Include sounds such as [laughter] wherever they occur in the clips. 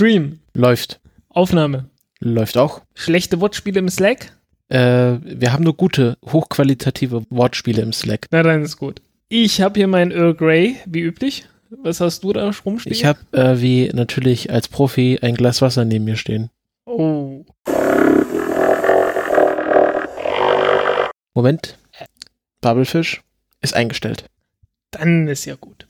Stream. Läuft. Aufnahme. Läuft auch. Schlechte Wortspiele im Slack? Äh, wir haben nur gute, hochqualitative Wortspiele im Slack. Na, dann ist gut. Ich habe hier mein Earl Grey, wie üblich. Was hast du da rumstehen? Ich habe äh, wie natürlich als Profi ein Glas Wasser neben mir stehen. Oh. Moment. Bubblefish ist eingestellt. Dann ist ja gut.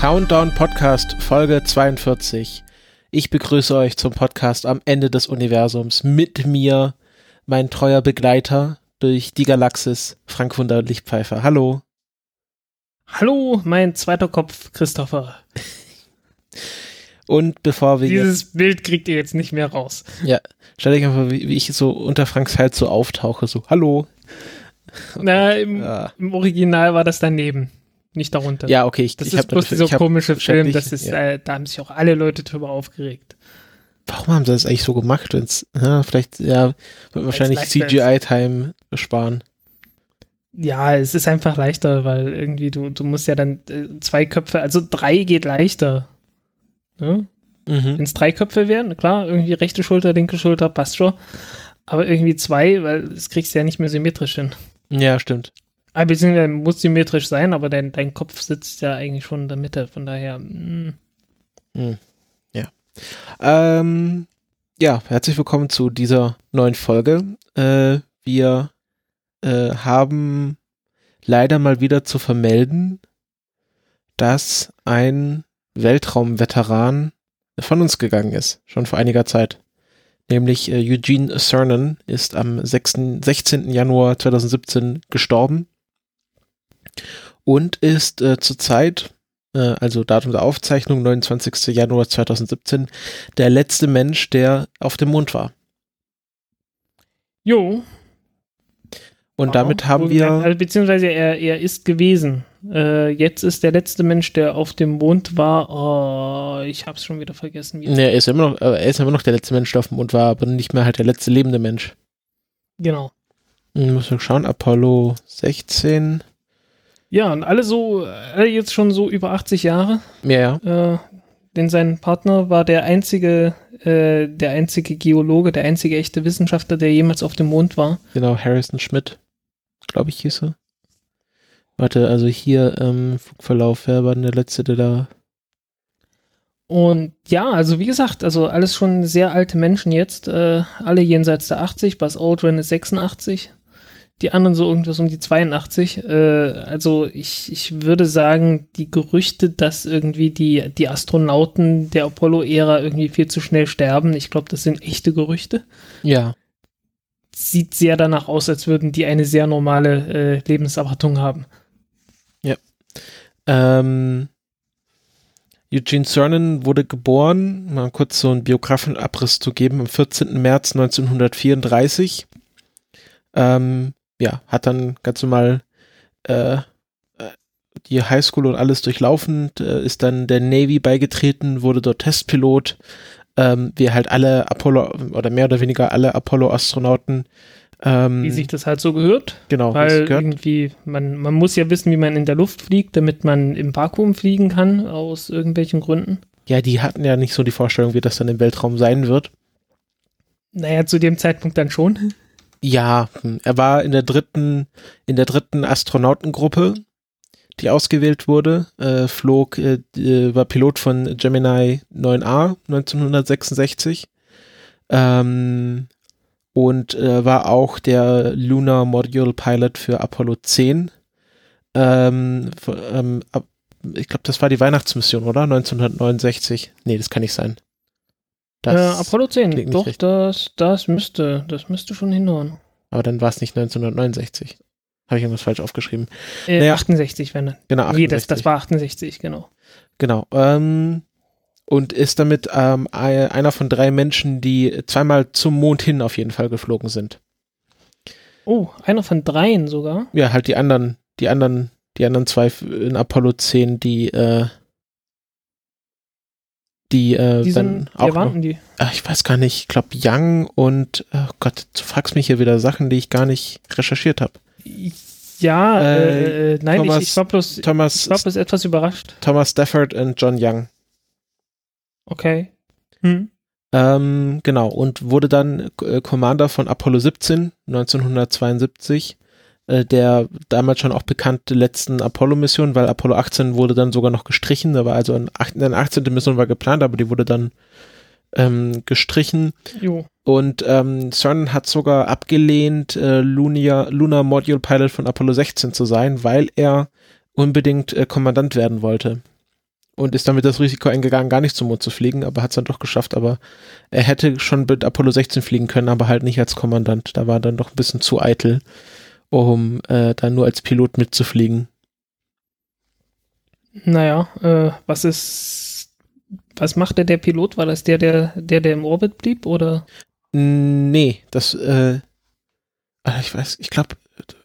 Countdown Podcast Folge 42. Ich begrüße euch zum Podcast am Ende des Universums. Mit mir mein treuer Begleiter durch die Galaxis, Frank Wunder Lichtpfeifer. Hallo. Hallo, mein zweiter Kopf, Christopher. Und bevor wir Dieses Bild kriegt ihr jetzt nicht mehr raus. Ja, stell dich einfach, wie, wie ich so unter Franks Hals so auftauche, so, hallo. Na, im, Ja. im Original war das daneben, nicht darunter. Ja, okay, ich, Das ich ist bloß dieser hab komische Film, das ist, ja. äh, da haben sich auch alle Leute drüber aufgeregt. Warum haben sie das eigentlich so gemacht? Wenn's, ja, vielleicht, ja, wird wahrscheinlich. CGI-Time sparen. Ja, es ist einfach leichter, weil irgendwie du, du musst ja dann äh, zwei Köpfe, also drei geht leichter. Ne? Mhm. Wenn es drei Köpfe wären, klar, irgendwie rechte Schulter, linke Schulter, passt schon. Aber irgendwie zwei, weil das kriegst du ja nicht mehr symmetrisch hin. Ja, stimmt. Ah, beziehungsweise muss symmetrisch sein, aber dein, dein Kopf sitzt ja eigentlich schon in der Mitte, von daher. mm. Ähm, ja, herzlich willkommen zu dieser neuen Folge. Äh, wir äh, haben leider mal wieder zu vermelden, dass ein Weltraumveteran von uns gegangen ist, schon vor einiger Zeit. Nämlich äh, Eugene Cernan ist am 6., 16. Januar 2017 gestorben und ist äh, zurzeit, äh, also Datum der Aufzeichnung, 29. Januar 2017, der letzte Mensch, der auf dem Mond war. Jo. Und ja, damit haben wir, Also, beziehungsweise er, er ist gewesen. Äh, jetzt ist der letzte Mensch, der auf dem Mond war. Oh, ich hab's schon wieder vergessen. Wie ne, er ist immer noch, äh, er ist immer noch der letzte Mensch, der auf dem Mond war, aber nicht mehr halt der letzte lebende Mensch. Genau. Hm, Muss man schauen, Apollo 16. Ja, und alle so, alle jetzt schon so über 80 Jahre. Ja, ja. Äh, denn sein Partner war der einzige, äh, der einzige Geologe, der einzige echte Wissenschaftler, der jemals auf dem Mond war. Genau, Harrison Schmidt, glaube ich, hieß er. Warte, also hier ähm, Flugverlauf, wer war denn der letzte, der da. Und ja, also wie gesagt, also alles schon sehr alte Menschen jetzt, äh, alle jenseits der 80, Buzz Aldrin ist 86, die anderen so irgendwas um die 82. Äh, also ich, ich würde sagen, die Gerüchte, dass irgendwie die, die Astronauten der Apollo-Ära irgendwie viel zu schnell sterben, ich glaube, das sind echte Gerüchte. Ja, Sieht sehr danach aus, als würden die eine sehr normale äh, Lebenserwartung haben. Ähm, Eugene Cernan wurde geboren, mal kurz so einen Biografenabriss zu geben, am 14. März 1934. Ähm, ja, hat dann ganz normal äh, äh, die Highschool und alles durchlaufen, äh, ist dann der Navy beigetreten, wurde dort Testpilot, ähm, wie halt alle Apollo oder mehr oder weniger alle Apollo-Astronauten. Ähm, Wie sich das halt so gehört. genau, Weil gehört. irgendwie, man, man muss ja wissen, wie man in der Luft fliegt, damit man im Vakuum fliegen kann, aus irgendwelchen Gründen. Ja, die hatten ja nicht so die Vorstellung, wie das dann im Weltraum sein wird. Naja, zu dem Zeitpunkt dann schon. Ja, hm, er war in der dritten, in der dritten Astronautengruppe, die ausgewählt wurde, äh, flog, äh, äh, war Pilot von Gemini 9A 1966 ähm, und äh, war auch der Lunar Module Pilot für Apollo 10. Ähm, ähm, ab, ich glaube, das war die Weihnachtsmission, oder? 1969. Nee, das kann nicht sein. Äh, Apollo 10, klingt nicht doch, richtig. das, das müsste, das müsste schon hinhauen. Aber dann war es nicht 1969. Habe ich irgendwas falsch aufgeschrieben? Äh, Naja. 68, wenn dann. Genau, Nee, das, 68. das war 68, genau. Genau. Ähm, und ist damit ähm, ei- einer von drei Menschen, die zweimal zum Mond hin auf jeden Fall geflogen sind. Oh, einer von dreien sogar. Ja, halt die anderen, die anderen, die anderen zwei in Apollo 10, die, äh, die, äh, Die sind, auch wer waren noch, die? Ah, ich weiß gar nicht, ich glaube Young und, oh Gott, du fragst mich hier wieder Sachen, die ich gar nicht recherchiert habe. Ja, Äh, äh, äh, nein, Thomas- ich, ich war bloß, ich Thomas, war bloß etwas überrascht. Thomas Stafford und John Young. Okay. Hm. Ähm, genau, und wurde dann äh, Commander von Apollo 17 1972, äh, der damals schon auch bekannte letzten Apollo-Mission, weil Apollo 18 wurde dann sogar noch gestrichen, da war also eine, ach- eine 18. Mission war geplant, aber die wurde dann ähm, gestrichen Jo. und ähm, CERN hat sogar abgelehnt, äh, Lunia, Lunar Module Pilot von Apollo 16 zu sein, weil er unbedingt äh, Kommandant werden wollte. Und ist damit das Risiko eingegangen, gar nicht zum Mond zu fliegen, aber hat es dann doch geschafft. Aber er hätte schon mit Apollo 16 fliegen können, aber halt nicht als Kommandant. Da war er dann doch ein bisschen zu eitel, um äh, dann nur als Pilot mitzufliegen. Naja, äh, was ist, was machte der Pilot? War das der, der, der, der im Orbit blieb oder Nee, das, äh, ah, ich weiß, ich glaube,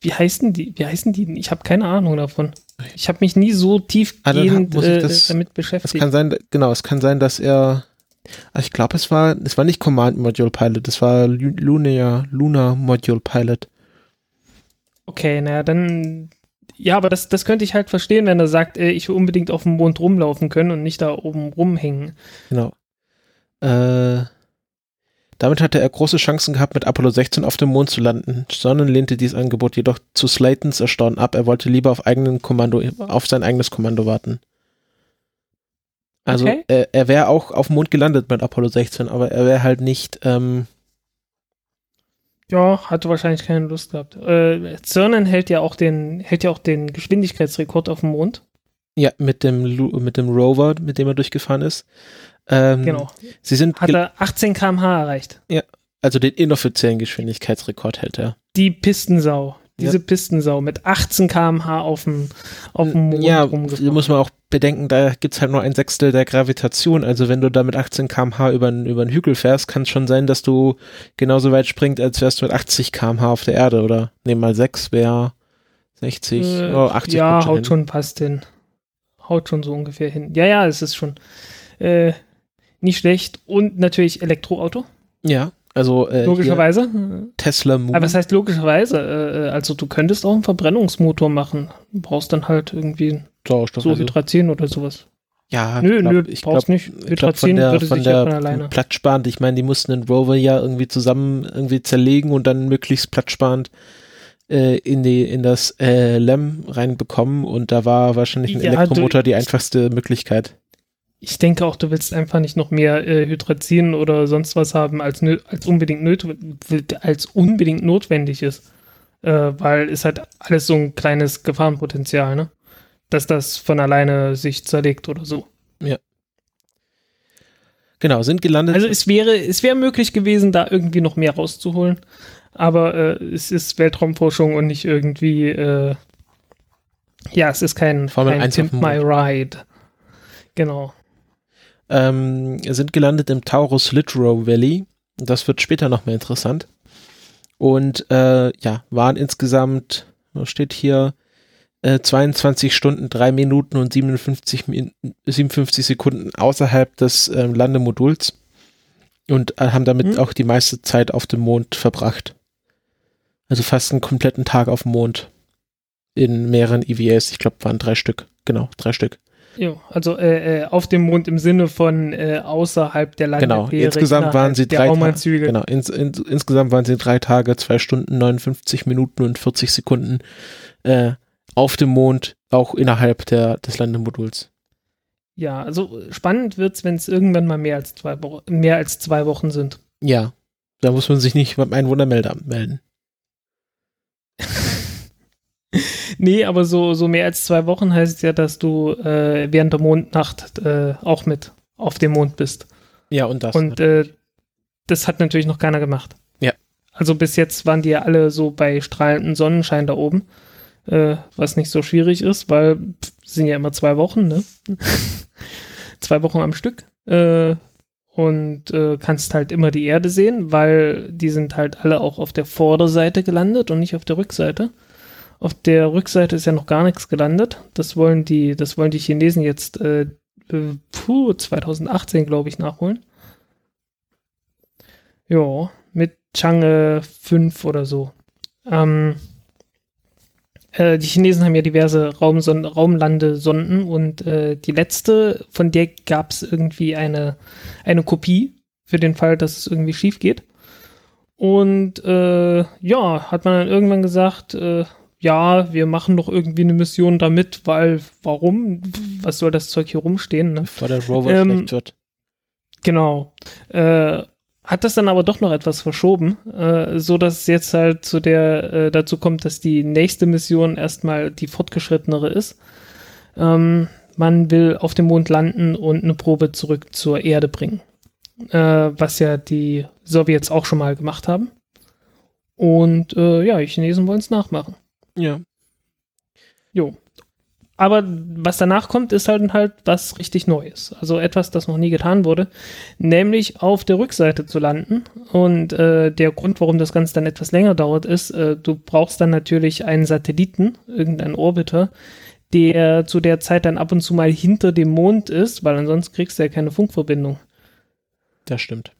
wie heißen die? Wie heißen die? Ich habe keine Ahnung davon. Ich habe mich nie so tiefgehend ich äh, das- damit Es beschäftigt. kann sein, genau, es kann sein, dass er. ah, Ich glaube, es war, es war nicht Command Module Pilot, es war Lu- Lunar, Lunar Module Pilot. Okay, naja, dann. Ja, aber das, das könnte ich halt verstehen, wenn er sagt, äh, ich will unbedingt auf dem Mond rumlaufen können und nicht da oben rumhängen. Genau. Äh, damit hatte er große Chancen gehabt, mit Apollo 16 auf dem Mond zu landen. Sonnen lehnte dieses Angebot jedoch zu Slaytons Erstaunen ab. Er wollte lieber auf eigenen Kommando, auf sein eigenes Kommando warten. Also Okay. er, er wäre auch auf dem Mond gelandet mit Apollo 16, aber er wäre halt nicht, ähm, Ja, hatte wahrscheinlich keine Lust gehabt. Äh, Cernan hält ja auch den, hält ja auch den Geschwindigkeitsrekord auf dem Mond. ja, mit dem, mit dem Rover, mit dem er durchgefahren ist. Ähm, Genau. Sie sind, Hat er 18 km/h erreicht. also den inoffiziellen Geschwindigkeitsrekord hält er. Die Pistensau. Diese Pistensau mit 18 km/h auf dem, auf dem Mond ja, rumgefahren. muss man auch bedenken, da gibt's halt nur ein Sechstel der Gravitation. Also wenn du da mit 18 km/h über einen über einen Hügel fährst, kann es schon sein, dass du genauso weit springst, als wärst du mit 80 km/h auf der Erde. Oder nehmen mal 6 wäre 60, Äh, oh, 80 ja, kommt haut hin. schon, passt hin. Haut schon so ungefähr hin. Ja, ja, es ist schon äh, nicht schlecht. Und natürlich Elektroauto, Ja, also äh, logischerweise. Tesla Moon. Aber was heißt logischerweise? Äh, also du könntest auch einen Verbrennungsmotor machen. Du brauchst dann halt irgendwie Sauerstoff, so also, Hydrazin oder sowas. ja, nö, ich glaub, nö, ich brauchst glaub, nicht. Ich glaub, Hydrazin von der, würde von sich ja von der alleine. platzsparend, ich meine, die mussten den Rover ja irgendwie zusammen irgendwie zerlegen und dann möglichst platzsparend äh, in die in das äh, LEM reinbekommen und da war wahrscheinlich ein Ja, Elektromotor du- die einfachste Möglichkeit. Ich denke auch, du willst einfach nicht noch mehr äh, Hydrazin oder sonst was haben, als, nö- als, unbedingt, nöt als unbedingt notwendig ist. Äh, weil es halt alles so ein kleines Gefahrenpotenzial, ne? Dass das von alleine sich zerlegt oder so. Genau, sind gelandet. Also es wäre, es wäre möglich gewesen, da irgendwie noch mehr rauszuholen. Aber äh, es ist Weltraumforschung und nicht irgendwie, äh, ja, es ist kein, Formel kein 1 auf Pimp My Ride. Genau. ähm, sind gelandet im Taurus Littrow Valley. Das wird später noch mehr interessant. Und äh, ja, waren insgesamt, steht hier, äh, 22 Stunden, 3 Minuten und 57, Min 57 Sekunden außerhalb des ähm, Landemoduls und äh, haben damit Hm. auch die meiste Zeit auf dem Mond verbracht. Also fast einen kompletten Tag auf dem Mond. In mehreren EVAs, ich glaube, waren drei Stück. Genau, drei Stück. Jo, also äh, äh, auf dem Mond im Sinne von äh, außerhalb der Genau, Landefähre. insgesamt waren sie der drei Ta- Raumzüge. Genau, ins, ins, insgesamt waren sie drei Tage, zwei Stunden, 59 Minuten und 40 Sekunden äh, auf dem Mond, auch innerhalb der, des Landemoduls. Ja, also spannend wird's, wenn es irgendwann mal mehr als zwei Wochen, mehr als zwei Wochen sind. Ja, da muss man sich nicht beim Einwohnermeldeamt melden. [laughs] Nee, aber so, so mehr als zwei Wochen heißt ja, dass du äh, während der Mondnacht äh, auch mit auf dem Mond bist. Ja, und das. Und äh, das hat natürlich noch keiner gemacht. Ja. Also bis jetzt waren die ja alle so bei strahlendem Sonnenschein da oben. Äh, was nicht so schwierig ist, weil pff, sind ja immer zwei Wochen, ne? [laughs] zwei Wochen am Stück. Äh, und äh, kannst halt immer die Erde sehen, weil die sind halt alle auch auf der Vorderseite gelandet und nicht auf der Rückseite. Auf der Rückseite ist ja noch gar nichts gelandet. Das wollen die, das wollen die Chinesen jetzt äh, puh, 2018, glaube ich, nachholen. Ja, mit Chang'e 5 oder so. Ähm, äh, die Chinesen haben ja diverse Raumson Raumlandesonden und äh, die letzte, von der gab es irgendwie eine, eine Kopie für den Fall, dass es irgendwie schief geht. Und äh, ja, hat man dann irgendwann gesagt, äh, ja, wir machen doch irgendwie eine Mission damit, weil warum? Was soll das Zeug hier rumstehen? Ne? Bevor der Rover Ähm, schlecht wird. Genau. Äh, hat das dann aber doch noch etwas verschoben, äh, so dass es jetzt halt zu der äh, dazu kommt, dass die nächste Mission erstmal die fortgeschrittenere ist. Ähm, man will auf dem Mond landen und eine Probe zurück zur Erde bringen, äh, was ja die Sowjets auch schon mal gemacht haben. Und äh, ja, die Chinesen wollen es nachmachen. Ja. Jo. Aber was danach kommt, ist halt halt was richtig Neues. Also etwas, das noch nie getan wurde, nämlich auf der Rückseite zu landen. Und äh, der Grund, warum das Ganze dann etwas länger dauert, ist, äh, du brauchst dann natürlich einen Satelliten, irgendeinen Orbiter, der zu der Zeit dann ab und zu mal hinter dem Mond ist, weil ansonsten kriegst du ja keine Funkverbindung. Das stimmt.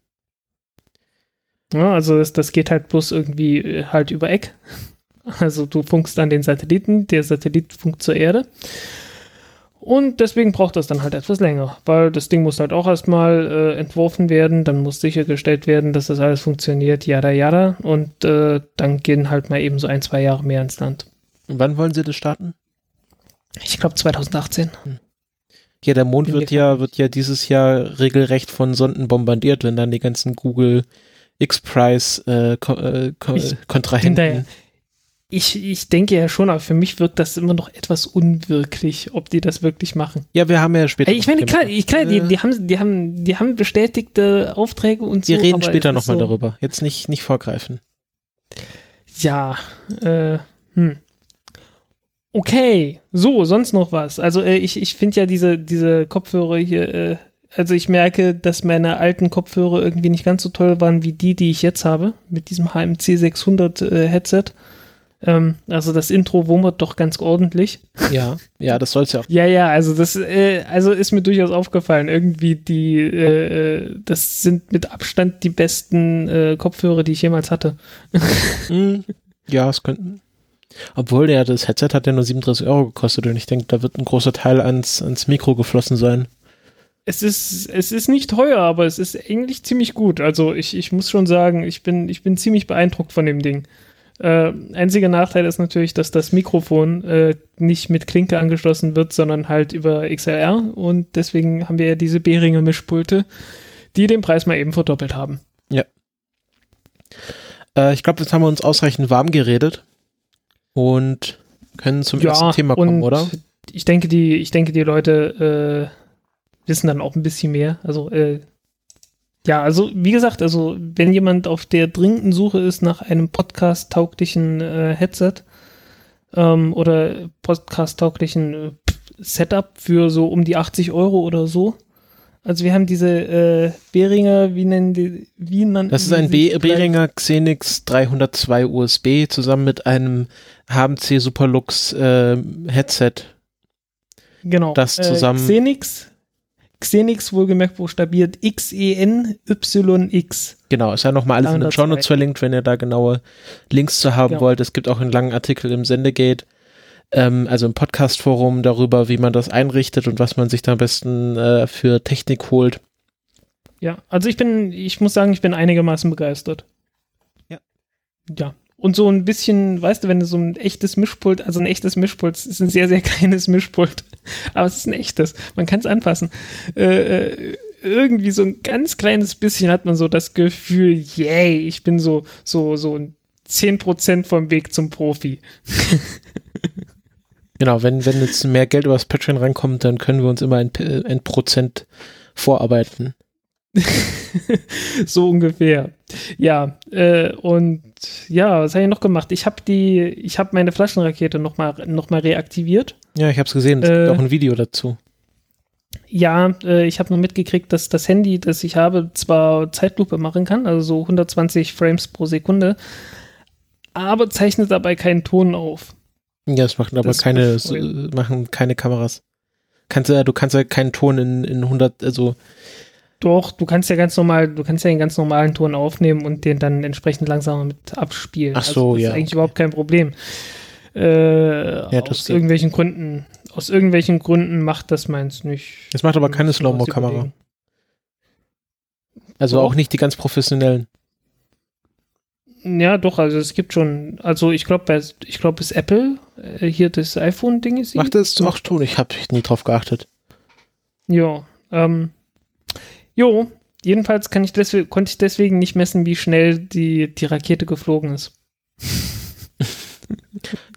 Ja, also das, das geht halt bloß irgendwie äh, halt über Eck. Also du funkst an den Satelliten, der Satellit funkt zur Erde. Und deswegen braucht das dann halt etwas länger, weil das Ding muss halt auch erstmal äh, entworfen werden, dann muss sichergestellt werden, dass das alles funktioniert, yada yada. Und äh, dann gehen halt mal eben so ein, zwei Jahre mehr ins Land. Und wann wollen sie das starten? Ich glaube 2018. Ja, der Mond Bin wird ja, wird ja dieses Jahr regelrecht von Sonden bombardiert, wenn dann die ganzen Google X-Prize äh, Ko äh, Ko Ich- Kontrahenten. Ich, ich denke ja schon, aber für mich wirkt das immer noch etwas unwirklich, ob die das wirklich machen. Ja, wir haben ja später. Ich meine, klar, ich, klar die, Äh, die, haben, die, haben, die haben bestätigte Aufträge und so. wir reden später nochmal so, darüber. Jetzt nicht, nicht vorgreifen. Ja, äh, hm. Okay, so, sonst noch was. Also äh, ich, ich finde ja diese, diese Kopfhörer hier, äh, also ich merke, dass meine alten Kopfhörer irgendwie nicht ganz so toll waren wie die, die ich jetzt habe, mit diesem HMC 600 äh, Headset. Ähm, also das Intro wummert doch ganz ordentlich. Ja, ja, das soll es ja auch. Ja, ja, also das, äh, also ist mir durchaus aufgefallen. Irgendwie die, äh, das sind mit Abstand die besten äh, Kopfhörer, die ich jemals hatte. [laughs] Hm, ja, es könnten. Obwohl der das Headset hat ja nur 37 Euro gekostet und ich denke, da wird ein großer Teil ans, ans Mikro geflossen sein. Es ist, es ist nicht teuer, aber es ist eigentlich ziemlich gut. Also ich, ich muss schon sagen, ich bin, ich bin ziemlich beeindruckt von dem Ding. Äh, einziger Nachteil ist natürlich, dass das Mikrofon äh, nicht mit Klinke angeschlossen wird, sondern halt über XLR und deswegen haben wir ja diese Behringer Mischpulte, die den Preis mal eben verdoppelt haben. Äh, ich glaube, jetzt haben wir uns ausreichend warm geredet und können zum ersten Thema kommen, oder? Ich denke, die, ich denke, die Leute äh, wissen dann auch ein bisschen mehr. Also, äh, ja, also wie gesagt, also wenn jemand auf der dringenden Suche ist nach einem podcast-tauglichen äh, Headset ähm, oder podcast-tauglichen äh, Setup für so um die 80 Euro oder so. Also wir haben diese äh, Behringer, wie nennen die, wie nannten Das ist ein Be? Behringer Xenix 302 USB zusammen mit einem HMC Superlux äh, Headset. Genau. das zusammen- Äh, Xenix, Xenix wohlgemerkt buchstabiert E X-E-N-Y-X. Genau, ist ja nochmal alles in den 302. Show Notes verlinkt, wenn ihr da genaue Links zu haben Genau. wollt. Es gibt auch einen langen Artikel im Sendegate, ähm, also im Podcast-Forum darüber, wie man das einrichtet und was man sich da am besten äh, für Technik holt. Ja, also ich bin, ich muss sagen, ich bin einigermaßen begeistert. Ja. Ja. Und so ein bisschen, weißt du, wenn du so ein echtes Mischpult, also ein echtes Mischpult, ist ein sehr, sehr kleines Mischpult, [laughs] aber es ist ein echtes, man kann es anpassen. Äh, äh, irgendwie so ein ganz kleines bisschen hat man so das Gefühl, yay, ich bin so, so, so ein 10% vom Weg zum Profi. [laughs] Genau, wenn, wenn jetzt mehr Geld übers Patreon reinkommt, dann können wir uns immer ein, P- ein Prozent vorarbeiten. [laughs] so ungefähr. Ja, äh, und ja, was habe ich noch gemacht? Ich habe die, ich habe meine Flaschenrakete nochmal noch mal reaktiviert. Ja, ich habe es gesehen. Es Äh, gibt auch ein Video dazu. Ja, äh, ich habe nur mitgekriegt, dass das Handy, das ich habe, zwar Zeitlupe machen kann, also so 120 Frames pro Sekunde, aber zeichnet dabei keinen Ton auf. Ja, es machen aber das keine, so, machen keine Kameras. Kannst ja, du kannst ja keinen Ton in, in 100, also Doch, du kannst ja ganz normal, du kannst ja den ganz normalen Ton aufnehmen und den dann entsprechend langsamer mit abspielen. Ach so, also das ja, ist eigentlich okay. überhaupt kein Problem. Äh, Ja, das aus geht. irgendwelchen Gründen, aus irgendwelchen Gründen macht das meins nicht. es macht aber keine Slow-Mo-Kamera. Also auch nicht die ganz professionellen. Ja, doch, also es gibt schon, also ich glaube, ich glaube, es Apple, äh, hier das iPhone-Ding ist. Macht es auch schon, ich habe nie drauf geachtet. Ja, ähm, jo, jedenfalls kann ich deswegen, konnte ich deswegen nicht messen, wie schnell die, die Rakete geflogen ist.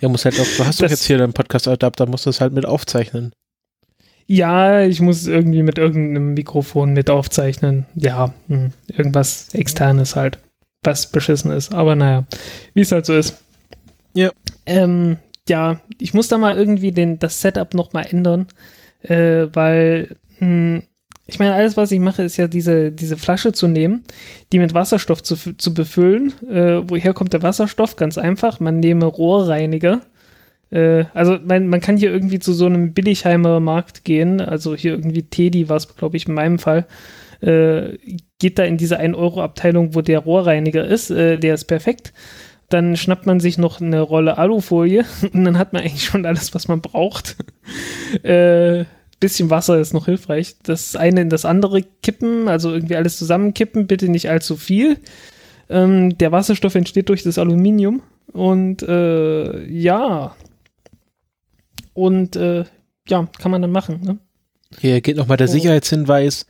Ja, muss halt auch, du hast doch Das- jetzt hier deinen Podcast-Adapter, musst du es halt mit aufzeichnen. Ja, ich muss irgendwie mit irgendeinem Mikrofon mit aufzeichnen. Ja, hm, irgendwas externes halt, was beschissen ist. Aber naja, wie es halt so ist. Ja. Ähm, ja, ich muss da mal irgendwie den, das Setup noch mal ändern, äh, weil hm, ich meine, alles, was ich mache, ist ja diese, diese Flasche zu nehmen, die mit Wasserstoff zu, zu befüllen. Äh, woher kommt der Wasserstoff? Ganz einfach, man nehme Rohrreiniger. Äh, also man, man kann hier irgendwie zu so einem Billigheimer Markt gehen, also hier irgendwie Teddy war es, glaube ich, in meinem Fall. Äh, geht da in diese 1-Euro-Abteilung, wo der Rohrreiniger ist, äh, der ist perfekt. Dann schnappt man sich noch eine Rolle Alufolie [laughs] und dann hat man eigentlich schon alles, was man braucht. [laughs] äh, bisschen Wasser ist noch hilfreich. Das eine in das andere kippen, also irgendwie alles zusammenkippen, bitte nicht allzu viel. Ähm, der Wasserstoff entsteht durch das Aluminium und äh, ja. Und äh, ja, kann man dann machen. Ne? Hier geht nochmal der Oh. Sicherheitshinweis.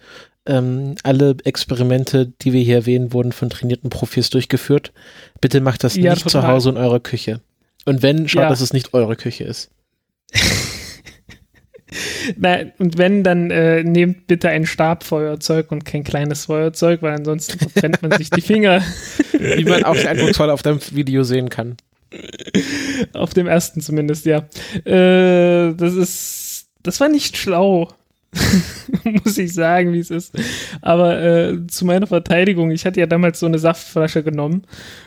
Ähm, alle Experimente, die wir hier erwähnen, wurden von trainierten Profis durchgeführt. Bitte macht das Ja, nicht zu total. Hause in eurer Küche. Und wenn, schaut, Ja. dass es nicht eure Küche ist. [laughs] Nein, und wenn, dann äh, nehmt bitte ein Stabfeuerzeug und kein kleines Feuerzeug, weil ansonsten verbrennt man sich die Finger. [laughs] Wie man auch sehr eindrucksvoll auf deinem Video sehen kann. Auf dem ersten zumindest, ja. Äh, das ist, das war nicht schlau. [laughs] Muss ich sagen, wie es ist. Aber äh, zu meiner Verteidigung, ich hatte ja damals so eine Saftflasche genommen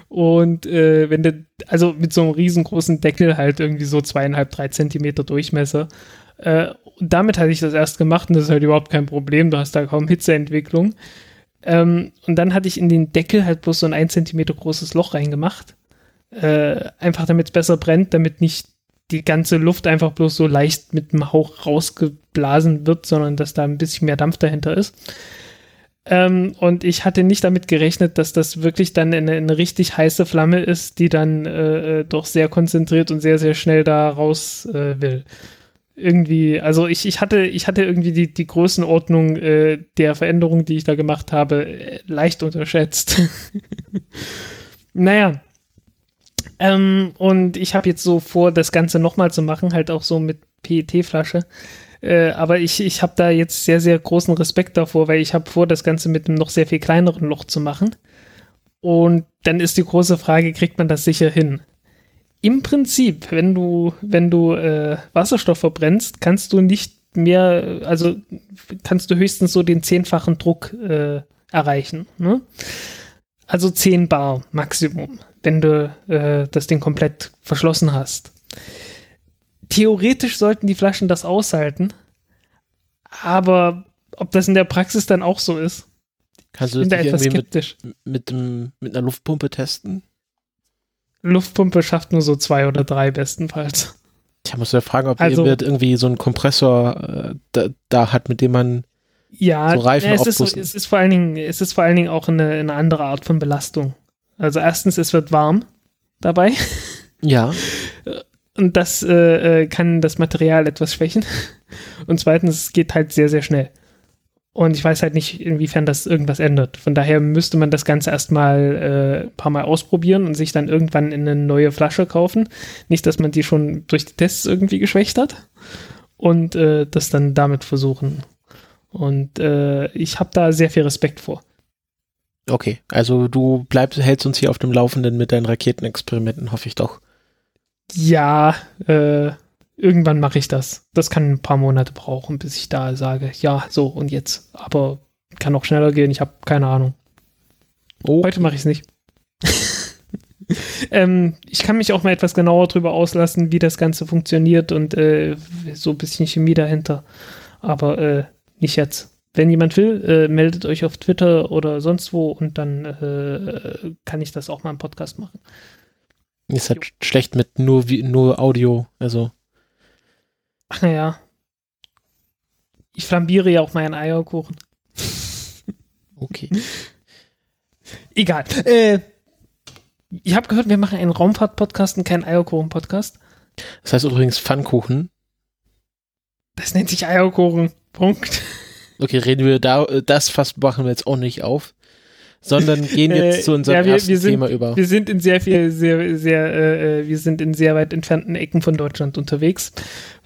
und äh, wenn der, also mit so einem riesengroßen Deckel halt irgendwie so zweieinhalb, drei Zentimeter Durchmesser. Äh, damit hatte ich das erst gemacht und das ist halt überhaupt kein Problem. Du hast da kaum Hitzeentwicklung. Ähm, und dann hatte ich in den Deckel halt bloß so ein ein Zentimeter großes Loch reingemacht. Äh, einfach damit es besser brennt, damit nicht die ganze Luft einfach bloß so leicht mit dem Hauch rausgeblasen wird, sondern dass da ein bisschen mehr Dampf dahinter ist. Ähm, und ich hatte nicht damit gerechnet, dass das wirklich dann eine, eine richtig heiße Flamme ist, die dann äh, äh, doch sehr konzentriert und sehr, sehr schnell da raus äh, will. Irgendwie, also ich, ich hatte, ich hatte irgendwie die, die Größenordnung äh, der Veränderung, die ich da gemacht habe, äh, leicht unterschätzt. [laughs] naja, ähm, und ich habe jetzt so vor, das Ganze nochmal zu machen, halt auch so mit PET-Flasche. Äh, aber ich, ich habe da jetzt sehr, sehr großen Respekt davor, weil ich habe vor, das Ganze mit einem noch sehr viel kleineren Loch zu machen. Und dann ist die große Frage, kriegt man das sicher hin? Im Prinzip, wenn du, wenn du äh, Wasserstoff verbrennst, kannst du nicht mehr, also kannst du höchstens so den zehnfachen Druck äh, erreichen. Ne? Also 10 Bar Maximum, wenn du äh, das Ding komplett verschlossen hast. Theoretisch sollten die Flaschen das aushalten, aber ob das in der Praxis dann auch so ist, Kannst du das da etwas irgendwie mit, skeptisch. mit, dem, mit einer Luftpumpe testen? Luftpumpe schafft nur so zwei oder drei bestenfalls. Ich muss ja fragen, ob Also- irgendwie so einen Kompressor äh, da, da hat, mit dem man Ja, So Reifen ja, es, ist, es ist vor allen Dingen, es ist vor allen Dingen auch eine, eine andere Art von Belastung. Also erstens, es wird warm dabei ja und das äh, äh, kann das Material etwas schwächen. Und zweitens, es geht halt sehr, sehr schnell. Und ich weiß halt nicht, inwiefern das irgendwas ändert. Von daher müsste man das Ganze erstmal äh, ein paar Mal ausprobieren und sich dann irgendwann in eine neue Flasche kaufen. Nicht, dass man die schon durch die Tests irgendwie geschwächt hat. Und äh, das dann damit versuchen. Und äh, ich habe da sehr viel Respekt vor. Okay, also du bleibst, hältst uns hier auf dem Laufenden mit deinen Raketenexperimenten, hoffe ich doch. Ja, äh, irgendwann mache ich das. Das kann ein paar Monate brauchen, bis ich da sage, ja, so und jetzt. Aber kann auch schneller gehen, ich habe keine Ahnung. Oh, Heute mache ich es nicht. [laughs] ähm, ich kann mich auch mal etwas genauer darüber auslassen, wie das Ganze funktioniert und äh, so ein bisschen Chemie dahinter. Aber äh, nicht jetzt. Wenn jemand will, äh, meldet euch auf Twitter oder sonst wo und dann äh, kann ich das auch mal im Podcast machen. ist halt schlecht mit nur, nur Audio, also. Ach naja. Ich flambiere ja auch meinen Eierkuchen. Okay. Egal. Äh, ich habe gehört, wir machen einen Raumfahrt-Podcast und keinen Eierkuchen-Podcast. Das heißt übrigens Pfannkuchen. Das nennt sich Eierkuchen. Punkt. Okay, reden wir da, äh, das fast machen wir jetzt auch nicht auf, sondern gehen [laughs] jetzt Äh, zu unserem ja, wir- ersten wir sind- Thema über. Wir sind in sehr viel, sehr, sehr, äh, äh, wir sind in sehr weit entfernten Ecken von Deutschland unterwegs.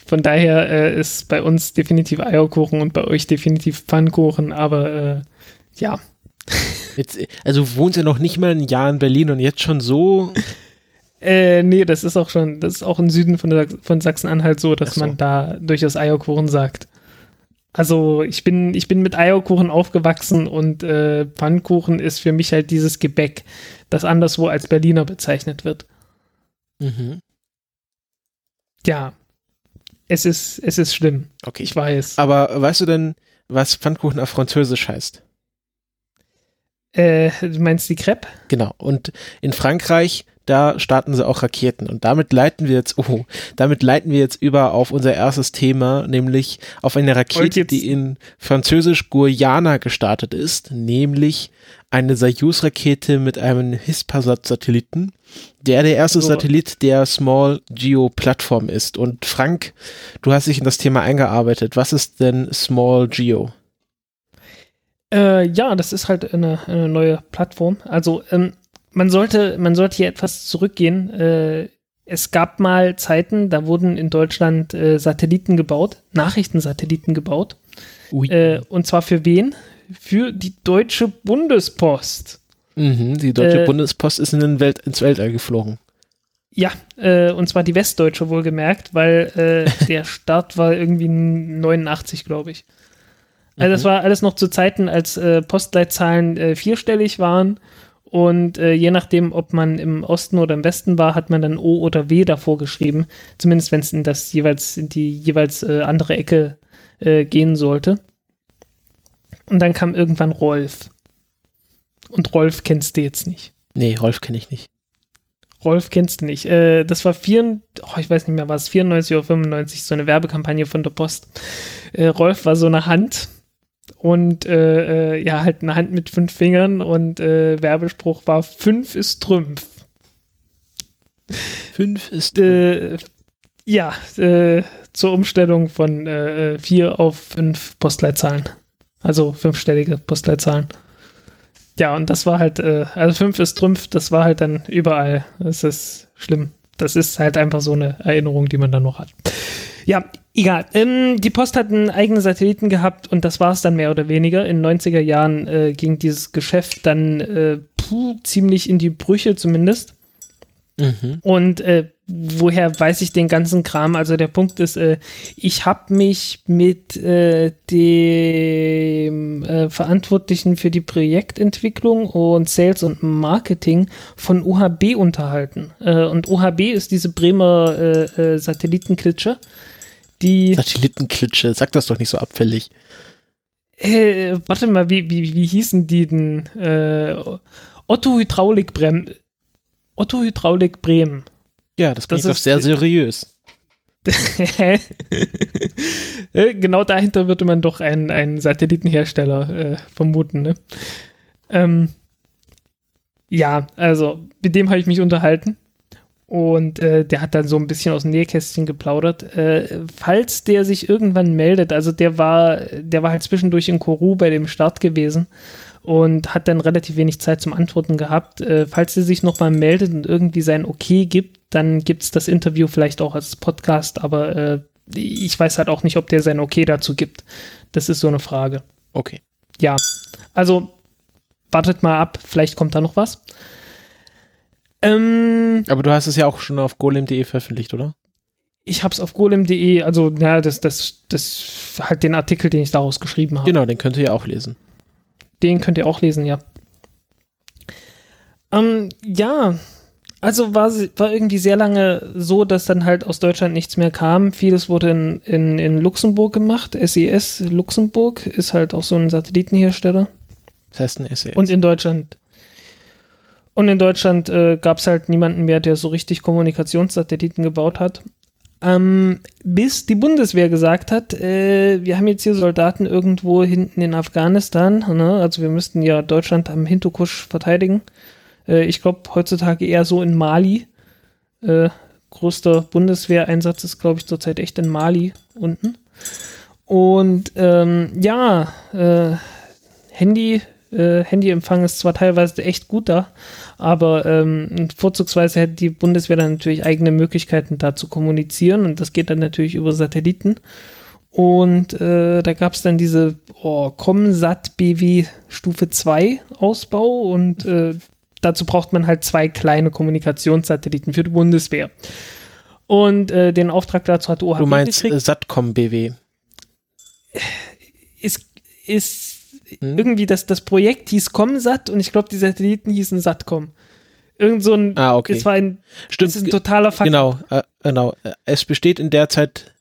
Von daher äh, ist bei uns definitiv Eierkuchen und bei euch definitiv Pfannkuchen, aber äh, ja. [laughs] Jetzt, also wohnst ja noch nicht mal ein Jahr in Berlin und jetzt schon so. [laughs] Äh, nee, das ist auch schon, das ist auch im Süden von, der, von Sachsen-Anhalt so, dass so. man da durchaus Eierkuchen sagt. Also ich bin, ich bin mit Eierkuchen aufgewachsen und äh, Pfannkuchen ist für mich halt dieses Gebäck, das anderswo als Berliner bezeichnet wird. Mhm. Ja, es ist, es ist schlimm. Okay. Ich weiß. Aber weißt du denn, was Pfannkuchen auf Französisch heißt? Äh, du meinst die Crepe? Genau. Und in Frankreich, da starten sie auch Raketen. Und damit leiten wir jetzt, oh, damit leiten wir jetzt über auf unser erstes Thema, nämlich auf eine Rakete, die in Französisch Guyana gestartet ist, nämlich eine Soyuz-Rakete mit einem Hispasat-Satelliten, der der erste So. Satellit der Small Geo Plattform ist. Und Frank, du hast dich in das Thema eingearbeitet. Was ist denn Small Geo? Äh, ja, das ist halt eine, eine neue Plattform. Also ähm, man sollte, man sollte hier etwas zurückgehen. Äh, es gab mal Zeiten, da wurden in Deutschland äh, Satelliten gebaut, Nachrichtensatelliten gebaut. Äh, und zwar für wen? Für die Deutsche Bundespost. Mhm, die Deutsche äh, Bundespost ist in den Welt, ins Weltall geflogen. Ja, äh, und zwar die Westdeutsche wohlgemerkt, weil äh, [laughs] der Start war irgendwie 89, glaube ich. Also das war alles noch zu Zeiten, als äh, Postleitzahlen äh, vierstellig waren und äh, je nachdem, ob man im Osten oder im Westen war, hat man dann O oder W davor geschrieben, zumindest wenn es in das jeweils in die jeweils andere Ecke gehen sollte. Und dann kam irgendwann Rolf. Und Rolf kennst du jetzt nicht. Nee, Rolf kenne ich nicht. Rolf kennst du nicht. Äh, das war vier, oh, ich weiß nicht mehr, was 94 oder 95, so eine Werbekampagne von der Post. Äh, Rolf war so eine Hand und äh, äh, ja, halt eine Hand mit fünf Fingern und äh, Werbespruch war fünf ist Trümpf. Fünf ist. Äh, ja, äh, zur Umstellung von vier auf fünf Postleitzahlen. Also fünfstellige Postleitzahlen. Ja, und das war halt, äh, also fünf ist Trümpf, das war halt dann überall. Das ist schlimm. Das ist halt einfach so eine Erinnerung, die man dann noch hat. Ja, egal. Ähm, die Post hat einen eigenen Satelliten gehabt und das war es dann mehr oder weniger. In den 90er Jahren äh, ging dieses Geschäft dann äh, puh, ziemlich in die Brüche zumindest. Mhm. Und äh, woher weiß ich den ganzen Kram? Also der Punkt ist, äh, ich habe mich mit äh, dem äh, Verantwortlichen für die Projektentwicklung und Sales und Marketing von OHB unterhalten. Äh, und OHB ist diese Bremer äh, äh, Satellitenklitsche, die Satellitenklitsche, sag das doch nicht so abfällig. äh, warte mal, wie, wie, wie hießen die denn? Äh, Otto Hydraulik Bremen. Otto Hydraulik Bremen. Ja, das Das klingt doch ist- sehr seriös. [laughs] Äh, genau dahinter würde man doch einen, einen Satellitenhersteller äh, vermuten. Ne? Ähm, ja, also mit dem habe ich mich unterhalten und äh, der hat dann so ein bisschen aus dem Nähkästchen geplaudert. Äh, falls der sich irgendwann meldet, also der war, der war halt zwischendurch in Kourou bei dem Start gewesen und hat dann relativ wenig Zeit zum Antworten gehabt. Äh, falls er sich nochmal meldet und irgendwie sein Okay gibt, dann gibt es das Interview vielleicht auch als Podcast, aber äh, ich weiß halt auch nicht, ob der sein Okay dazu gibt. Das ist so eine Frage. Okay. Ja, also wartet mal ab, vielleicht kommt da noch was. Ähm, Aber du hast es ja auch schon auf golem.de veröffentlicht, oder? ich habe es auf golem.de, also ja, das, das, das halt den Artikel, den ich daraus geschrieben habe. Genau, den könnt ihr ja auch lesen. Den könnt ihr auch lesen, ja. Ähm, ja, also war, war irgendwie sehr lange so, dass dann halt aus Deutschland nichts mehr kam. Vieles wurde in, in, in Luxemburg gemacht. SES Luxemburg ist halt auch so ein Satellitenhersteller. Das heißt ein Essay. Und in Deutschland. Und in Deutschland äh, gab es halt niemanden mehr, der so richtig Kommunikationssatelliten gebaut hat. Ähm, bis die Bundeswehr gesagt hat, äh, wir haben jetzt hier Soldaten irgendwo hinten in Afghanistan, ne? also wir müssten ja Deutschland am Hindukusch verteidigen. Äh, ich glaube heutzutage eher so in Mali. Äh, größter Bundeswehreinsatz ist, glaube ich, zurzeit echt in Mali unten. Und ähm, ja, äh, Handy, äh, Handyempfang ist zwar teilweise echt gut da, aber ähm, vorzugsweise hätte die Bundeswehr dann natürlich eigene Möglichkeiten da zu kommunizieren und das geht dann natürlich über Satelliten. Und äh, da gab es dann diese oh, Comsat BW Stufe 2 Ausbau und äh, dazu braucht man halt zwei kleine Kommunikationssatelliten für die Bundeswehr. Und äh, den Auftrag dazu hat OHB du meinst gekriegt äh, Satcom BW. ist, ist Hm? irgendwie das, das Projekt hieß Comsat und ich glaube, die Satelliten hießen Satcom. Irgend so ein, Ah, okay. es war ein, Stimmt. das ist ein totaler Fakt. Genau, äh, genau. Es besteht in der Zeit,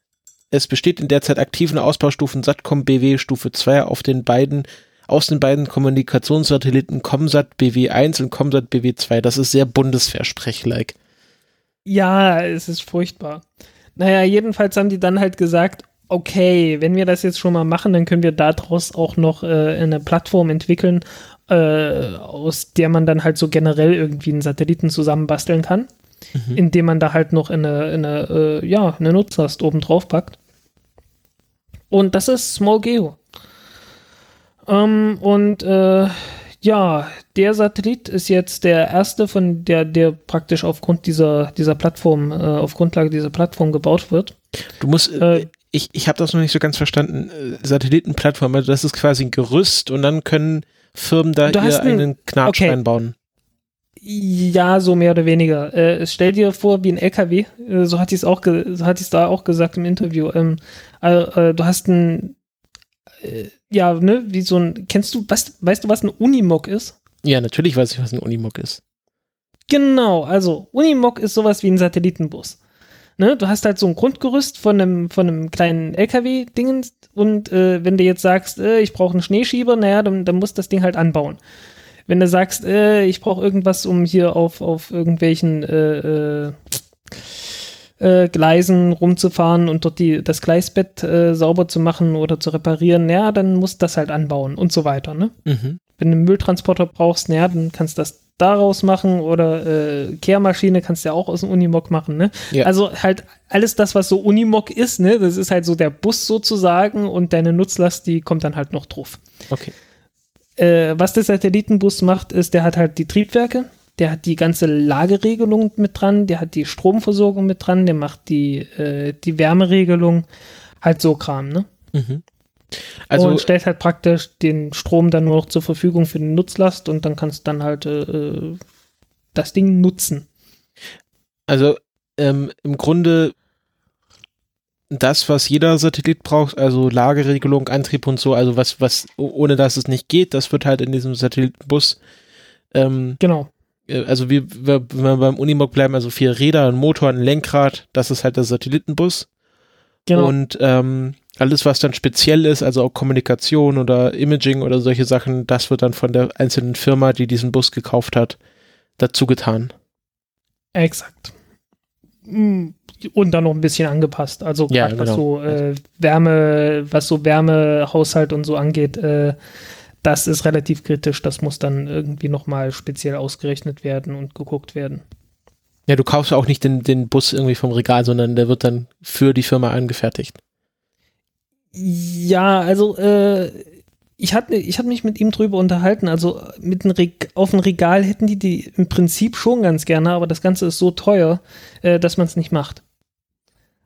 es besteht in der Zeit aktiven Ausbaustufen Satcom BW Stufe 2 auf den beiden, aus den beiden Kommunikationssatelliten Comsat BW 1 und Comsat BW 2. Das ist sehr Bundeswehrsprech-like. Ja, es ist furchtbar. Naja, jedenfalls haben die dann halt gesagt, okay, wenn wir das jetzt schon mal machen, dann können wir daraus auch noch äh, eine Plattform entwickeln, äh, aus der man dann halt so generell irgendwie einen Satelliten zusammenbasteln kann, indem man da halt noch eine, eine, äh, ja, eine Nutzlast oben drauf packt. Und das ist Small Geo. Ähm, und äh, ja, der Satellit ist jetzt der erste von der, der praktisch aufgrund dieser, dieser Plattform, äh, auf Grundlage dieser Plattform gebaut wird. Du musst, äh, Äh, ich, ich habe das noch nicht so ganz verstanden. Äh, Satellitenplattform, also das ist quasi ein Gerüst und dann können Firmen da ihr einen Knatsch okay. reinbauen. Ja, so mehr oder weniger. Äh, stell dir vor, wie ein LKW, äh, so hat sie es auch, ge- so hat es da auch gesagt im Interview. Ähm, äh, äh, du hast ein, äh, ja, ne, wie so ein, kennst du, weißt, weißt du, was ein Unimog ist? Ja, natürlich weiß ich, was ein Unimog ist. Genau, also Unimog ist sowas wie ein Satellitenbus. Ne, du hast halt so ein Grundgerüst von einem, von einem kleinen LKW-Dingens und äh, wenn du jetzt sagst, äh, ich brauche einen Schneeschieber, naja, dann, dann musst du das Ding halt anbauen. Wenn du sagst, äh, ich brauche irgendwas, um hier auf, auf irgendwelchen äh, äh, äh, Gleisen rumzufahren und dort die, das Gleisbett äh, sauber zu machen oder zu reparieren, naja, dann musst du das halt anbauen und so weiter, ne? Mhm. wenn du einen Mülltransporter brauchst, naja, dann kannst du das daraus machen oder äh, Kehrmaschine kannst du ja auch aus dem Unimog machen, ne? Ja. Also halt alles das, was so Unimog ist, ne? Das ist halt so der Bus sozusagen und deine Nutzlast, die kommt dann halt noch drauf. Okay. Äh, was der Satellitenbus macht, ist, der hat halt die Triebwerke, der hat die ganze Lageregelung mit dran, der hat die Stromversorgung mit dran, der macht die, äh, die Wärmeregelung, halt so Kram, ne? Mhm. Also, und stellt halt praktisch den Strom dann nur noch zur Verfügung für die Nutzlast und dann kannst du dann halt äh, das Ding nutzen. Also ähm, im Grunde das, was jeder Satellit braucht, also Lageregelung, Antrieb und so, also was, was ohne das es nicht geht, das wird halt in diesem Satellitenbus, ähm, Genau. äh, also wie, wir- wenn wir beim Unimog bleiben, also vier Räder, ein Motor, ein Lenkrad, das ist halt der Satellitenbus. Genau. Und ähm, alles, was dann speziell ist, also auch Kommunikation oder Imaging oder solche Sachen, das wird dann von der einzelnen Firma, die diesen Bus gekauft hat, dazu getan. Exakt. Mm, Und dann noch ein bisschen angepasst. Also Ja, gerade was genau. so äh, Wärme, was so Wärmehaushalt und so angeht, äh, das ist relativ kritisch. Das muss dann irgendwie nochmal speziell ausgerechnet werden und geguckt werden. Ja, du kaufst auch nicht den, den Bus irgendwie vom Regal, sondern der wird dann für die Firma angefertigt. Ja, also äh, ich hatte ich hab mich mit ihm drüber unterhalten. Also mit einem auf dem Regal hätten die die im Prinzip schon ganz gerne, aber das Ganze ist so teuer, äh, dass man es nicht macht.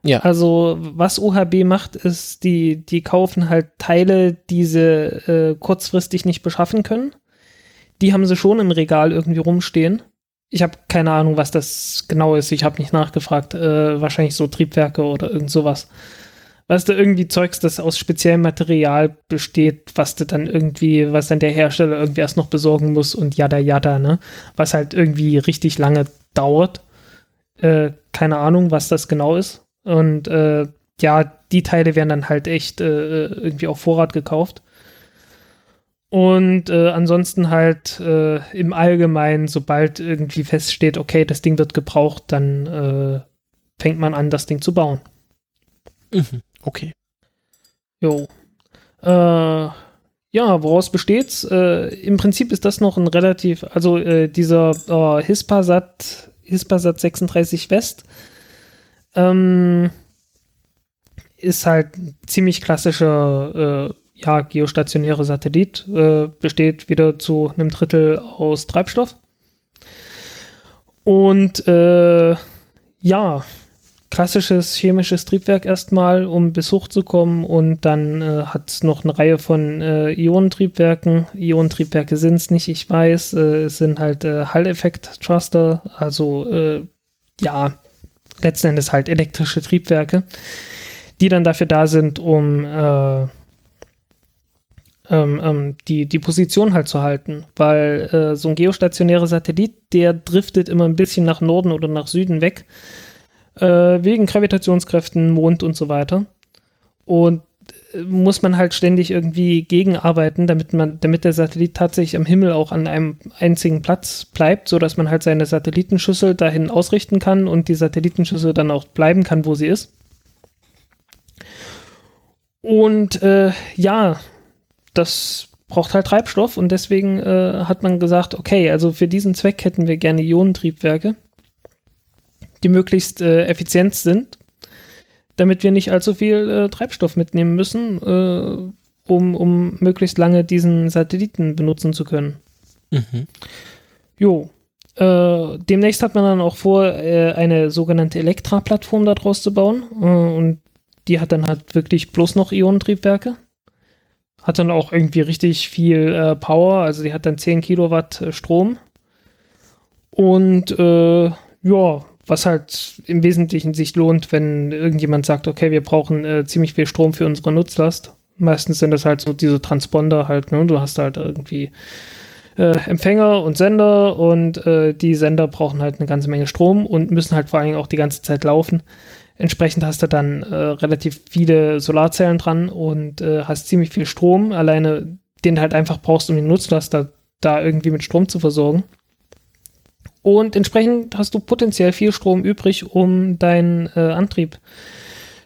Ja. Also was OHB macht, ist, die, die kaufen halt Teile, die sie äh, kurzfristig nicht beschaffen können. Die haben sie schon im Regal irgendwie rumstehen. Ich habe keine Ahnung, was das genau ist. Ich habe nicht nachgefragt. Äh, wahrscheinlich so Triebwerke oder irgend sowas. Weißt du, irgendwie Zeugs, das aus speziellem Material besteht, was du dann irgendwie, was dann der Hersteller irgendwie erst noch besorgen muss und jada jada, ne? Was halt irgendwie richtig lange dauert. Äh, keine Ahnung, was das genau ist. Und äh, ja, die Teile werden dann halt echt äh, irgendwie auf Vorrat gekauft. Und äh, ansonsten halt äh, im Allgemeinen, sobald irgendwie feststeht, okay, das Ding wird gebraucht, dann äh, fängt man an, das Ding zu bauen. Mhm. Okay. Jo. Äh, ja, woraus besteht's? Äh, Im Prinzip ist das noch ein relativ, also äh, dieser äh, Hispasat, Hispasat 36 West ähm, ist halt ein ziemlich klassischer äh, ja, geostationäre Satellit, äh, besteht wieder zu einem Drittel aus Treibstoff. Und äh, ja, klassisches chemisches Triebwerk erstmal, um bis hoch zu kommen. Und dann äh, hat es noch eine Reihe von äh, Ionentriebwerken. Ionentriebwerke sind es nicht, ich weiß. Äh, es sind halt äh, Hall-Effekt-Thruster, also äh, ja, letzten Endes halt elektrische Triebwerke, die dann dafür da sind, um äh, ähm, ähm, die, die Position halt zu halten, weil äh, so ein geostationärer Satellit, der driftet immer ein bisschen nach Norden oder nach Süden weg, äh, wegen Gravitationskräften, Mond und so weiter. Und äh, muss man halt ständig irgendwie gegenarbeiten, damit man, damit der Satellit tatsächlich am Himmel auch an einem einzigen Platz bleibt, so dass man halt seine Satellitenschüssel dahin ausrichten kann und die Satellitenschüssel dann auch bleiben kann, wo sie ist. Und äh, ja, das braucht halt Treibstoff und deswegen äh, hat man gesagt, okay, also für diesen Zweck hätten wir gerne Ionentriebwerke, die möglichst äh, effizient sind, damit wir nicht allzu viel äh, Treibstoff mitnehmen müssen, äh, um, um möglichst lange diesen Satelliten benutzen zu können. Mhm. Jo. Äh, demnächst hat man dann auch vor, äh, eine sogenannte Elektra-Plattform daraus zu bauen. und die hat dann halt wirklich bloß noch Ionentriebwerke hat dann auch irgendwie richtig viel äh, Power, also die hat dann 10 Kilowatt äh, Strom. Und äh, ja, was halt im Wesentlichen sich lohnt, wenn irgendjemand sagt, okay, wir brauchen äh, ziemlich viel Strom für unsere Nutzlast. Meistens sind das halt so diese Transponder halt, ne? Du hast halt irgendwie äh, Empfänger und Sender und äh, die Sender brauchen halt eine ganze Menge Strom und müssen halt vor allen Dingen auch die ganze Zeit laufen. Entsprechend hast du dann äh, relativ viele Solarzellen dran und äh, hast ziemlich viel Strom, alleine den halt einfach brauchst, um den Nutzlaster da irgendwie mit Strom zu versorgen. Und entsprechend hast du potenziell viel Strom übrig, um deinen äh, Antrieb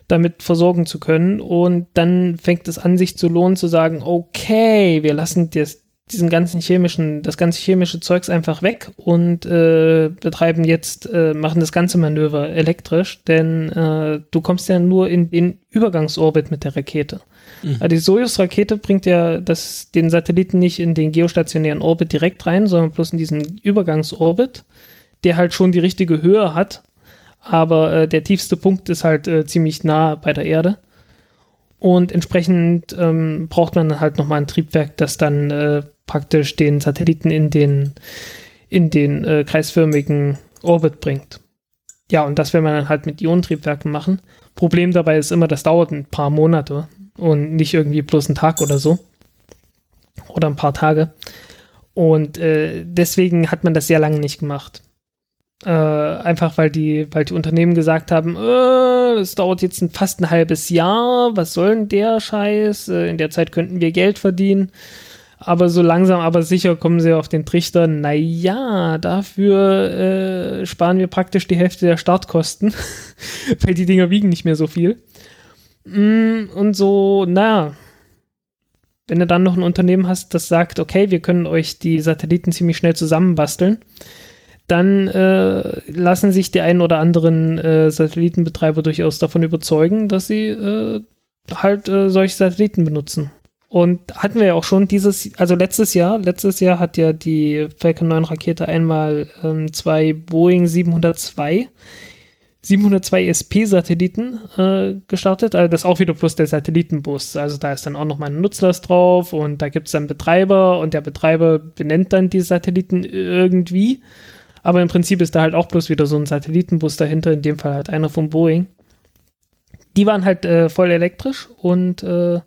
damit versorgen zu können. Und dann fängt es an, sich zu lohnen, zu sagen, okay, wir lassen das, diesen ganzen chemischen, das ganze chemische Zeugs einfach weg und äh, betreiben jetzt, äh, machen das ganze Manöver elektrisch, denn äh, du kommst ja nur in den Übergangsorbit mit der Rakete. Mhm. Also die Soyuz-Rakete bringt ja das, den Satelliten nicht in den geostationären Orbit direkt rein, sondern bloß in diesen Übergangsorbit, der halt schon die richtige Höhe hat, aber äh, der tiefste Punkt ist halt äh, ziemlich nah bei der Erde. Und entsprechend ähm, braucht man halt nochmal ein Triebwerk, das dann äh, praktisch den Satelliten in den, in den äh, kreisförmigen Orbit bringt. Ja, und das will man dann halt mit Ionentriebwerken machen. Problem dabei ist immer, das dauert ein paar Monate und nicht irgendwie bloß einen Tag oder so. Oder ein paar Tage. Und äh, deswegen hat man das sehr lange nicht gemacht. Äh, einfach weil die, weil die Unternehmen gesagt haben, äh, dauert jetzt ein, fast ein halbes Jahr, was soll denn der Scheiß? Äh, in der Zeit könnten wir Geld verdienen. Aber so langsam, aber sicher kommen sie auf den Trichter, naja, dafür äh, sparen wir praktisch die Hälfte der Startkosten, [laughs] weil die Dinger wiegen nicht mehr so viel. Mm, und so, naja, wenn du dann noch ein Unternehmen hast, das sagt, okay, wir können euch die Satelliten ziemlich schnell zusammenbasteln, dann äh, lassen sich die einen oder anderen äh, Satellitenbetreiber durchaus davon überzeugen, dass sie äh, halt äh, solche Satelliten benutzen. Und hatten wir ja auch schon dieses, also letztes Jahr, letztes Jahr hat ja die Falcon 9 Rakete einmal ähm, zwei Boeing 702 702 SP-Satelliten äh, gestartet. Also das auch wieder plus der Satellitenbus. Also da ist dann auch noch mal ein Nutzlast drauf und da gibt es dann Betreiber und der Betreiber benennt dann die Satelliten irgendwie. Aber im Prinzip ist da halt auch bloß wieder so ein Satellitenbus dahinter, in dem Fall halt einer von Boeing. Die waren halt äh, voll elektrisch und äh,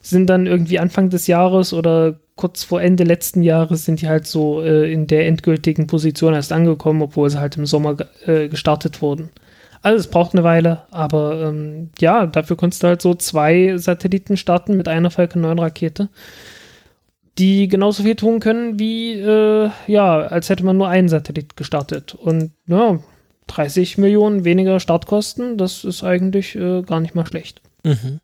sind dann irgendwie Anfang des Jahres oder kurz vor Ende letzten Jahres sind die halt so äh, in der endgültigen Position erst angekommen, obwohl sie halt im Sommer äh, gestartet wurden. Also es braucht eine Weile, aber ähm, ja, dafür konntest du halt so zwei Satelliten starten mit einer Falcon 9 Rakete, die genauso viel tun können wie, äh, ja, als hätte man nur einen Satellit gestartet. Und ja, 30 Millionen weniger Startkosten, das ist eigentlich äh, gar nicht mal schlecht. Mhm.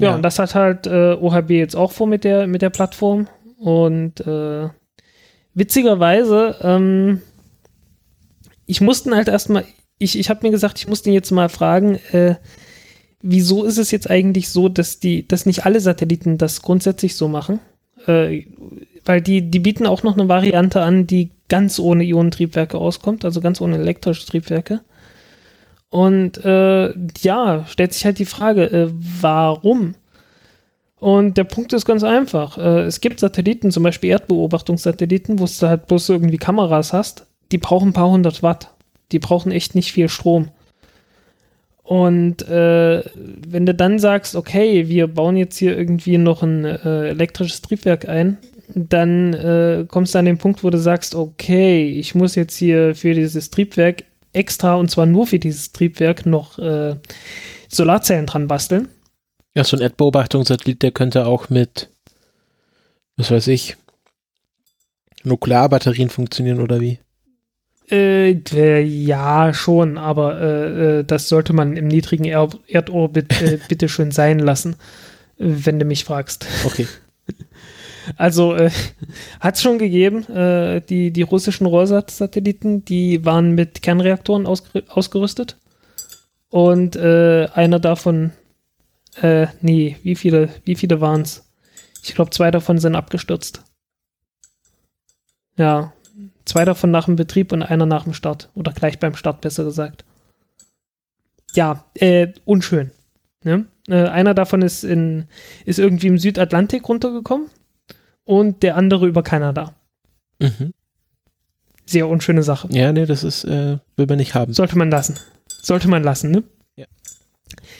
Ja, ja, und das hat halt äh, OHB jetzt auch vor mit der, mit der Plattform. Und äh, witzigerweise, ähm, ich musste halt erstmal, ich, ich habe mir gesagt, ich muss den jetzt mal fragen, äh, wieso ist es jetzt eigentlich so, dass die, dass nicht alle Satelliten das grundsätzlich so machen? Äh, weil die, die bieten auch noch eine Variante an, die ganz ohne Ionentriebwerke auskommt, also ganz ohne elektrische Triebwerke. Und äh, ja, stellt sich halt die Frage, äh, warum? Und der Punkt ist ganz einfach. Äh, es gibt Satelliten, zum Beispiel Erdbeobachtungssatelliten, wo du halt bloß irgendwie Kameras hast, die brauchen ein paar hundert Watt. Die brauchen echt nicht viel Strom. Und äh, wenn du dann sagst, okay, wir bauen jetzt hier irgendwie noch ein äh, elektrisches Triebwerk ein, dann äh, kommst du an den Punkt, wo du sagst, okay, ich muss jetzt hier für dieses Triebwerk extra und zwar nur für dieses Triebwerk noch äh, Solarzellen dran basteln. Ja, so ein Erdbeobachtungssatellit, der könnte auch mit, was weiß ich, Nuklearbatterien funktionieren oder wie? Äh, ja, schon, aber äh, äh, das sollte man im niedrigen er Erdorbit äh, [laughs] bitte schön sein lassen, wenn du mich fragst. Okay. Also äh, [laughs] hat es schon gegeben, äh, die, die russischen Rorsat-Satelliten, die waren mit Kernreaktoren ausger ausgerüstet. Und äh, einer davon, äh, nee, wie viele, wie viele waren es? Ich glaube, zwei davon sind abgestürzt. Ja, zwei davon nach dem Betrieb und einer nach dem Start. Oder gleich beim Start, besser gesagt. Ja, äh, unschön. Ne? Äh, einer davon ist, in, ist irgendwie im Südatlantik runtergekommen und der andere über Kanada. Mhm. Sehr unschöne Sache. Ja, nee, das ist, äh, will man nicht haben. Sollte man lassen. Sollte man lassen, ne? Ja.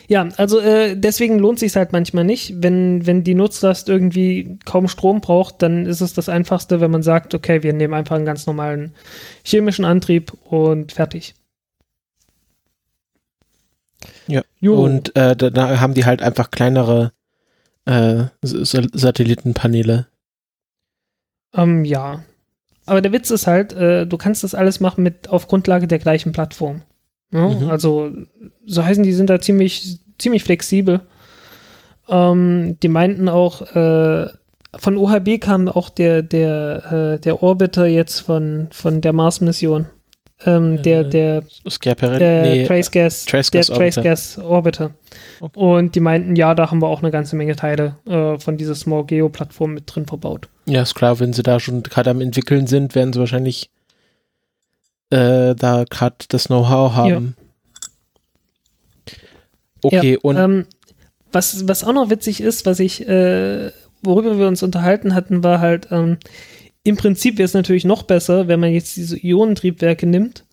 Ja, also äh, deswegen lohnt sich halt manchmal nicht. Wenn, wenn die Nutzlast irgendwie kaum Strom braucht, dann ist es das Einfachste, wenn man sagt, okay, wir nehmen einfach einen ganz normalen chemischen Antrieb und fertig. Ja. Jo. Und äh, da haben die halt einfach kleinere äh, Satellitenpaneele. Ähm, ja. Aber der Witz ist halt, äh, du kannst das alles machen mit auf Grundlage der gleichen Plattform. Ja? Mhm. Also, so heißen die sind da ziemlich, ziemlich flexibel. Ähm, die meinten auch, äh, von OHB kam auch der, der, äh, der Orbiter jetzt von, von der Mars-Mission. Ähm, der, äh, der, Scaperin, der nee, Trace Gas, Trace der Trace Gas Orbiter. Okay. Und die meinten, ja, da haben wir auch eine ganze Menge Teile äh, von dieser Small Geo Plattform mit drin verbaut. Ja, ist klar, wenn sie da schon gerade am entwickeln sind, werden sie wahrscheinlich äh, da gerade das Know-how haben. Ja. Okay, ja, und ähm, was, was auch noch witzig ist, was ich, äh, worüber wir uns unterhalten hatten, war halt, ähm, im Prinzip wäre es natürlich noch besser, wenn man jetzt diese Ionentriebwerke nimmt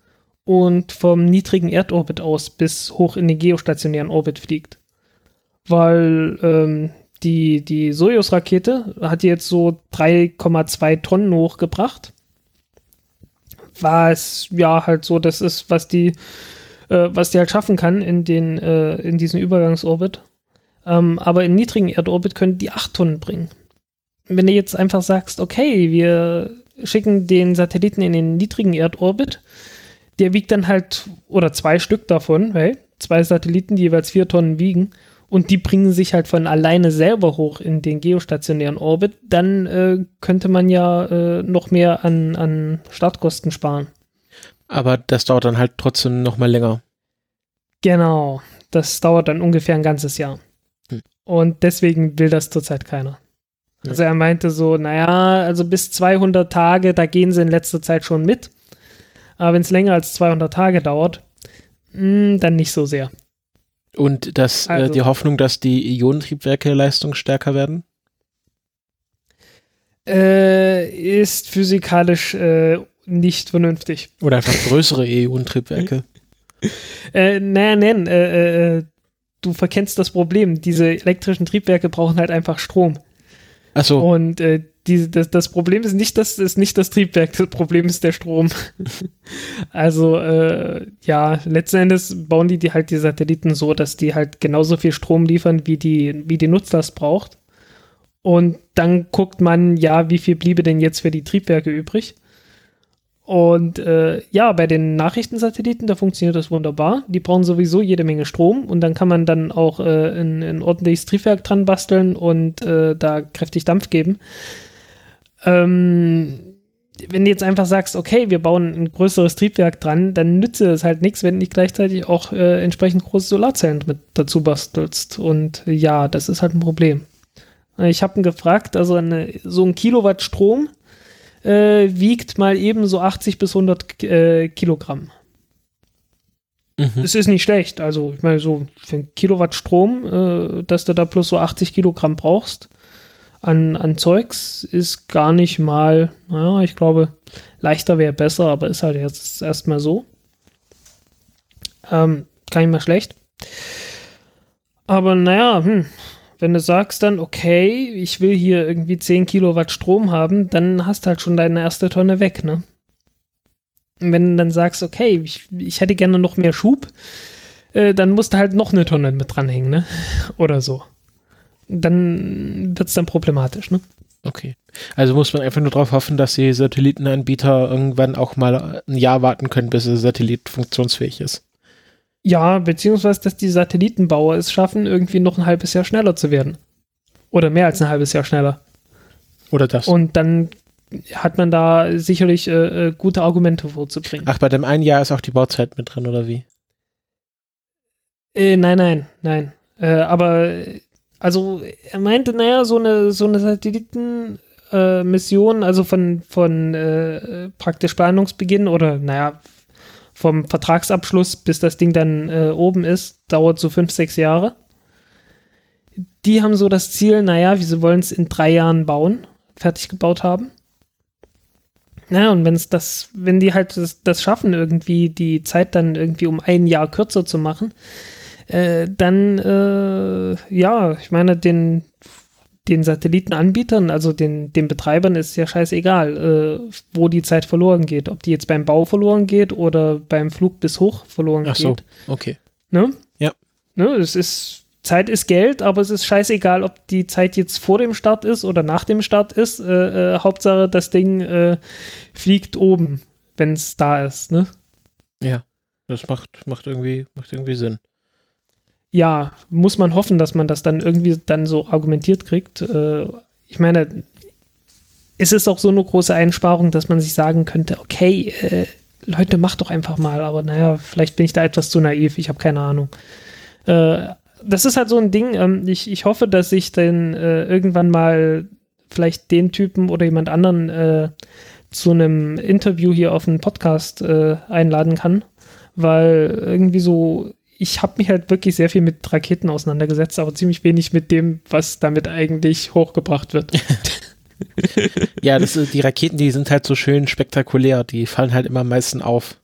und vom niedrigen Erdorbit aus bis hoch in den geostationären Orbit fliegt. Weil ähm, die, die Soyuz-Rakete hat jetzt so 3,2 Tonnen hochgebracht. Was ja halt so, das ist, was die, äh, was die halt schaffen kann in den, äh, in diesen Übergangsorbit. Ähm, aber im niedrigen Erdorbit können die 8 Tonnen bringen. Wenn du jetzt einfach sagst, okay, wir schicken den Satelliten in den niedrigen Erdorbit, der wiegt dann halt, oder zwei Stück davon, hey, zwei Satelliten, die jeweils vier Tonnen wiegen, und die bringen sich halt von alleine selber hoch in den geostationären Orbit, dann äh, könnte man ja äh, noch mehr an, an Startkosten sparen. Aber das dauert dann halt trotzdem noch mal länger. Genau, das dauert dann ungefähr ein ganzes Jahr. Hm. Und deswegen will das zurzeit keiner. Also er meinte so, naja, also bis 200 Tage, da gehen sie in letzter Zeit schon mit. Aber wenn es länger als 200 Tage dauert, mh, dann nicht so sehr. Und das, äh, Also- die Hoffnung, dass die Ionentriebwerke leistungsstärker werden? Äh, ist physikalisch äh, nicht vernünftig. Oder einfach größere Ionentriebwerke? [laughs] Äh, naja, nein, äh, äh, du verkennst das Problem. Diese elektrischen Triebwerke brauchen halt einfach Strom. Achso, Und äh, die, das, das Problem ist nicht das, ist nicht das Triebwerk, das Problem ist der Strom. [laughs] also äh, ja, letzten Endes bauen die, die halt die Satelliten so, dass die halt genauso viel Strom liefern, wie die, wie die Nutzlast braucht. Und dann guckt man, ja, wie viel bliebe denn jetzt für die Triebwerke übrig? Und äh, ja, bei den Nachrichtensatelliten, da funktioniert das wunderbar. Die brauchen sowieso jede Menge Strom und dann kann man dann auch äh, ein, ein ordentliches Triebwerk dran basteln und äh, da kräftig Dampf geben. Ähm, wenn du jetzt einfach sagst, okay, wir bauen ein größeres Triebwerk dran, dann nütze es halt nichts, wenn du nicht gleichzeitig auch äh, entsprechend große Solarzellen mit dazu bastelst. Und ja, das ist halt ein Problem. Ich habe ihn gefragt, also eine, so ein Kilowatt Strom äh, wiegt mal eben so 80 bis 100 äh, Kilogramm. mhm. Es ist nicht schlecht. Also, ich meine, so für ein Kilowatt Strom, äh, dass du da plus so 80 Kilogramm brauchst an, an Zeugs, ist gar nicht mal, naja, ich glaube, leichter wäre besser, aber ist halt jetzt erstmal so. Ähm, kann ich mal schlecht. Aber naja, hm, wenn du sagst dann, okay, ich will hier irgendwie 10 Kilowatt Strom haben, dann hast halt schon deine erste Tonne weg, ne? Und wenn du dann sagst, okay, ich, ich hätte gerne noch mehr Schub, äh, dann musst du halt noch eine Tonne mit dranhängen, ne? [laughs] Oder so. Dann wird es dann problematisch, ne? okay. Also muss man einfach nur darauf hoffen, dass die Satellitenanbieter irgendwann auch mal ein Jahr warten können, bis der Satellit funktionsfähig ist. Ja, beziehungsweise, dass die Satellitenbauer es schaffen, irgendwie noch ein halbes Jahr schneller zu werden. Oder mehr als ein halbes Jahr schneller. Oder das. Und dann hat man da sicherlich äh, äh, gute Argumente vorzubringen. Ach, bei dem einen Jahr ist auch die Bauzeit mit drin, oder wie? Äh, nein, nein, nein. Äh, aber also er meinte, naja, so eine so eine Satellitenmission, äh, also von von äh, praktisch Planungsbeginn oder naja vom Vertragsabschluss bis das Ding dann äh, oben ist, dauert so fünf sechs Jahre. Die haben so das Ziel, naja, sie wollen es in drei Jahren bauen, fertig gebaut haben. Naja, und wenn es das, wenn die halt das, das schaffen, irgendwie die Zeit dann irgendwie um ein Jahr kürzer zu machen, äh, dann, äh, ja, ich meine, den, den Satellitenanbietern, also den, den Betreibern ist ja scheißegal, äh, wo die Zeit verloren geht. Ob die jetzt beim Bau verloren geht oder beim Flug bis hoch verloren Ach so, geht. okay. Ne? Ja. Ne, es ist, Zeit ist Geld, aber es ist scheißegal, ob die Zeit jetzt vor dem Start ist oder nach dem Start ist. Äh, äh, Hauptsache, das Ding äh, fliegt oben, wenn es da ist, ne? Ja. Das macht, macht irgendwie, macht irgendwie Sinn. Ja, muss man hoffen, dass man das dann irgendwie dann so argumentiert kriegt. Äh, ich meine, es ist auch so eine große Einsparung, dass man sich sagen könnte, okay, äh, Leute, macht doch einfach mal, aber naja, vielleicht bin ich da etwas zu naiv, ich habe keine Ahnung. Äh, das ist halt so ein Ding, ähm, ich, ich hoffe, dass ich dann äh, irgendwann mal vielleicht den Typen oder jemand anderen äh, zu einem Interview hier auf einen Podcast äh, einladen kann, weil irgendwie so, ich habe mich halt wirklich sehr viel mit Raketen auseinandergesetzt, aber ziemlich wenig mit dem, was damit eigentlich hochgebracht wird. [laughs] Ja, das, ist- die Raketen, die sind halt so schön spektakulär. Die fallen halt immer am meisten auf.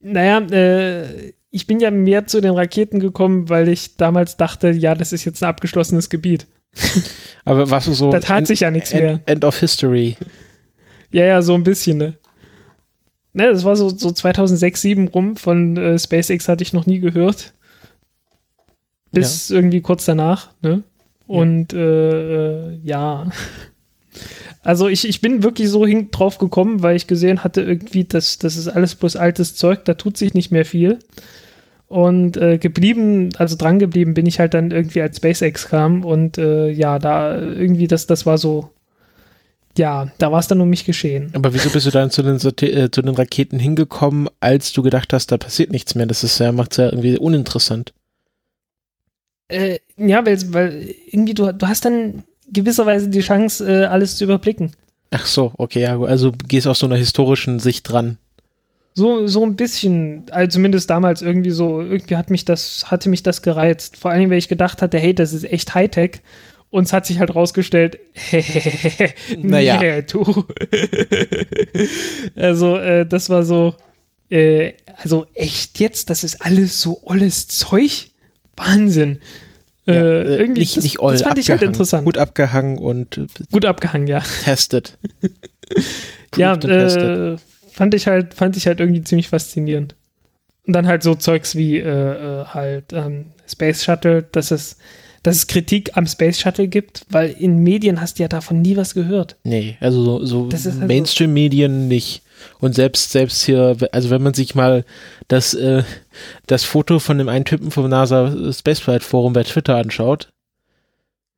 Naja, äh, ich bin ja mehr zu den Raketen gekommen, weil ich damals dachte, ja, das ist jetzt ein abgeschlossenes Gebiet. Aber was so. Da tat sich ja nichts mehr. End, End of History. Ja, ja, so ein bisschen, ne? Ne, das war so, so 2006, 2007 rum. Von äh, SpaceX hatte ich noch nie gehört. Bis irgendwie kurz danach, ne? Und äh, äh, ja. Also ich, ich bin wirklich so hin drauf gekommen, weil ich gesehen hatte, irgendwie, das, das ist alles bloß altes Zeug, da tut sich nicht mehr viel. Und äh, geblieben, also dran geblieben bin ich halt dann irgendwie als SpaceX kam und äh, ja, da irgendwie, das, das war so, ja, da war es dann um mich geschehen. Aber wieso bist du dann zu den, äh, zu den Raketen hingekommen, als du gedacht hast, da passiert nichts mehr? Das ist ja, macht's ja irgendwie uninteressant. Äh, ja, weil, weil irgendwie du, du hast dann gewisserweise die Chance, äh, alles zu überblicken. Ach so, okay, ja, also du gehst aus so einer historischen Sicht dran. So, so ein bisschen, also zumindest damals irgendwie so, irgendwie hat mich das, hatte mich das gereizt. Vor allem, weil ich gedacht hatte, hey, das ist echt Hightech. Und es hat sich halt rausgestellt, [laughs] Naja. [laughs] nee, du. also, äh, das war so, äh, also echt jetzt, das ist alles so olles Zeug? Wahnsinn. Äh, Ja, äh, irgendwie, nicht, das, nicht all das fand ich halt interessant. Gut abgehangen und äh, Gut abgehangen, ja. tested. [laughs] ja, tested. äh, fand ich halt, fand ich halt irgendwie ziemlich faszinierend. Und dann halt so Zeugs wie halt ähm, Space Shuttle, dass es, dass es Kritik am Space Shuttle gibt, weil in Medien hast du ja davon nie was gehört. Nee, also so, so Das ist halt so- Mainstream-Medien nicht. Und selbst, selbst hier, also wenn man sich mal das, äh, das Foto von dem einen Typen vom NASA Spaceflight Forum bei Twitter anschaut,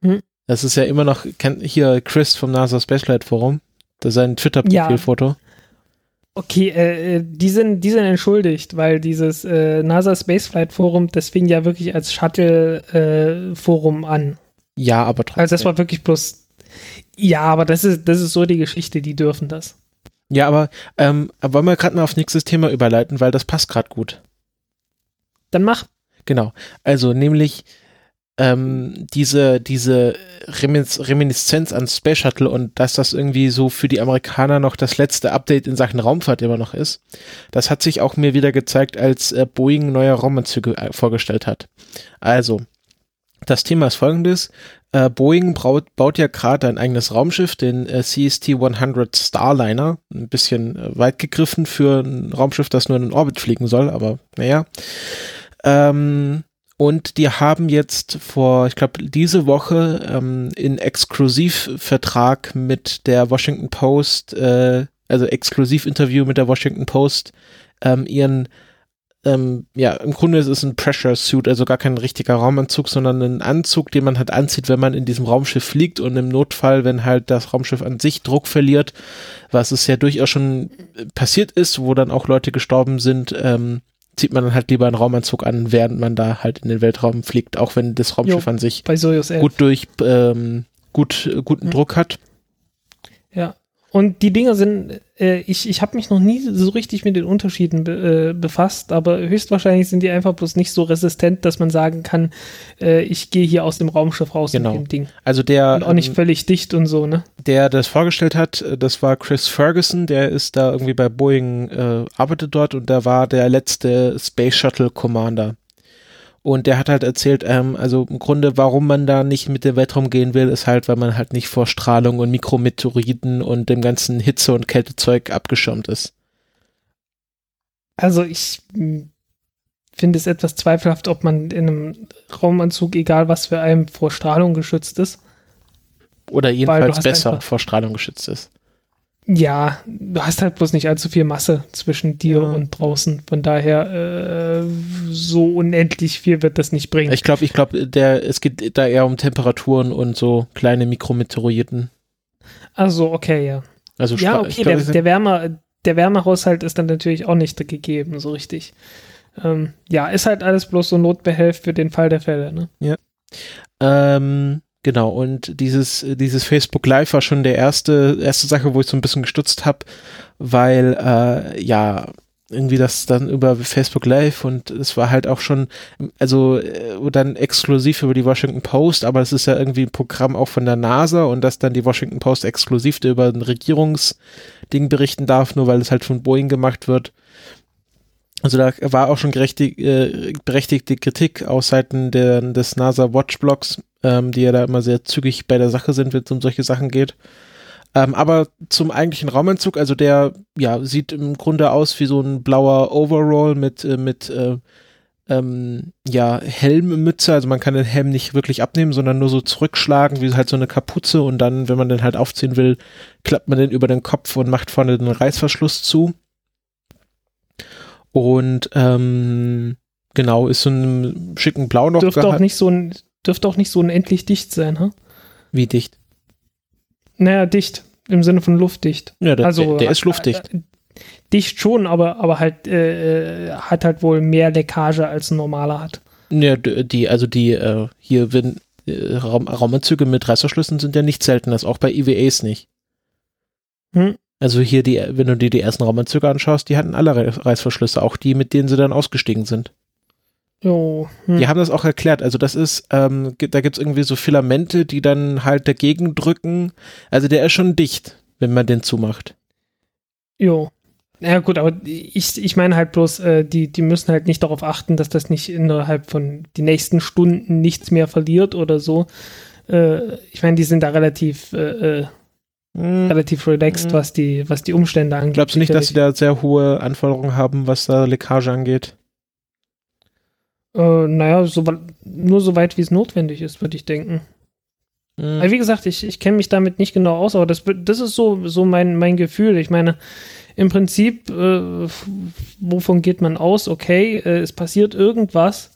Hm. das ist ja immer noch, kennt hier Chris vom NASA Spaceflight Forum, das ist sein Twitter-Profilfoto. Okay, äh, äh, die sind, die sind entschuldigt, weil dieses äh, NASA Spaceflight Forum, das fing ja wirklich als Shuttle äh, Forum an. Ja, aber trotzdem. Also das war wirklich bloß, ja, aber das ist, das ist so die Geschichte, die dürfen das. ja, aber ähm, aber wollen wir gerade mal auf nächstes Thema überleiten, weil das passt gerade gut. Dann mach. Genau. Also nämlich ähm, diese, diese Reminis Reminiszenz an Space Shuttle und dass das irgendwie so für die Amerikaner noch das letzte Update in Sachen Raumfahrt immer noch ist, das hat sich auch mir wieder gezeigt, als äh, Boeing neue Raumanzüge äh, vorgestellt hat. Also, das Thema ist folgendes. Äh, Boeing braut, baut ja gerade ein eigenes Raumschiff, den äh, CST-100 Starliner. Ein bisschen äh, weit gegriffen für ein Raumschiff, das nur in den Orbit fliegen soll, aber naja. Ähm, und die haben jetzt vor, ich glaube, diese Woche ähm, in Exklusivvertrag mit der Washington Post, äh, also Exklusivinterview mit der Washington Post, ähm, ihren, ähm, ja, im Grunde ist es ein Pressure Suit, also gar kein richtiger Raumanzug, sondern ein Anzug, den man halt anzieht, wenn man in diesem Raumschiff fliegt und im Notfall, wenn halt das Raumschiff an sich Druck verliert, was es ja durchaus schon passiert ist, wo dann auch Leute gestorben sind, ähm, zieht man dann halt lieber einen Raumanzug an, während man da halt in den Weltraum fliegt, auch wenn das Raumschiff Jo. an sich Bei Soyuz 11. gut durch ähm, gut äh, guten Mhm. Druck hat. Und die Dinger sind, äh, ich, ich habe mich noch nie so richtig mit den Unterschieden be, äh, befasst, aber höchstwahrscheinlich sind die einfach bloß nicht so resistent, dass man sagen kann, äh, ich gehe hier aus dem Raumschiff raus Genau. mit dem Ding. Also der Und auch nicht ähm, völlig dicht und so, ne? der das vorgestellt hat, äh, das war Chris Ferguson, der ist da irgendwie bei Boeing äh, arbeitet dort und der war der letzte Space Shuttle Commander. Und der hat halt erzählt, ähm, also im Grunde, warum man da nicht mit dem Weltraum gehen will, ist halt, weil man halt nicht vor Strahlung und Mikrometeoriten und dem ganzen Hitze- und Kältezeug abgeschirmt ist. Also ich mh, finde es etwas zweifelhaft, ob man in einem Raumanzug, egal was für einen, vor Strahlung geschützt ist. Oder jedenfalls besser vor Strahlung geschützt ist. Ja, du hast halt bloß nicht allzu viel Masse zwischen dir Ja. und draußen. Von daher, äh, so unendlich viel wird das nicht bringen. Ich glaube, ich glaube, der, es geht da eher um Temperaturen und so kleine Mikrometeoriten. Also, okay, ja. Also Ja, okay, glaub, der, der, Wärme, der Wärmehaushalt ist dann natürlich auch nicht gegeben, so richtig. Ähm, ja, ist halt alles bloß so Notbehelf für den Fall der Fälle, ne? Ähm, genau, und dieses, dieses Facebook Live war schon der erste, erste Sache, wo ich so ein bisschen gestutzt habe, weil, äh, ja, irgendwie das dann über Facebook Live und es war halt auch schon, also äh, dann exklusiv über die Washington Post, aber es ist ja irgendwie ein Programm auch von der NASA und dass dann die Washington Post exklusiv über ein Regierungsding berichten darf, nur weil es halt von Boeing gemacht wird. Also da war auch schon gerechtig, äh, berechtigte Kritik aus Seiten der, des NASA Watchblocks, ähm, die ja da immer sehr zügig bei der Sache sind, wenn es um solche Sachen geht. Ähm, aber zum eigentlichen Raumanzug, also der ja sieht im Grunde aus wie so ein blauer Overall mit äh, mit äh, ähm, ja Helmmütze. Also man kann den Helm nicht wirklich abnehmen, sondern nur so zurückschlagen wie halt so eine Kapuze und dann, wenn man den halt aufziehen will, klappt man den über den Kopf und macht vorne den Reißverschluss zu. Und ähm, genau ist so ein schicken Blau noch Dürfte auch nicht so ein, dürfte auch nicht so unendlich dicht sein, ha? Wie dicht? Naja, dicht. Im Sinne von luftdicht. Ja, der, Also der, der ist luftdicht. Äh, dicht schon, aber, aber halt äh, äh, hat halt wohl mehr Leckage als ein normaler hat. Ja, die, also die, äh, hier, wenn äh, Raum, Raumanzüge mit Reißverschlüssen sind ja nicht selten, das auch bei IWAs nicht. Hm. Also hier die, wenn du dir die ersten Raumanzüge anschaust, die hatten alle Reißverschlüsse, auch die, mit denen sie dann ausgestiegen sind. Jo. Hm. Die haben das auch erklärt. Also das ist, ähm, da gibt's irgendwie so Filamente, die dann halt dagegen drücken. Also der ist schon dicht, wenn man den zumacht. Jo. Ja gut, aber ich, ich meine halt bloß, äh, die, die müssen halt nicht darauf achten, dass das nicht innerhalb von die nächsten Stunden nichts mehr verliert oder so. Äh, ich meine, die sind da relativ, äh, äh Hm. relativ relaxed, Mhm. was die, was die Umstände angeht. Glaubst du nicht, dass sie da sehr hohe Anforderungen haben, was da Leckage angeht? Äh, naja, so, nur so weit, wie es notwendig ist, würde ich denken. Hm. Aber wie gesagt, ich, ich kenne mich damit nicht genau aus, aber das, das ist so, so mein, mein Gefühl. Ich meine, im Prinzip, äh, wovon geht man aus? Okay, äh, es passiert irgendwas,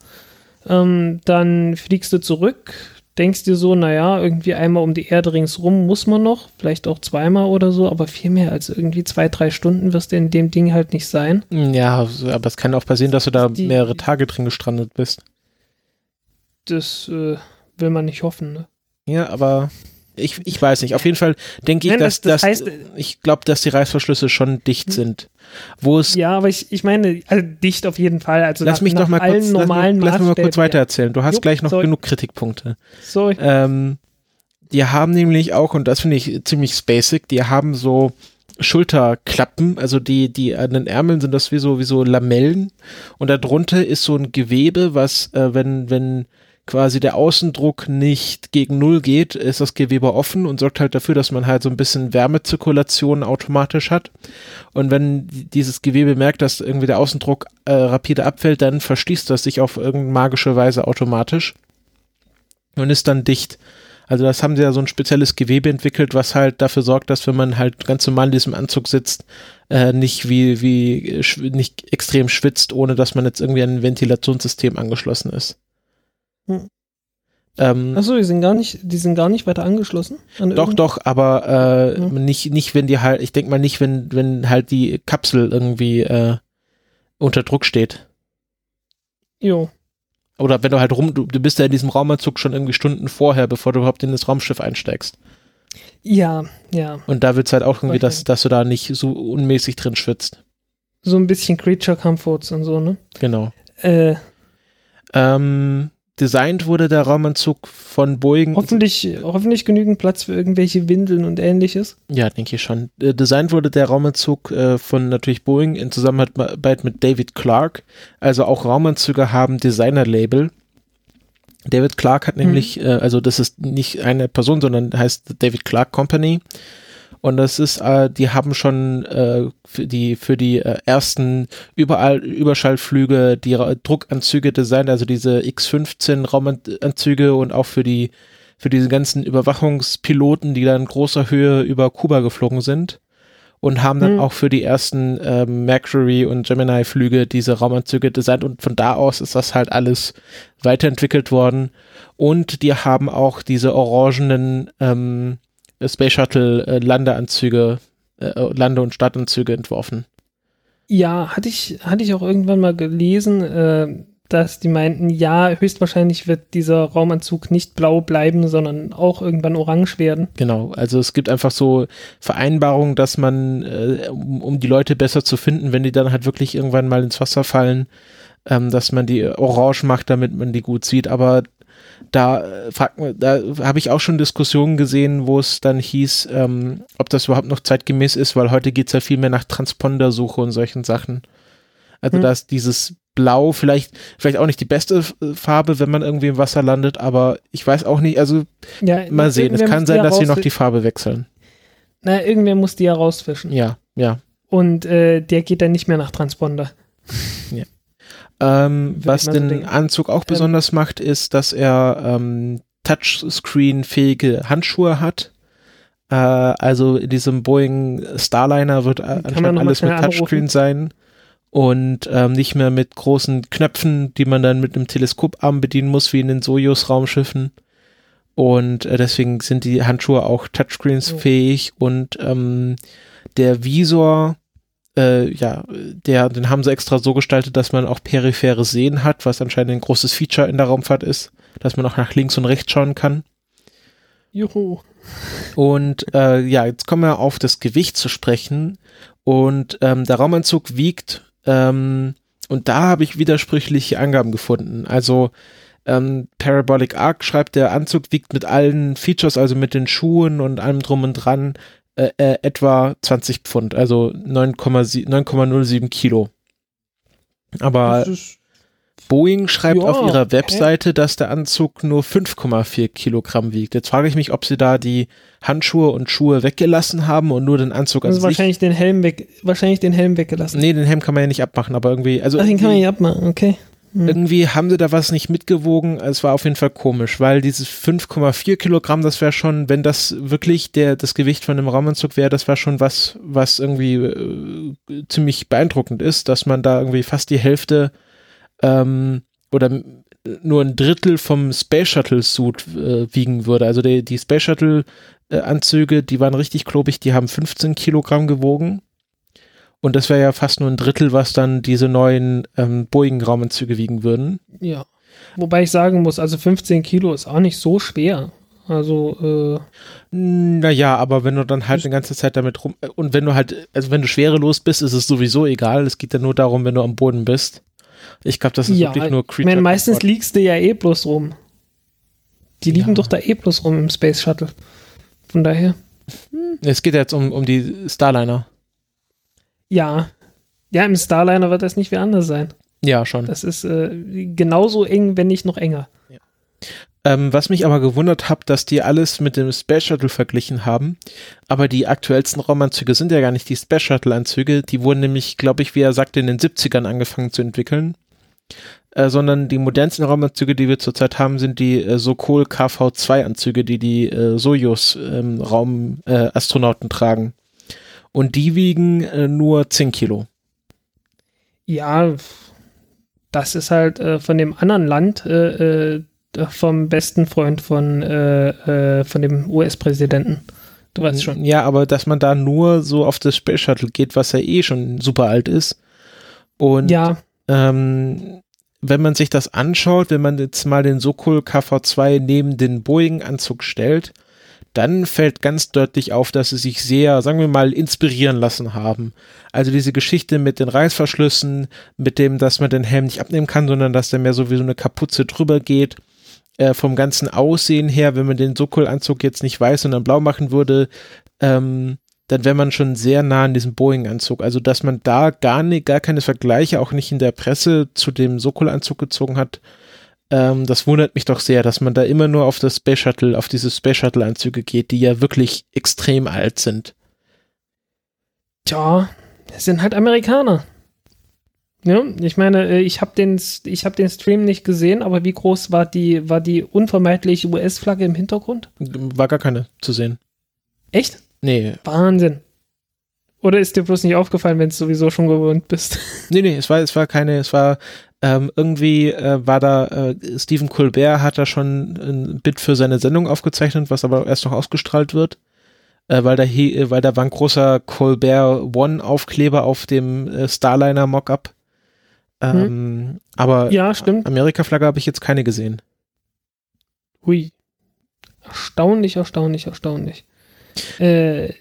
ähm, dann fliegst du zurück, denkst dir so, naja, irgendwie einmal um die Erde ringsrum muss man noch, vielleicht auch zweimal oder so, aber viel mehr als irgendwie zwei, drei Stunden wirst du in dem Ding halt nicht sein. Ja, aber es kann auch passieren, dass du da Die- mehrere Tage drin gestrandet bist. Das äh, will man nicht hoffen. Ne? Ja, aber ich, ich weiß nicht. Auf jeden Fall denke ich, Nein, dass, das- das heißt- Hm. ich glaube, dass die Reißverschlüsse schon dicht sind. Wo es Ja, aber ich, ich meine, also dicht auf jeden Fall. Also Lass nach, mich nach doch mal allen kurz, lass, normalen mich- lass mich mal kurz weiter erzählen. Du hast Jo, gleich noch sorry. genug Kritikpunkte. Sorry. Ähm, die haben nämlich auch, und das finde ich ziemlich basic, die haben so Schulterklappen, also die, die an den Ärmeln sind das wie so, wie so Lamellen und darunter ist so ein Gewebe, was, äh, wenn, wenn quasi der Außendruck nicht gegen Null geht, ist das Gewebe offen und sorgt halt dafür, dass man halt so ein bisschen Wärmezirkulation automatisch hat. Und wenn dieses Gewebe merkt, dass irgendwie der Außendruck äh, rapide abfällt, dann verschließt das sich auf irgendeine magische Weise automatisch und ist dann dicht. Also das haben sie ja so ein spezielles Gewebe entwickelt, was halt dafür sorgt, dass wenn man halt ganz normal in diesem Anzug sitzt, äh, nicht wie, wie, äh, nicht extrem schwitzt, ohne dass man jetzt irgendwie an ein Ventilationssystem angeschlossen ist. Hm. Ähm, Achso, die sind gar nicht, die sind gar nicht weiter angeschlossen? An doch, doch, aber äh, Ja. nicht, nicht, wenn die halt, ich denke mal nicht, wenn, wenn halt die Kapsel irgendwie äh, unter Druck steht. Jo. Oder wenn du halt rum, du, du bist ja in diesem Raumanzug schon irgendwie Stunden vorher, bevor du überhaupt in das Raumschiff einsteigst. Ja, ja. Und da wird's halt auch irgendwie, dass, dass du da nicht so unmäßig drin schwitzt. So ein bisschen Creature Comforts und so, ne? Genau. Äh, Ähm, designt wurde der Raumanzug von Boeing. hoffentlich, hoffentlich genügend Platz für irgendwelche Windeln und ähnliches. Ja, denke ich schon. Äh, designt wurde der Raumanzug äh, von natürlich Boeing in Zusammenarbeit mit David Clark. Also auch Raumanzüge haben Designer-Label. David Clark hat nämlich, äh, also das ist nicht eine Person, sondern heißt David Clark Company. Und das ist, äh, die haben schon äh, für die für die äh, ersten überall Überschallflüge die Ra Druckanzüge designt, also diese X-15 Raumanzüge und auch für die für diese ganzen Überwachungspiloten, die dann in großer Höhe über Kuba geflogen sind. Und haben dann Hm. auch für die ersten ähm, Mercury und Gemini Flüge diese Raumanzüge designt. Und von da aus ist das halt alles weiterentwickelt worden. Und die haben auch diese orangenen ähm, Space Shuttle äh, Landeanzüge, äh, Lande- und Startanzüge entworfen. Ja, hatte ich, hatte ich auch irgendwann mal gelesen, äh, dass die meinten, ja, höchstwahrscheinlich wird dieser Raumanzug nicht blau bleiben, sondern auch irgendwann orange werden. Genau, also es gibt einfach so Vereinbarungen, dass man, äh, um, um die Leute besser zu finden, wenn die dann halt wirklich irgendwann mal ins Wasser fallen, ähm, dass man die orange macht, damit man die gut sieht. Aber da äh, fragt man, da habe ich auch schon Diskussionen gesehen, wo es dann hieß, ähm, ob das überhaupt noch zeitgemäß ist, weil heute geht's ja viel mehr nach Transpondersuche und solchen Sachen. Also Hm. da ist dieses Blau vielleicht, vielleicht auch nicht die beste Farbe, wenn man irgendwie im Wasser landet, aber ich weiß auch nicht, also Ja, Mal sehen, es kann sein, ja dass sie noch die Farbe wechseln. Na, irgendwer muss die ja rausfischen. Ja, ja. Und äh, der geht dann nicht mehr nach Transponder. Ähm, was so den denken. Anzug auch Ähm, besonders macht, ist, dass er ähm, Touchscreen-fähige Handschuhe hat. Äh, also in diesem Boeing Starliner wird äh, anscheinend alles mit Touchscreen anrufen? sein und ähm, nicht mehr mit großen Knöpfen, die man dann mit einem Teleskoparm bedienen muss, wie in den Sojus-Raumschiffen. Und äh, deswegen sind die Handschuhe auch Touchscreens Oh. und ähm, der Visor, äh, ja, der, den haben sie extra so gestaltet, dass man auch periphere Sehen hat, was anscheinend ein großes Feature in der Raumfahrt ist, dass man auch nach links und rechts schauen kann. Juhu. Und äh, ja, jetzt kommen wir auf das Gewicht zu sprechen. Und ähm, der Raumanzug wiegt, ähm, und da habe ich widersprüchliche Angaben gefunden. Also ähm, Parabolic Arc schreibt, der Anzug wiegt mit allen Features, also mit den Schuhen und allem drum und dran, äh, äh, etwa 20 Pfund, also 9,07 Kilo. Aber Boeing schreibt Ja, auf ihrer. Webseite, dass der Anzug nur 5,4 Kilogramm wiegt. Jetzt frage ich mich, ob sie da die Handschuhe und Schuhe weggelassen haben und nur den Anzug an Also sich. wahrscheinlich den Helm weg, wahrscheinlich den Helm weggelassen. Nee, den Helm kann man ja nicht abmachen, aber irgendwie, also Ach, den kann man nicht abmachen, okay. Hm. irgendwie haben sie da was nicht mitgewogen. Es war auf jeden Fall komisch, weil dieses 5,4 Kilogramm, das wäre schon, wenn das wirklich der, das Gewicht von einem Raumanzug wäre, das wäre schon was, was irgendwie äh, ziemlich beeindruckend ist, dass man da irgendwie fast die Hälfte ähm, oder nur ein Drittel vom Space Shuttle Suit äh, wiegen würde. Also die, die Space Shuttle äh, Anzüge, die waren richtig klobig, die haben 15 Kilogramm gewogen. Und das wäre ja fast nur ein Drittel, was dann diese neuen ähm, Boeing-Raumanzüge wiegen würden. Ja. Wobei ich sagen muss, also 15 Kilo ist auch nicht so schwer. Also, äh, Naja, aber wenn du dann halt eine ganze Zeit damit rum äh, und wenn du halt, also wenn du schwerelos bist, ist es sowieso egal. Es geht ja nur darum, wenn du am Boden bist. Ich glaube, das ist ja, wirklich nur ich meine, meistens liegst du ja eh bloß rum. Die liegen Ja. doch da eh bloß rum im Space Shuttle. Von daher, Es geht jetzt um, um die Starliner. Ja. Ja, im Starliner wird das nicht wie anders sein. Ja, schon. Das ist äh, genauso eng, wenn nicht noch enger. Ähm, was mich aber gewundert hat, dass die alles mit dem Space Shuttle verglichen haben. Aber die aktuellsten Raumanzüge sind ja gar nicht die Space Shuttle Anzüge. Die wurden nämlich, glaube ich, wie er sagte, in den 70ern angefangen zu entwickeln. Äh, sondern die modernsten Raumanzüge, die wir zurzeit haben, sind die äh, Sokol KV2 Anzüge, die die äh, Sojus ähm, äh, tragen. Und die wiegen äh, nur 10 Kilo. Ja, das ist halt äh, von dem anderen Land, äh, äh, vom besten Freund von, äh, äh, von dem US-Präsidenten. Du weißt schon. Ja, aber dass man da nur so auf das Space Shuttle geht, was ja eh schon super alt ist. Und Ja, ähm, wenn man sich das anschaut, wenn man jetzt mal den Sokol KV2 neben den Boeing-Anzug stellt, dann fällt ganz deutlich auf, dass sie sich sehr, sagen wir mal, inspirieren lassen haben. Also diese Geschichte mit den Reißverschlüssen, mit dem, dass man den Helm nicht abnehmen kann, sondern dass der mehr so wie so eine Kapuze drüber geht. Äh, vom ganzen Aussehen her, wenn man den Sokol-Anzug jetzt nicht weiß, sondern blau machen würde, ähm, dann wäre man schon sehr nah an diesem Boeing-Anzug. Also, dass man da gar, nicht, gar keine Vergleiche, auch nicht in der Presse zu dem Sokol-Anzug gezogen hat, ähm, das wundert mich doch sehr, dass man da immer nur auf das Space Shuttle, auf diese Space Shuttle-Anzüge geht, die ja wirklich extrem alt sind. tja, es sind halt Amerikaner. Ja, ich meine, äh, ich habe den, ich hab den Stream nicht gesehen, aber wie groß war die, war die unvermeidliche US-Flagge im Hintergrund? War gar keine zu sehen. Echt? Nee, Wahnsinn. Oder ist dir bloß nicht aufgefallen, wenn du sowieso schon gewohnt bist? nee, nee, es war, es war keine, es war ähm, irgendwie äh, war da, äh, Stephen Colbert hat da schon ein Bit für seine Sendung aufgezeichnet, was aber erst noch ausgestrahlt wird. Äh, weil da he, äh, weil da war ein großer Colbert One Aufkleber auf dem äh, Starliner Mockup. Ähm, Aber Ja. Amerika-Flagge habe ich jetzt keine gesehen. Hui. Erstaunlich, erstaunlich, erstaunlich. Äh,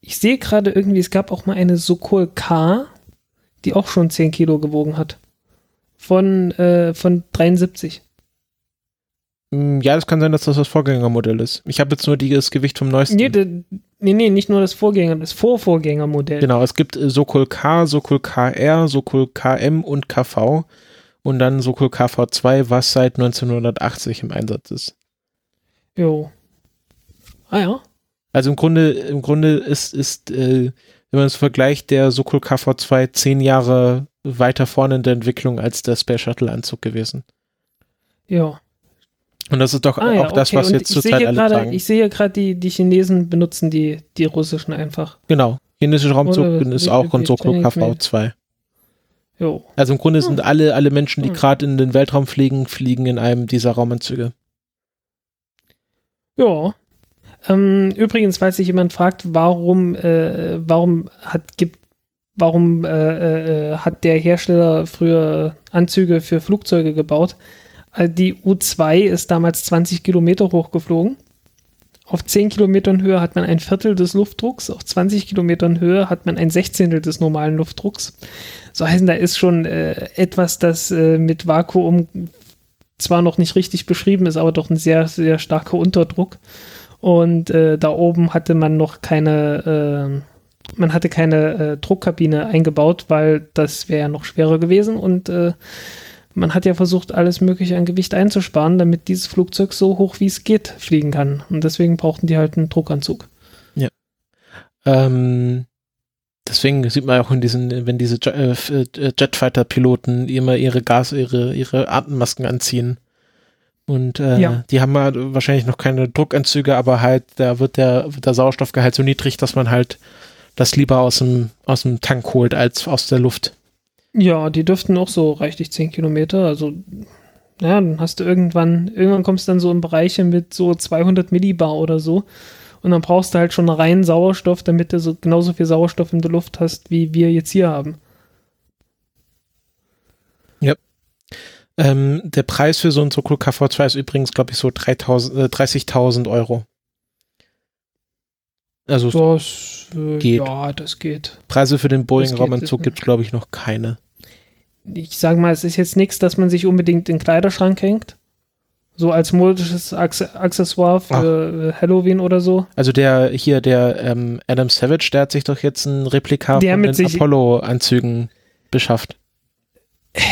ich sehe gerade irgendwie, es gab auch mal eine Sokol K, die auch schon 10 Kilo gewogen hat. Von, äh, von 73. Mm, Ja, das kann sein, dass das das Vorgängermodell ist. Ich habe jetzt nur die, das Gewicht vom neuesten. Nee, de, nee, nee, nicht nur das Vorgänger, das Vorvorgängermodell. Genau, es gibt äh, Sokol K, Sokol KR, Sokol KM und KV und dann Sokol KV2, was seit 1980 im Einsatz ist. Jo. Ah ja. Also im Grunde, im Grunde ist, ist äh, wenn man es vergleicht, der Sokol KV2 zehn Jahre weiter vorne in der Entwicklung als der Space Shuttle Anzug gewesen. Ja. Und das ist doch Ah, auch ja, das, okay. was Und jetzt zurzeit alle gerade, tragen. ich sehe gerade, die, die Chinesen benutzen die, die russischen einfach. Genau. Chinesischer Raumzug Oder ist auch Sokol wie- KV2. Jo. Also im Grunde sind alle, alle Menschen, die Hm. gerade in den Weltraum fliegen, fliegen in einem dieser Raumanzüge. Ja. Ähm, übrigens, falls sich jemand fragt, warum, äh, warum hat gibt, warum äh, äh, hat der Hersteller früher Anzüge für Flugzeuge gebaut? Also die U2 ist damals 20 Kilometer hochgeflogen auf 10 Kilometern Höhe hat man ein Viertel des Luftdrucks, auf 20 Kilometern Höhe hat man ein Sechzehntel des normalen Luftdrucks. So heißen, da ist schon äh, etwas, das äh, mit Vakuum zwar noch nicht richtig beschrieben ist, aber doch ein sehr, sehr starker Unterdruck. Und äh, da oben hatte man noch keine, äh, man hatte keine äh, Druckkabine eingebaut, weil das wäre ja noch schwerer gewesen und äh, man hat ja versucht, alles Mögliche an Gewicht einzusparen, damit dieses Flugzeug so hoch wie es geht fliegen kann. Und deswegen brauchten die halt einen Druckanzug. Ja. Ähm, deswegen sieht man auch in diesen, wenn diese äh, äh, Jetfighter-Piloten immer ihre Gas, ihre, ihre Atemmasken anziehen. Und äh, ja. die haben halt wahrscheinlich noch keine Druckanzüge, aber halt, da wird der, wird der Sauerstoffgehalt so niedrig, dass man halt das lieber aus dem, aus dem Tank holt als aus der Luft. Ja, die dürften auch so reichlich 10 Kilometer. Also, ja, dann hast du irgendwann, irgendwann kommst du dann so in Bereiche mit so 200 Millibar oder so. Und dann brauchst du halt schon reinen Sauerstoff, damit du so genauso viel Sauerstoff in der Luft hast, wie wir jetzt hier haben. Ja. Ähm, der Preis für so ein Sokol KV2 ist übrigens, glaube ich, so 30.000 äh, Euro. Also das äh, geht. Ja, das geht. Preise für den Boeing-Raumanzug gibt es, glaube ich, noch keine ich sage mal, es ist jetzt nichts, dass man sich unbedingt in den Kleiderschrank hängt. So als modisches Accessoire für Ach. Halloween oder so. Also der hier, der ähm, Adam Savage, der hat sich doch jetzt ein Replika der von den Apollo-Anzügen beschafft.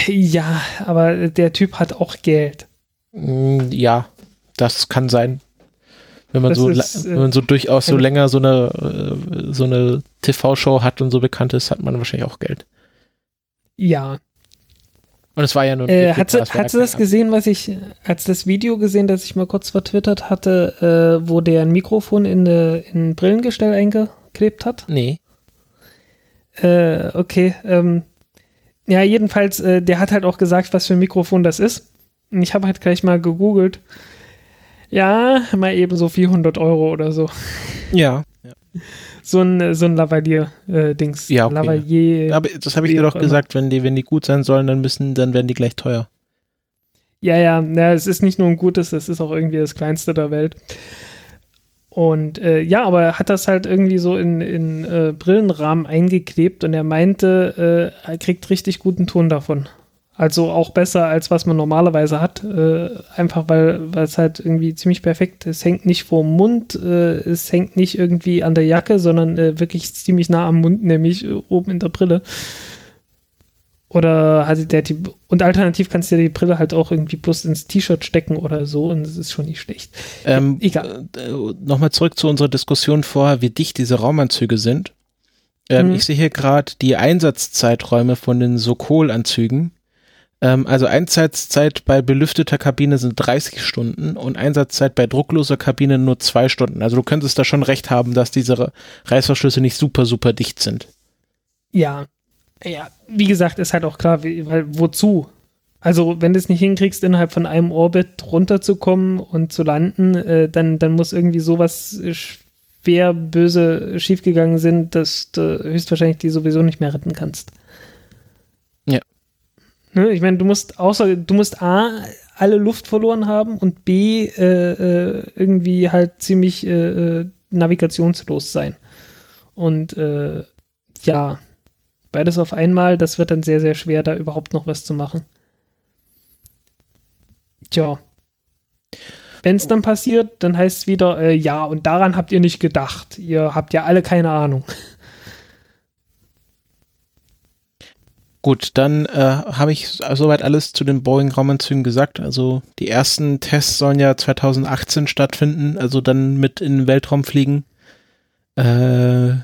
Ja, aber der Typ hat auch Geld. Mm, ja, das kann sein. Wenn man, so, ist, wenn man so durchaus so länger so eine, äh, so eine TV-Show hat und so bekannt ist, hat man wahrscheinlich auch Geld. Ja, und es war ja nur. Äh, hat sie, hat sie das gesehen, was ich, als das Video gesehen, das ich mal kurz vertwittert hatte, äh, wo der ein Mikrofon in, de, in ein Brillengestell eingeklebt hat? Nee. Äh, okay. Ähm, ja, jedenfalls, äh, der hat halt auch gesagt, was für ein Mikrofon das ist. Und ich habe halt gleich mal gegoogelt. Ja, mal eben so 400 Euro oder so. Ja. ja so ein, so ein Lavalier-Dings. Äh, ja, okay. Lavalier. Aber das habe ich dir doch gesagt, wenn die, wenn die gut sein sollen, dann müssen, dann werden die gleich teuer. Ja, ja, ja, es ist nicht nur ein gutes, es ist auch irgendwie das kleinste der Welt. Und äh, ja, aber er hat das halt irgendwie so in, in äh, Brillenrahmen eingeklebt und er meinte, äh, er kriegt richtig guten Ton davon. Also auch besser, als was man normalerweise hat. Äh, einfach weil, es halt irgendwie ziemlich perfekt ist. Es hängt nicht vorm Mund, äh, es hängt nicht irgendwie an der Jacke, sondern äh, wirklich ziemlich nah am Mund, nämlich äh, oben in der Brille. Oder hat der die, und alternativ kannst du dir die Brille halt auch irgendwie bloß ins T-Shirt stecken oder so und das ist schon nicht schlecht. Ähm, Egal. Äh, Nochmal zurück zu unserer Diskussion vorher, wie dicht diese Raumanzüge sind. Ähm, mhm. Ich sehe hier gerade die Einsatzzeiträume von den Sokol-Anzügen ähm, also Einsatzzeit bei belüfteter Kabine sind 30 Stunden und Einsatzzeit bei druckloser Kabine nur zwei Stunden. Also du könntest da schon recht haben, dass diese Reißverschlüsse nicht super, super dicht sind. Ja, ja, wie gesagt, ist halt auch klar, wie, weil wozu? Also, wenn du es nicht hinkriegst, innerhalb von einem Orbit runterzukommen und zu landen, äh, dann, dann muss irgendwie sowas schwer böse schiefgegangen sind, dass du höchstwahrscheinlich die sowieso nicht mehr retten kannst. Ne? Ich meine, du musst außer, du musst A, alle Luft verloren haben und B, äh, äh, irgendwie halt ziemlich äh, äh, navigationslos sein. Und äh, ja, beides auf einmal, das wird dann sehr, sehr schwer, da überhaupt noch was zu machen. Tja. Wenn es dann passiert, dann heißt es wieder, äh, ja, und daran habt ihr nicht gedacht. Ihr habt ja alle keine Ahnung. Gut, dann äh, habe ich soweit alles zu den Boeing-Raumanzügen gesagt. Also die ersten Tests sollen ja 2018 stattfinden, also dann mit in den Weltraum fliegen. Äh,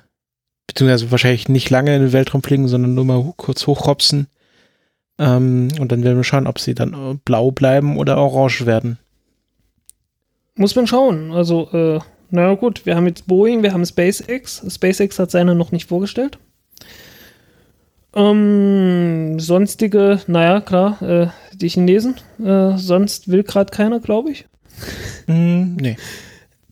beziehungsweise wahrscheinlich nicht lange in den Weltraum fliegen, sondern nur mal kurz hochhopsen. Ähm, und dann werden wir schauen, ob sie dann äh, blau bleiben oder orange werden. Muss man schauen. Also, äh, naja gut, wir haben jetzt Boeing, wir haben SpaceX. SpaceX hat seine noch nicht vorgestellt. Ähm, sonstige, naja, klar, äh, die Chinesen. Äh, sonst will gerade keiner, glaube ich. Mm, nee.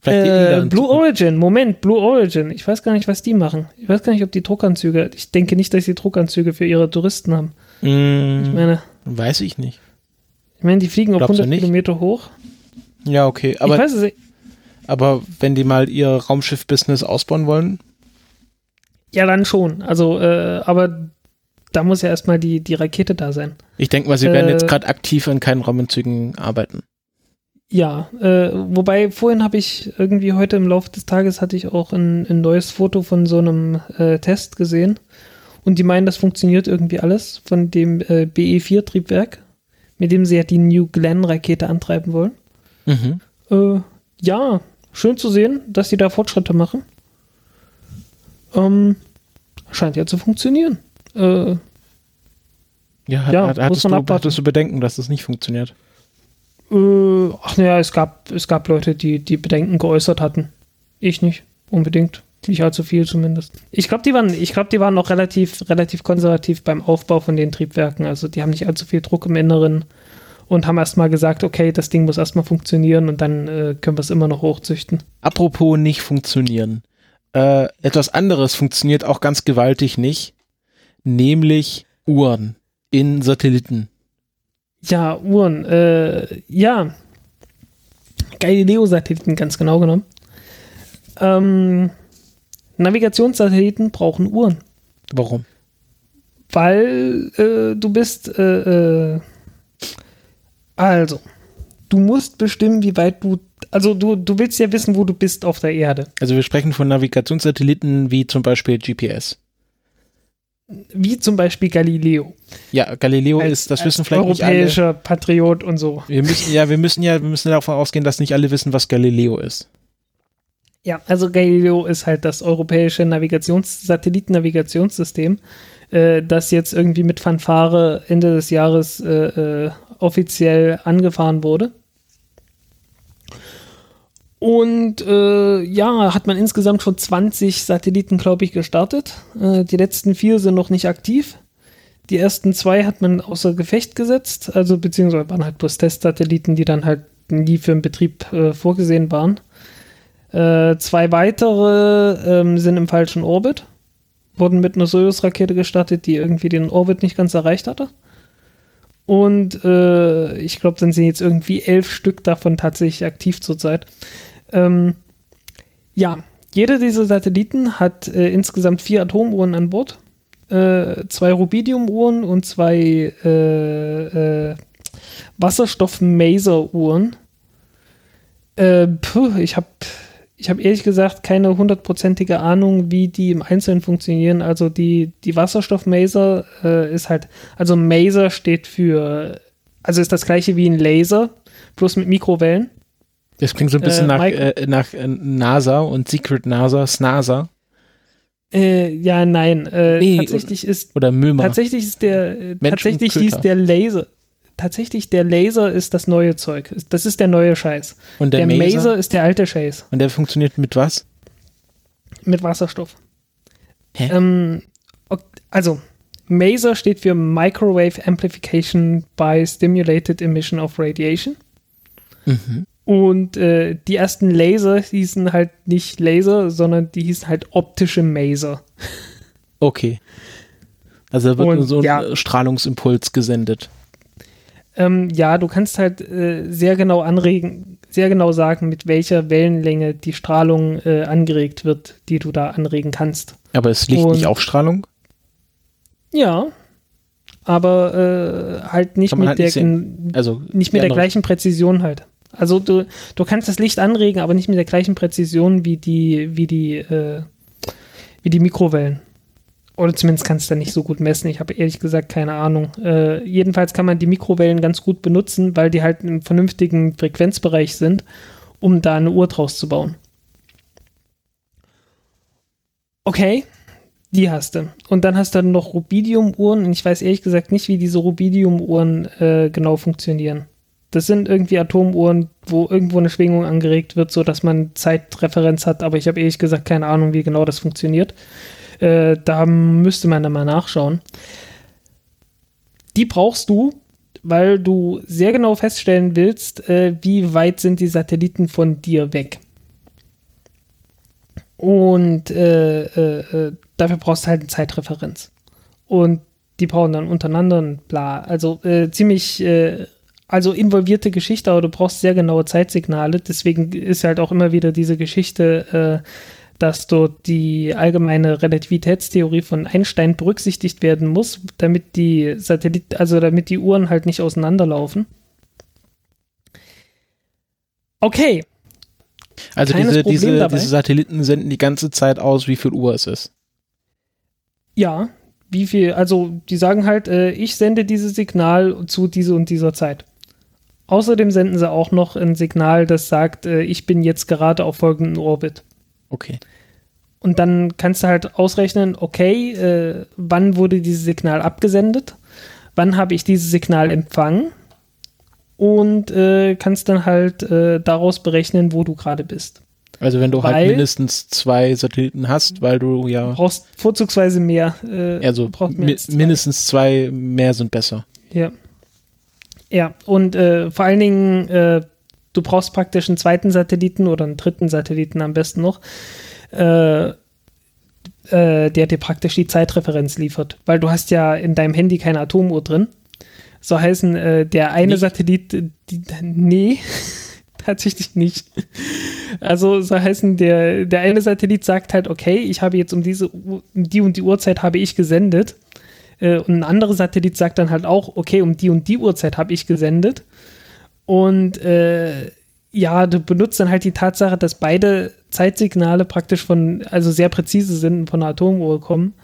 Äh, Blue Origin, Moment, Blue Origin. Ich weiß gar nicht, was die machen. Ich weiß gar nicht, ob die Druckanzüge, ich denke nicht, dass sie Druckanzüge für ihre Touristen haben. Mm, ich meine. Weiß ich nicht. Ich meine, die fliegen auf 100 Kilometer hoch. Ja, okay, aber. Ich weiß es nicht. Aber wenn die mal ihr Raumschiff-Business ausbauen wollen, Ja, dann schon. Also, äh, aber da muss ja erstmal die, die Rakete da sein. ich denke mal, sie werden Äh, jetzt gerade aktiv an keinen Raumanzügen arbeiten. Ja, äh, wobei vorhin habe ich irgendwie heute im Laufe des Tages hatte ich auch ein, ein neues Foto von so einem äh, Test gesehen und die meinen, das funktioniert irgendwie alles von dem äh, BE4-Triebwerk, mit dem sie ja die New Glenn-Rakete antreiben wollen. Mhm. Äh, ja, schön zu sehen, dass sie da Fortschritte machen. Ähm, scheint ja zu funktionieren. Äh, Ja, Ja, hat, muss hattest, man du, hattest du Bedenken, dass das nicht funktioniert? Äh, ach naja, es gab, es gab Leute, die, die Bedenken geäußert hatten. Ich nicht, unbedingt. Nicht allzu viel zumindest. Ich glaube, die waren, ich glaube, die waren noch relativ, relativ konservativ beim Aufbau von den Triebwerken. Also die haben nicht allzu viel Druck im Inneren und haben erstmal gesagt, okay, das Ding muss erstmal funktionieren und dann äh, können wir es immer noch hochzüchten. Apropos nicht funktionieren. Äh, etwas anderes funktioniert auch ganz gewaltig nicht, nämlich Uhren in Satelliten. Ja, Uhren, äh, ja. Galileo-Satelliten, ganz genau genommen. Ähm, Navigationssatelliten brauchen Uhren. Warum? weil äh, du bist, äh, äh, also, du musst bestimmen, wie weit du, also du, du willst ja wissen, wo du bist auf der Erde. Also wir sprechen von Navigationssatelliten wie zum Beispiel GPS. Wie zum Beispiel Galileo. Ja, Galileo Als- ist, das wissen vielleicht nicht alle. Europäischer Patriot und so. Wir müssen, ja, wir müssen ja, wir müssen davon ausgehen, dass nicht alle wissen, was Galileo ist. Ja, also Galileo ist halt das europäische Navigations Satellitennavigationssystem, äh, das jetzt irgendwie mit Fanfare Ende des Jahres äh, äh, offiziell angefahren wurde. Und äh, ja, hat man insgesamt schon 20 Satelliten, glaube ich, gestartet. Äh, die letzten vier sind noch nicht aktiv. Die ersten zwei hat man außer Gefecht gesetzt, also beziehungsweise waren halt bloß Testsatelliten, die dann halt nie für den Betrieb äh, vorgesehen waren. Äh, zwei weitere ähm, sind im falschen Orbit. Wurden mit einer Soyuz-Rakete gestartet, die irgendwie den Orbit nicht ganz erreicht hatte. Und äh, ich glaube, dann sind jetzt irgendwie elf Stück davon tatsächlich aktiv zurzeit. Ähm, ja, jeder dieser Satelliten hat äh, insgesamt vier Atomuhren an Bord. Äh, zwei Rubidium-Uhren und zwei äh, äh, Wasserstoff-Maser-Uhren. Äh, ich habe ich hab ehrlich gesagt keine hundertprozentige Ahnung, wie die im Einzelnen funktionieren. Also die, die Wasserstoff-Maser äh, ist halt, also Maser steht für, also ist das gleiche wie ein Laser, bloß mit Mikrowellen. Das klingt so ein bisschen Äh, nach, äh, nach äh, NASA und Secret NASA, SNASA Äh, ja, nein. Äh, Nee, tatsächlich ist oder Mömer. tatsächlich ist der tatsächlich hieß der Laser. Tatsächlich der Laser ist das neue Zeug. Das ist der neue Scheiß. Und der, Der, Maser, Maser ist der alte Scheiß Und der funktioniert mit was? mit Wasserstoff. Hä? Ähm, also Maser steht für Microwave Amplification by Stimulated Emission of Radiation. Mhm. Und äh, die ersten Laser hießen halt nicht Laser, sondern die hießen halt optische Maser. Okay. Also da wird Und, nur so ein ja. Strahlungsimpuls gesendet. Ähm, ja, du kannst halt äh, sehr genau anregen, sehr genau sagen, mit welcher Wellenlänge die Strahlung äh, angeregt wird, die du da anregen kannst. Aber ist Licht Und- nicht Aufstrahlung? Ja, aber äh, halt nicht mit halt der. Also nicht mit der gleichen Präzision halt. Also du, du kannst das Licht anregen, aber nicht mit der gleichen Präzision wie die, wie die, äh, wie die Mikrowellen. Oder zumindest kannst du da nicht so gut messen. Ich habe ehrlich gesagt keine Ahnung. Äh, jedenfalls kann man die Mikrowellen ganz gut benutzen, weil die halt im vernünftigen Frequenzbereich sind, um da eine Uhr draus zu bauen. Okay, die hast du. Und dann hast du noch Rubidium-Uhren. Und ich weiß ehrlich gesagt nicht, wie diese Rubidium-Uhren äh, genau funktionieren. Das sind irgendwie Atomuhren, wo irgendwo eine Schwingung angeregt wird, sodass man Zeitreferenz hat. Aber ich habe ehrlich gesagt keine Ahnung, wie genau das funktioniert. Äh, da müsste man dann mal nachschauen. Die brauchst du, weil du sehr genau feststellen willst, äh, wie weit sind die Satelliten von dir weg. Und äh, äh, äh, dafür brauchst du halt eine Zeitreferenz. Und die brauchen dann untereinander und bla. Also äh, ziemlich also involvierte Geschichte, aber du brauchst sehr genaue Zeitsignale. Deswegen ist halt auch immer wieder diese Geschichte, äh, dass dort die allgemeine Relativitätstheorie von Einstein berücksichtigt werden muss, damit die Satellit, also damit die Uhren halt nicht auseinanderlaufen. Okay. Also diese, Problem diese, dabei. diese Satelliten senden die ganze Zeit aus, wie viel Uhr es ist. Ja, wie viel, also die sagen halt, äh, ich sende dieses Signal zu dieser und dieser Zeit. Außerdem senden sie auch noch ein Signal, das sagt, äh, ich bin jetzt gerade auf folgendem Orbit. Okay. Und dann kannst du halt ausrechnen, okay, äh, wann wurde dieses Signal abgesendet, wann habe ich dieses Signal empfangen und äh, kannst dann halt äh, daraus berechnen, wo du gerade bist. Also wenn du halt Weil- mindestens zwei Satelliten hast, weil du ja, brauchst vorzugsweise mehr. Äh, also mi mindestens zwei mehr sind besser. Ja. Ja, und äh, vor allen Dingen, äh, du brauchst praktisch einen zweiten Satelliten oder einen dritten Satelliten am besten noch, äh, äh, der dir praktisch die Zeitreferenz liefert. Weil du hast ja in deinem Handy keine Atomuhr drin. So heißen, äh, der eine Nicht? Satellit, äh, die, nee, [laughs] tatsächlich nicht. Also so heißen, der, der eine Satellit sagt halt, okay, ich habe jetzt um diese um die und die Uhrzeit habe ich gesendet. Äh, und ein anderer Satellit sagt dann halt auch, okay, um die und die Uhrzeit habe ich gesendet. Und äh, ja, du benutzt dann halt die Tatsache, dass beide Zeitsignale praktisch von, also sehr präzise sind und von einer Atomuhr kommen,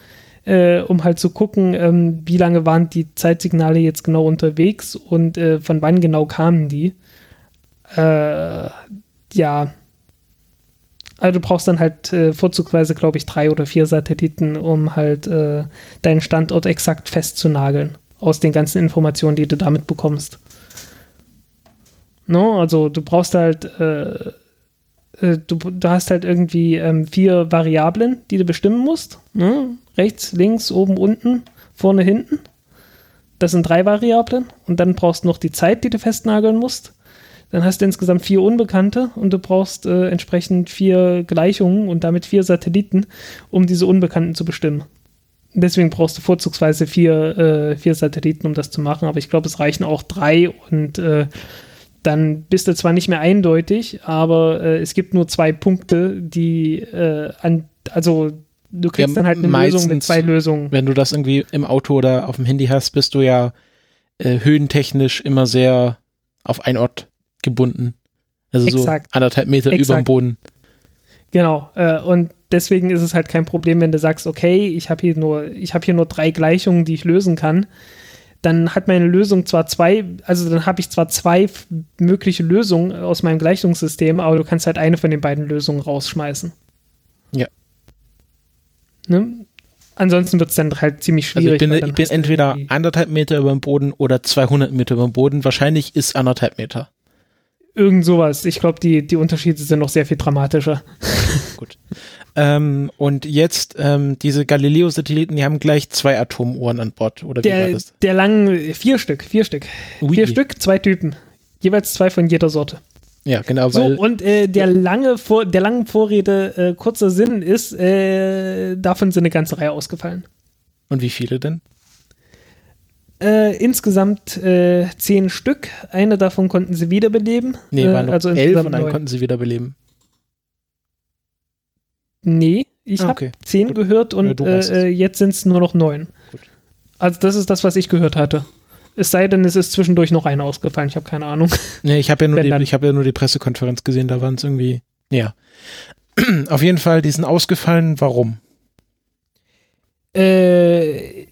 äh, um halt zu gucken, ähm, wie lange waren die Zeitsignale jetzt genau unterwegs und äh, von wann genau kamen die. Äh, ja. Also du brauchst dann halt äh, vorzugsweise, glaube ich, drei oder vier Satelliten, um halt äh, deinen Standort exakt festzunageln. Aus den ganzen Informationen, die du damit bekommst. No, also du brauchst halt, äh, äh, du, du hast halt irgendwie ähm, vier Variablen, die du bestimmen musst. Ne? Rechts, links, oben, unten, vorne, hinten. Das sind drei Variablen. Und dann brauchst du noch die Zeit, die du festnageln musst. Dann hast du insgesamt vier Unbekannte und du brauchst äh, entsprechend vier Gleichungen und damit vier Satelliten, um diese Unbekannten zu bestimmen. Deswegen brauchst du vorzugsweise vier, äh, vier Satelliten, um das zu machen, aber ich glaube, es reichen auch drei und äh, dann bist du zwar nicht mehr eindeutig, aber äh, es gibt nur zwei Punkte, die äh, an, also du kriegst Ja, dann halt eine Lösung mit meistens- zwei Lösungen. Wenn du das irgendwie im Auto oder auf dem Handy hast, bist du ja äh, höhentechnisch immer sehr auf einen Ort gebunden. Also Exakt. so anderthalb Meter über dem Exakt. Boden. Genau, äh, und deswegen ist es halt kein Problem, wenn du sagst, okay, ich habe hier nur, ich habe hier nur drei Gleichungen, die ich lösen kann. Dann hat meine Lösung zwar zwei, also dann habe ich zwar zwei mögliche Lösungen aus meinem Gleichungssystem, aber du kannst halt eine von den beiden Lösungen rausschmeißen. Ja. Ne? Ansonsten wird es dann halt ziemlich Also schwierig. ich bin, dann ich bin entweder anderthalb Meter über dem Boden oder 200 Meter über dem Boden. Wahrscheinlich ist anderthalb Meter. Irgend sowas. Ich glaube, die, die Unterschiede sind noch sehr viel dramatischer. [laughs] Ähm, und jetzt ähm, diese Galileo-Satelliten, die haben gleich zwei Atomuhren an Bord. Oder wie war Der, das? der langen, vier Stück, vier Stück. Ui. Vier Stück, zwei Typen. Jeweils zwei von jeder Sorte. Ja, genau, So, und äh, der lange Vor der langen Vorrede äh, kurzer Sinn ist, äh, davon sind eine ganze Reihe ausgefallen. und wie viele denn? Äh, insgesamt äh, zehn Stück. Eine davon konnten sie wiederbeleben. Nee, äh, waren noch also elf und neun. konnten sie wiederbeleben. Nee, ich Ah, habe okay. zehn Gut. gehört und äh, äh, jetzt sind es nur noch neun. Gut. Also das ist das, was ich gehört hatte. Es sei denn, es ist zwischendurch noch einer ausgefallen. Ich habe keine Ahnung. Nee, ich habe ja, nur Wenn die- dann. ich hab ja nur die Pressekonferenz gesehen, da waren es irgendwie. Ja. [clears throat] Auf jeden Fall, die sind ausgefallen. Warum? Äh,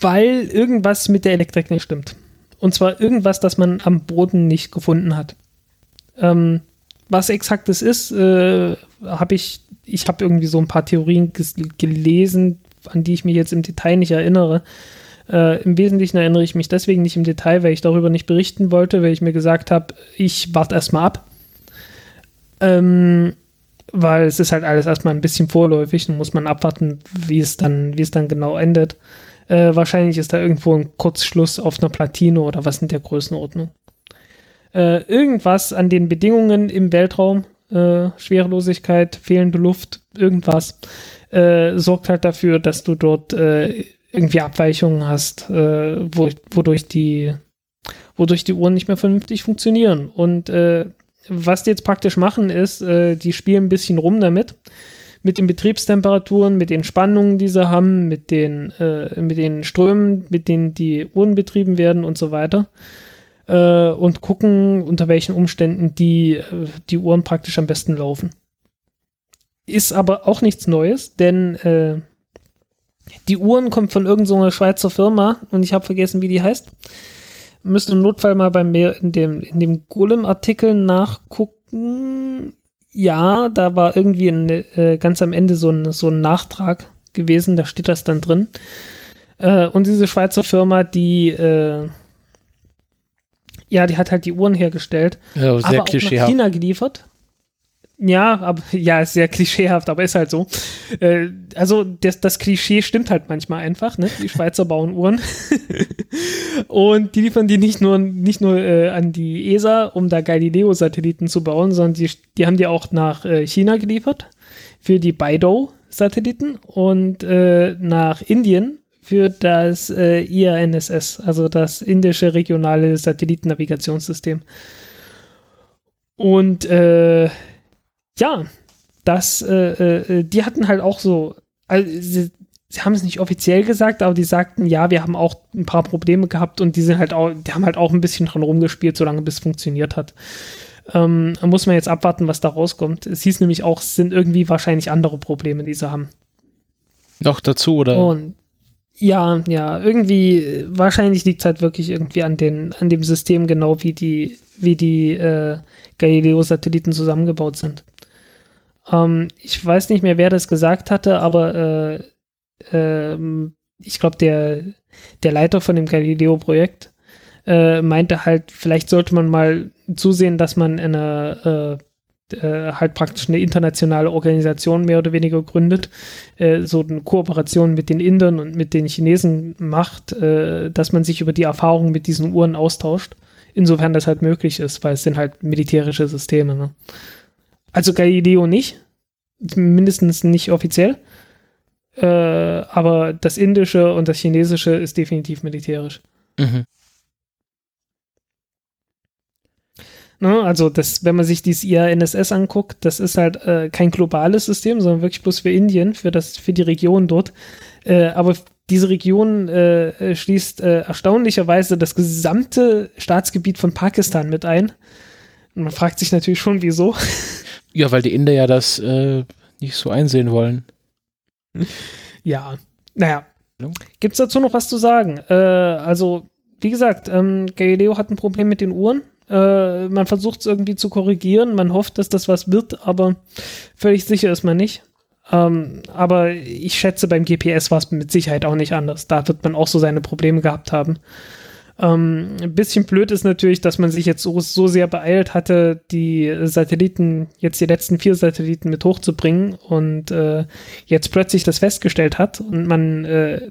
weil irgendwas mit der Elektrik nicht stimmt. Und zwar irgendwas, das man am Boden nicht gefunden hat. Ähm, was exakt es ist, äh, habe ich, ich habe irgendwie so ein paar Theorien gelesen, an die ich mich jetzt im Detail nicht erinnere. Äh, Im Wesentlichen erinnere ich mich deswegen nicht im Detail, weil ich darüber nicht berichten wollte, weil ich mir gesagt habe, ich warte erstmal ab. Ähm, weil es ist halt alles erstmal ein bisschen vorläufig und muss man abwarten, wie es dann, wie es dann genau endet. Äh, wahrscheinlich ist da irgendwo ein Kurzschluss auf einer Platine oder was in der Größenordnung. Äh, irgendwas an den Bedingungen im Weltraum, äh, Schwerelosigkeit, fehlende Luft, irgendwas, äh, sorgt halt dafür, dass du dort äh, irgendwie Abweichungen hast, äh, wo, wodurch die wodurch die Uhren nicht mehr vernünftig funktionieren. Und was die jetzt praktisch machen, ist, die spielen ein bisschen rum damit, mit den Betriebstemperaturen, mit den Spannungen, die sie haben, mit den, äh, mit den Strömen, mit denen die Uhren betrieben werden und so weiter. Äh, und gucken, unter welchen Umständen die, äh, die Uhren praktisch am besten laufen. Ist aber auch nichts Neues, denn äh, die Uhren kommt von irgendeiner so Schweizer Firma und ich habe vergessen, wie die heißt. Müsste im Notfall mal bei mir in dem, in dem Golem-Artikel nachgucken. Ja, da war irgendwie ein, äh, ganz am Ende so ein, so ein Nachtrag gewesen, da steht das dann drin. Äh, und diese Schweizer Firma, die, äh, ja, die hat halt die Uhren hergestellt, ja, sehr aber auch nach China geliefert. Ja, aber ja, ist sehr klischeehaft, aber ist halt so. Äh, also das, das Klischee stimmt halt manchmal einfach, ne? Die Schweizer bauen Uhren. [laughs] und die liefern die nicht nur, nicht nur äh, an die ESA, um da Galileo-Satelliten zu bauen, sondern die, die haben die auch nach äh, China geliefert für die Beidou-Satelliten und äh, nach Indien für das äh, IRNSS, also das indische regionale Satellitennavigationssystem. Und äh, ja, das, äh, äh, die hatten halt auch so, also sie, sie haben es nicht offiziell gesagt, aber die sagten, ja, wir haben auch ein paar Probleme gehabt und die sind halt auch, die haben halt auch ein bisschen dran rumgespielt, solange bis es funktioniert hat. Ähm, da muss man jetzt abwarten, was da rauskommt. Es hieß nämlich auch, es sind irgendwie wahrscheinlich andere Probleme, die sie haben. Noch dazu, oder? Und ja, ja, irgendwie, wahrscheinlich liegt es halt wirklich irgendwie an, den, an dem System, genau wie die, wie die äh, Galileo-Satelliten zusammengebaut sind. Ähm, ich weiß nicht mehr, wer das gesagt hatte, aber äh, äh, ich glaube, der, der Leiter von dem Galileo-Projekt äh, meinte halt, vielleicht sollte man mal zusehen, dass man eine äh, äh, halt praktisch eine internationale Organisation mehr oder weniger gründet, äh, so eine Kooperation mit den Indern und mit den Chinesen macht, dass man sich über die Erfahrungen mit diesen Uhren austauscht, insofern das halt möglich ist, weil es sind halt militärische Systeme. Ne? Also Galileo nicht, mindestens nicht offiziell. Äh, aber das Indische und das Chinesische ist definitiv militärisch. Mhm. Ne, also das, wenn man sich dieses IRNSS anguckt, das ist halt äh, kein globales System, sondern wirklich bloß für Indien, für das, für die Region dort. Äh, aber diese Region äh, schließt äh, erstaunlicherweise das gesamte Staatsgebiet von Pakistan mit ein. Und man fragt sich natürlich schon, wieso. [laughs] Ja, weil die Inder ja das äh, nicht so einsehen wollen. [laughs] Ja, naja. Gibt es dazu noch was zu sagen? Äh, also, wie gesagt, ähm, Galileo hat ein Problem mit den Uhren. Äh, man versucht es irgendwie zu korrigieren. Man hofft, dass das was wird, aber völlig sicher ist man nicht. Ähm, aber ich schätze, beim GPS war es mit Sicherheit auch nicht anders. Da wird man auch so seine Probleme gehabt haben. Ähm, ein bisschen blöd ist natürlich, dass man sich jetzt so, so sehr beeilt hatte, die Satelliten, jetzt die letzten vier Satelliten mit hochzubringen und äh, jetzt plötzlich das festgestellt hat und man äh,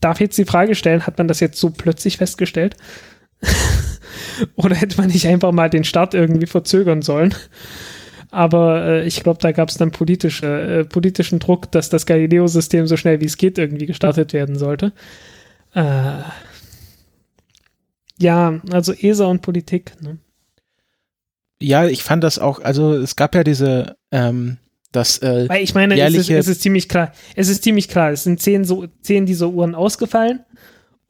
darf jetzt die Frage stellen, hat man das jetzt so plötzlich festgestellt? [laughs] Oder hätte man nicht einfach mal den Start irgendwie verzögern sollen? Aber äh, ich glaube, da gab es dann politische, äh, politischen Druck, dass das Galileo-System so schnell wie es geht irgendwie gestartet werden sollte. Äh, ja, also ESA und Politik. Ne? Ja, ich fand das auch, also es gab ja diese, ähm, das äh, Weil ich meine, es ist, es ist ziemlich klar, es ist ziemlich klar, es sind zehn, so, zehn dieser Uhren ausgefallen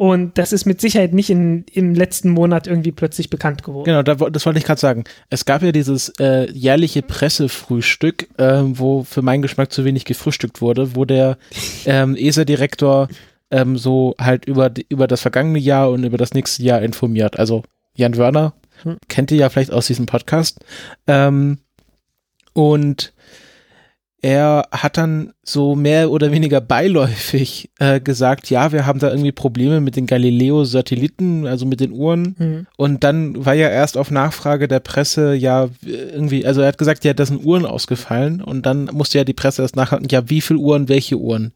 und das ist mit Sicherheit nicht in, im letzten Monat irgendwie plötzlich bekannt geworden. Genau, das wollte ich gerade sagen. Es gab ja dieses äh, jährliche Pressefrühstück, äh, wo für meinen Geschmack zu wenig gefrühstückt wurde, wo der ähm, [laughs] ESA-Direktor ähm, so halt über, über das vergangene Jahr und über das nächste Jahr informiert. Also Jan Wörner hm. kennt ihr ja vielleicht aus diesem Podcast. Ähm, und er hat dann so mehr oder weniger beiläufig äh, gesagt, ja, wir haben da irgendwie Probleme mit den Galileo-Satelliten, also mit den Uhren. Mhm. Und dann war ja erst auf Nachfrage der Presse ja irgendwie, also er hat gesagt, ja, das sind Uhren ausgefallen. Und dann musste ja die Presse erst nachhaken, ja, wie viele Uhren, welche Uhren?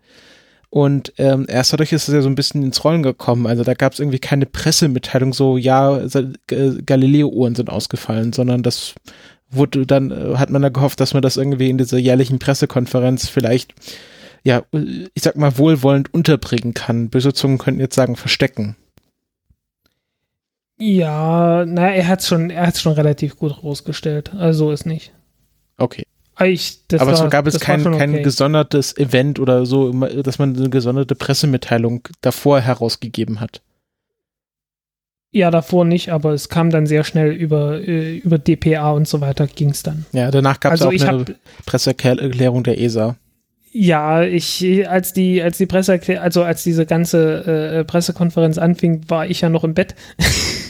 Und ähm, erst dadurch ist es ja so ein bisschen ins Rollen gekommen. Also da gab es irgendwie keine Pressemitteilung, so ja, Galileo-Uhren sind ausgefallen, sondern das wurde dann, äh, hat man da gehofft, dass man das irgendwie in dieser jährlichen Pressekonferenz vielleicht, ja, ich sag mal, wohlwollend unterbringen kann. Böse Zungen könnten jetzt sagen, verstecken. Ja, na, er hat schon, er hat's schon relativ gut rausgestellt. Also ist nicht. Okay. Ich, Aber war, es gab es kein, kein okay. gesondertes Event oder so, dass man eine gesonderte Pressemitteilung davor herausgegeben hat. Ja, davor nicht, aber es kam dann sehr schnell über, äh, über DPA und so weiter ging's dann. Ja, danach gab es Also auch eine habe Presseerklärung der ESA. Ja, ich, als die, als die Presse, also als diese ganze äh, Pressekonferenz anfing, war ich ja noch im Bett. [laughs]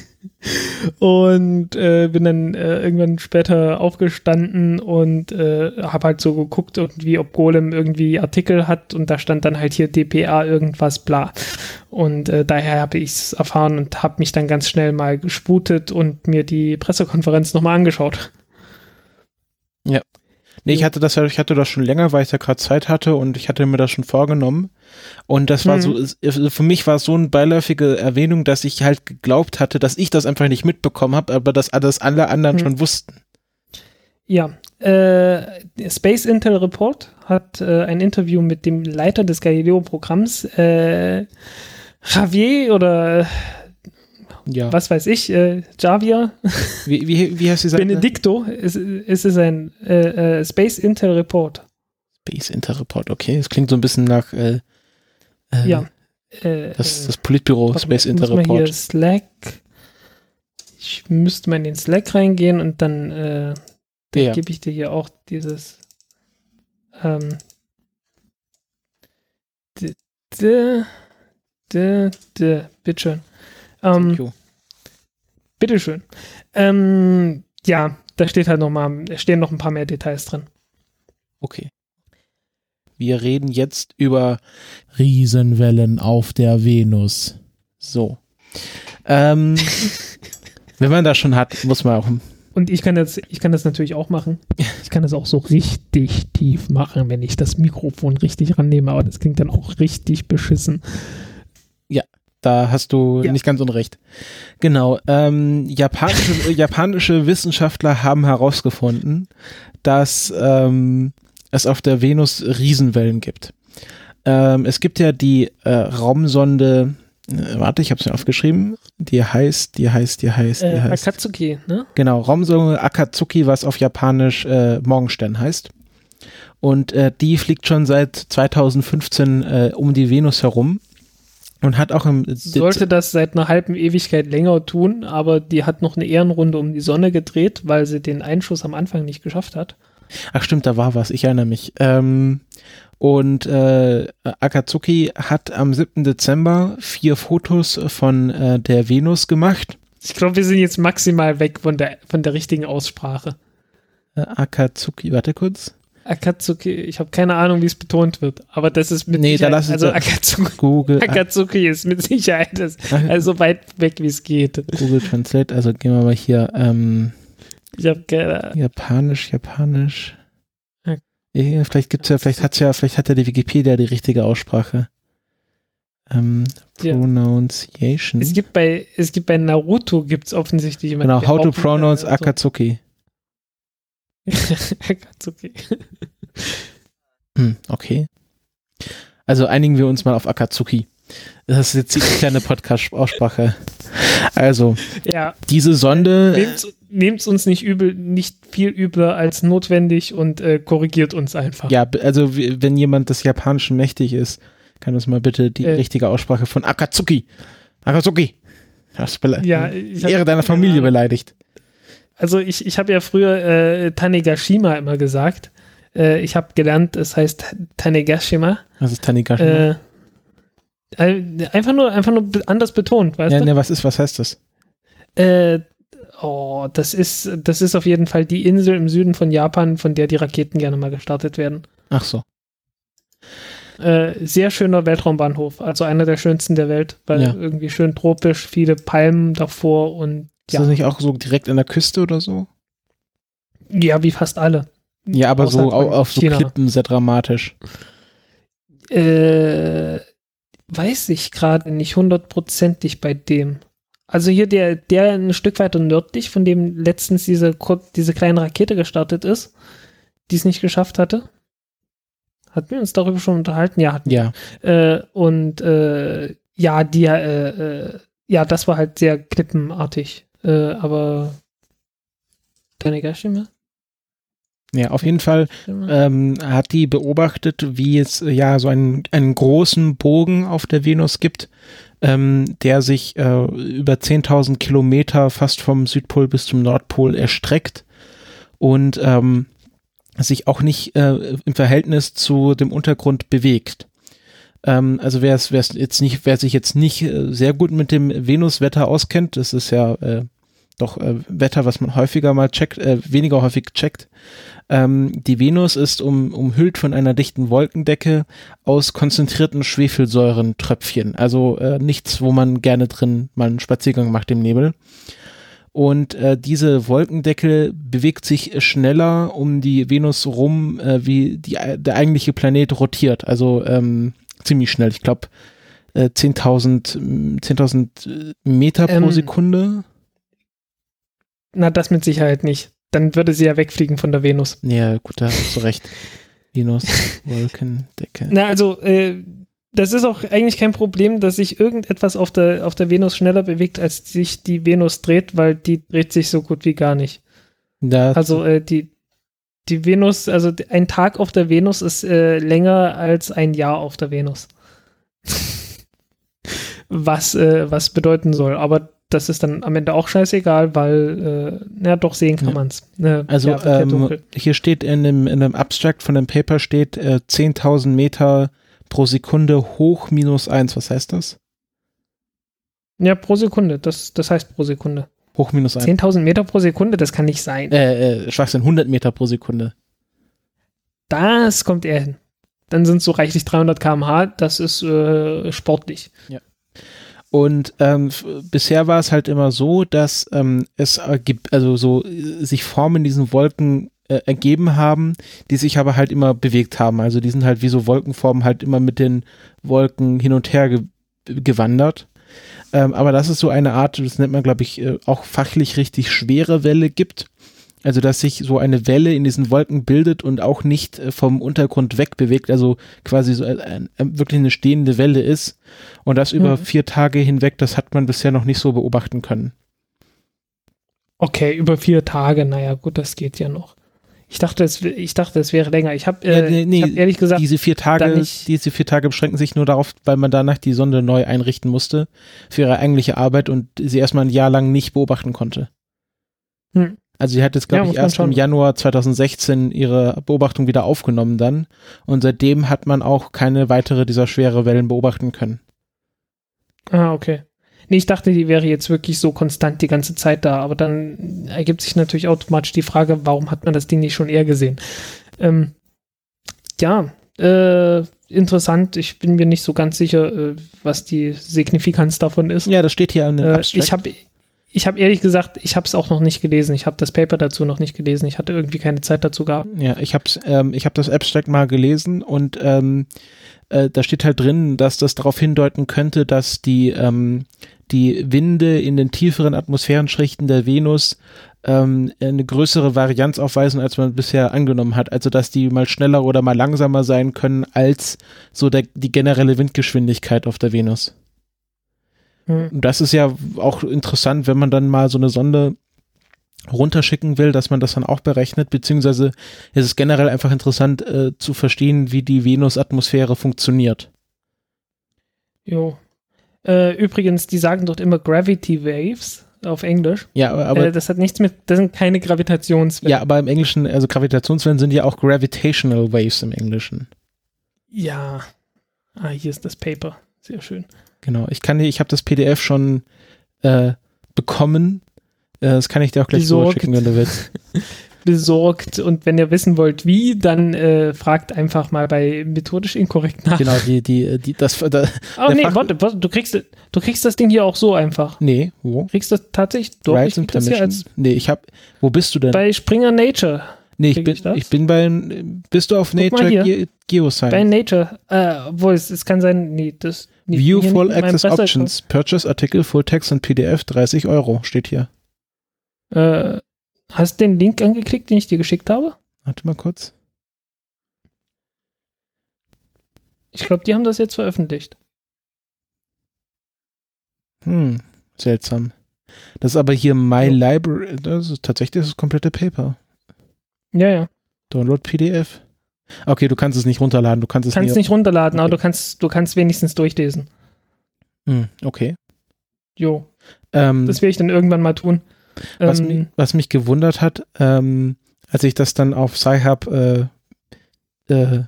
und äh, bin dann äh, irgendwann später aufgestanden und äh, habe halt so geguckt, irgendwie, ob Golem irgendwie Artikel hat und da stand dann halt hier DPA irgendwas bla. Und äh, daher habe ich es erfahren und habe mich dann ganz schnell mal gesputet und mir die Pressekonferenz nochmal angeschaut. Nee, ich hatte das ja, ich hatte das schon länger, weil ich da gerade Zeit hatte und ich hatte mir das schon vorgenommen. Und das war Mhm. so, es- für mich war es so eine beiläufige Erwähnung, dass ich halt geglaubt hatte, dass ich das einfach nicht mitbekommen habe, aber dass das alle anderen Mhm. schon wussten. Ja, äh, Space Intel Report hat äh, ein Interview mit dem Leiter des Galileo-Programms, äh, Javier oder Ja. was weiß ich, äh, Javier, Wie, wie, wie heißt die Seite? Benedicto, es, es ist ein äh, äh, Space Intel Report. Space Inter Report, okay. Das klingt so ein bisschen nach äh, äh, Ja. Äh, das, äh, das Politbüro Space muss mal hier Report. Slack. Ich müsste mal in den Slack reingehen und dann äh, Ja. gebe ich dir hier auch dieses ähm, d, d, d, d, bitteschön. Ähm, Thank bitteschön. Ähm, ja, da steht halt noch mal, da stehen noch ein paar mehr Details drin. Okay. Wir reden jetzt über Riesenwellen auf der Venus. so. Ähm, [laughs] wenn man das schon hat, muss man auch. Und ich kann das, ich kann das natürlich auch machen. Ich kann das auch so richtig tief machen, wenn ich das Mikrofon richtig rannehme, aber das klingt dann auch richtig beschissen. Da hast du Ja. nicht ganz unrecht. Genau. Ähm, japanische, [laughs] japanische Wissenschaftler haben herausgefunden, dass ähm, es auf der Venus Riesenwellen gibt. Ähm, es gibt ja die äh, Raumsonde, äh, warte, ich habe es mir aufgeschrieben. Die heißt, die heißt, die heißt, die Äh, heißt. Akatsuki, ne? Genau, Raumsonde Akatsuki, was auf Japanisch äh, Morgenstern heißt. Und äh, die fliegt schon seit 2015 äh, um die Venus herum und hat auch im Sollte das seit einer halben Ewigkeit länger tun, aber die hat noch eine Ehrenrunde um die Sonne gedreht, weil sie den Einschuss am Anfang nicht geschafft hat. Ach stimmt, da war was, ich erinnere mich. Ähm, und äh, Akatsuki hat am 7. Dezember vier Fotos von äh, der Venus gemacht. Ich glaube, wir sind jetzt maximal weg von der, von der richtigen Aussprache. Äh, Akatsuki, warte kurz. Akatsuki, ich habe keine Ahnung, wie es betont wird, aber das ist mit Nee, da Sicherheit, also Akatsuki, Google, Akatsuki ist mit Sicherheit das, also weit weg, wie es geht. Google Translate, also gehen wir mal hier, ähm, Ich habe keine Japanisch, Japanisch. Ja. Vielleicht gibt's ja, vielleicht hat's ja, vielleicht hat ja die Wikipedia die richtige Aussprache. Ähm, Ja. Pronunciation. Es gibt bei, es gibt bei Naruto gibt's offensichtlich jemanden, genau, how to pronounce so- Akatsuki. Akatsuki. Hm, okay. Also einigen wir uns mal auf Akatsuki. Das ist jetzt die kleine Podcast-Aussprache. Also, Ja, diese Sonde, nehmt's, nehmt's uns nicht übel, nicht viel übler als notwendig und äh, korrigiert uns einfach. ja, also wenn jemand des Japanischen mächtig ist, kann uns mal bitte die Äh. richtige Aussprache von Akatsuki. Akatsuki. Bele- Ja, ich hab Ehre deiner Familie beleidigt. Also ich, ich habe ja früher äh, Tanegashima immer gesagt. Äh, ich habe gelernt, es heißt Tanegashima. Das ist Tanigashima. Äh, einfach nur, einfach nur anders betont, weißt ja, du? ne, was ist, was heißt das? Äh, oh, das ist, das ist auf jeden Fall die Insel im Süden von Japan, von der die Raketen gerne mal gestartet werden. Ach so. Äh, sehr schöner Weltraumbahnhof, also einer der schönsten der Welt, weil Ja. irgendwie schön tropisch, viele Palmen davor und Ist ja, das nicht auch so direkt an der Küste oder so? ja, wie fast alle. Ja, aber Außer so von au- auf so. Klippen sehr dramatisch. Äh, weiß ich gerade nicht hundertprozentig bei dem. Also hier der, der ein Stück weiter nördlich, von dem letztens diese, diese kleine Rakete gestartet ist, die es nicht geschafft hatte. Hatten wir uns darüber schon unterhalten? Ja, hatten Ja. wir. Äh, und äh, ja, die, äh, äh, ja, das war halt sehr klippenartig. Äh, aber Geiststimme? Ja, auf jeden Fall ähm, hat die beobachtet, wie es ja so einen, einen großen Bogen auf der Venus gibt, ähm, der sich äh, über 10.000 Kilometer fast vom Südpol bis zum Nordpol erstreckt und ähm, sich auch nicht äh, im Verhältnis zu dem Untergrund bewegt. Ähm, also wer es jetzt nicht, wer sich jetzt nicht äh, sehr gut mit dem Venuswetter auskennt, das ist ja äh, doch äh, Wetter, was man häufiger mal checkt, äh, weniger häufig checkt. Ähm, die Venus ist um, umhüllt von einer dichten Wolkendecke aus konzentrierten Schwefelsäurentröpfchen. Also äh, nichts, wo man gerne drin mal einen Spaziergang macht im Nebel. Und äh, diese Wolkendecke bewegt sich schneller um die Venus rum, äh, wie die, der eigentliche Planet rotiert. Also ähm, ziemlich schnell. Ich glaube äh, 10.000 10.000 Meter pro Ähm, Sekunde. Na, das mit Sicherheit nicht. Dann würde sie ja wegfliegen von der Venus. Ja, gut, da hast du recht. Venus, [laughs] Wolkendecke. Na, also, äh, das ist auch eigentlich kein Problem, dass sich irgendetwas auf der, auf der Venus schneller bewegt, als sich die Venus dreht, weil die dreht sich so gut wie gar nicht. Da, Also, äh, die, die Venus, also ein Tag auf der Venus ist äh, länger als ein Jahr auf der Venus. [laughs] was, äh, was bedeuten soll. Aber das ist dann am Ende auch scheißegal, weil, äh, ja, doch sehen kann Ja. man's. Äh, Also ja, ja ähm, hier steht in einem, in einem Abstract von dem Paper steht äh, 10.000 Meter pro Sekunde hoch minus eins. Was heißt das? Ja, pro Sekunde. Das, das heißt pro Sekunde. Hoch minus eins. 10.000 Meter pro Sekunde, das kann nicht sein. Äh, äh, Schwachsinn, 100 Meter pro Sekunde. Das kommt eher hin. Dann sind es so reichlich 300 km/h. Das ist äh, sportlich. Und ähm, bisher war es halt immer so, dass ähm, es äh, gibt, also so äh, sich Formen in diesen Wolken äh, ergeben haben, die sich aber halt immer bewegt haben. Also die sind halt wie so Wolkenformen halt immer mit den Wolken hin und her ge gewandert. Ähm, aber dass es so eine Art, das nennt man, glaube ich, äh, auch fachlich richtig schwere Welle gibt. Also dass sich so eine Welle in diesen Wolken bildet und auch nicht äh, vom Untergrund wegbewegt, also quasi so ein, ein, wirklich eine stehende Welle ist. Und das über Mhm. vier Tage hinweg, das hat man bisher noch nicht so beobachten können. Okay, über vier Tage. Naja, gut, das geht ja noch. Ich dachte, es, ich dachte, es wäre länger. Ich habe äh, Ja, nee, hab ehrlich gesagt, diese vier Tage, nicht- diese vier Tage beschränken sich nur darauf, weil man danach die Sonde neu einrichten musste für ihre eigentliche Arbeit und sie erstmal ein Jahr lang nicht beobachten konnte. Hm. Also sie hat jetzt, glaube Ja, ich, erst im. Januar 2016 ihre Beobachtung wieder aufgenommen dann und seitdem hat man auch keine weitere dieser schwere Wellen beobachten können. Ah, okay. Nee, ich dachte, die wäre jetzt wirklich so konstant die ganze Zeit da, aber dann ergibt sich natürlich automatisch die Frage, warum hat man das Ding nicht schon eher gesehen? Ähm, ja, äh, interessant. Ich bin mir nicht so ganz sicher, äh, was die Signifikanz davon ist. Ja, das steht hier an dem äh, ich habe ich hab ehrlich gesagt, ich habe es auch noch nicht gelesen. Ich habe das Paper dazu noch nicht gelesen. Ich hatte irgendwie keine Zeit dazu gehabt. Ja, ich hab's, ähm, ich habe das Abstract mal gelesen und ähm, äh, da steht halt drin, dass das darauf hindeuten könnte, dass die ähm, die Winde in den tieferen Atmosphärenschichten der Venus ähm, eine größere Varianz aufweisen, als man bisher angenommen hat. Also dass die mal schneller oder mal langsamer sein können als so der, die generelle Windgeschwindigkeit auf der Venus. Hm. Und das ist ja auch interessant, wenn man dann mal so eine Sonde runterschicken will, dass man das dann auch berechnet, beziehungsweise es ist generell einfach interessant äh, zu verstehen, wie die Venus-Atmosphäre funktioniert. Jo. Äh, übrigens, die sagen dort immer Gravity Waves auf Englisch. Ja, aber, aber äh, das hat nichts mit, das sind keine Gravitationswellen. ja, aber im Englischen, also Gravitationswellen sind ja auch Gravitational Waves im Englischen. Ja. Ah, hier ist das Paper. Sehr schön. Genau. Ich kann dir, ich habe das PDF schon äh, bekommen. Äh, das kann ich dir auch gleich so Besorgt. schicken, wenn du willst. [laughs] Besorgt. Und wenn ihr wissen wollt, wie, dann äh, fragt einfach mal bei methodisch inkorrekt nach. Genau, die, die, die, das, da, Oh nee, Fach- warte, warte, du kriegst, du kriegst das Ding hier auch so einfach. nee, wo? Kriegst das tatsächlich? Doch, Rights ich das hier als Nee, ich hab, wo bist du denn? bei Springer Nature. nee, ich bin, ich ich bin bei, bist du auf mal Nature. Ge Geoscience? Bei Nature. Äh, obwohl, es, es kann sein, nee, das. View hier Full Access. Options. Purchase Artikel, Full Text und PDF 30 Euro. Steht hier. Äh, hast du den Link angeklickt, den ich dir geschickt habe? Warte mal kurz. Ich glaube, die haben das jetzt veröffentlicht. Hm. Seltsam. Das ist aber hier My Library, das ist tatsächlich das komplette Paper. Ja, ja. Download PDF. Okay, du kannst es nicht runterladen, du kannst es kannst nicht. runterladen, Okay. aber du kannst, du kannst wenigstens durchlesen. Hm, okay. Jo, Ähm, das werde ich dann irgendwann mal tun. was, Ähm, mich, was mich gewundert hat, ähm, als ich das dann auf Sci-Hub äh, äh,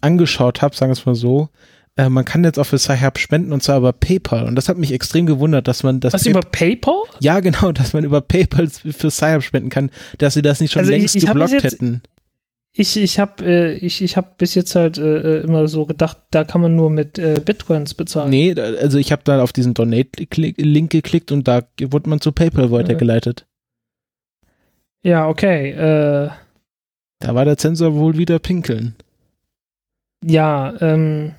angeschaut habe, sagen wir es mal so, äh, man kann jetzt auch für Sci-Hub spenden und zwar über PayPal. Und das hat mich extrem gewundert, dass man das was Pay- über PayPal? ja genau, [laughs] dass man über PayPal für Sci-Hub spenden kann, dass sie das nicht schon Also ich- längst ich bis geblockt jetzt- hätten. Ich, ich habe äh, ich, ich hab bis jetzt halt äh, äh, immer so gedacht, da kann man nur mit äh, Bitcoins bezahlen. Nee, da- also ich habe dann auf diesen Donate-Link geklickt und da wurde man zu PayPal weitergeleitet. Ja, okay. Äh, Da war der Zensor wohl wieder pinkeln. ja, ähm,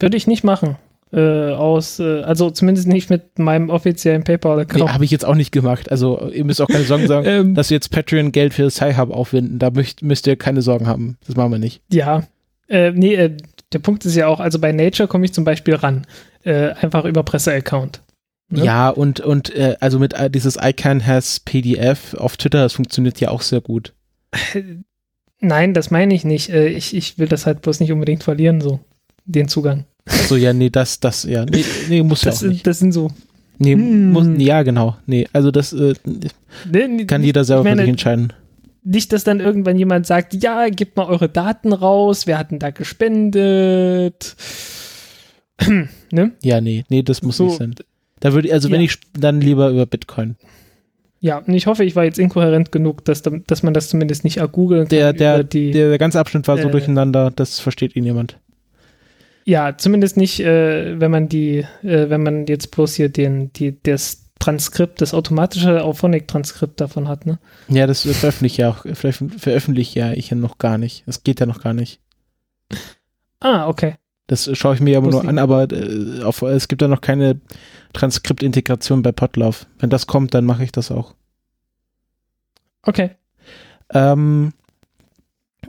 würde ich nicht machen. Äh, aus, äh, also zumindest nicht mit meinem offiziellen Nee, PayPal-Account. habe ich jetzt auch nicht gemacht. Also ihr müsst auch keine Sorgen sagen, [laughs] ähm, dass wir jetzt Patreon-Geld für Sci-Hub aufwenden. Da müsst, müsst ihr keine Sorgen haben. Das machen wir nicht. ja. Äh, nee, äh, der Punkt ist ja auch, also bei Nature komme ich zum Beispiel ran. Äh, einfach über Presse-Account. Ne? Ja, und, und äh, also mit äh, dieses ICANN has PDF auf Twitter, das funktioniert ja auch sehr gut. Nein, das meine ich nicht. Ich, ich will das halt bloß nicht unbedingt verlieren, so. Den Zugang. So, ja, nee, das, das, ja, nee, nee muss ja Das, auch sind- nicht. das sind so. Nee, Hm. muss, ja, genau. Nee, also das äh, Ne, ne, kann jeder selber ich meine, für sich entscheiden. Nicht, dass dann irgendwann jemand sagt, ja, gebt mal eure Daten raus, wer hat denn da gespendet? [clears throat] ne? Ja, nee, nee, das muss So. nicht sein. Da würde also wenn Ja. ich sp- dann lieber über Bitcoin. Ja, und ich hoffe, ich war jetzt inkohärent genug, dass, da- dass man das zumindest nicht googeln kann. Der, der, die, der, ganze Abschnitt war so äh, durcheinander, das versteht ihn jemand. Ja, zumindest nicht, äh, wenn man die, äh, wenn man jetzt bloß hier den, die, das Transkript, das automatische Auphonic-Transkript davon hat, ne? Ja, das veröffentliche ja auch, veröffent- veröffentliche ja ich ja noch gar nicht. Das geht ja noch gar nicht. Ah, okay. Das schaue ich mir aber nur an, aber äh, auf, es gibt ja noch keine Transkriptintegration bei Potlauf. Wenn das kommt, dann mache ich das auch. Okay. Ähm,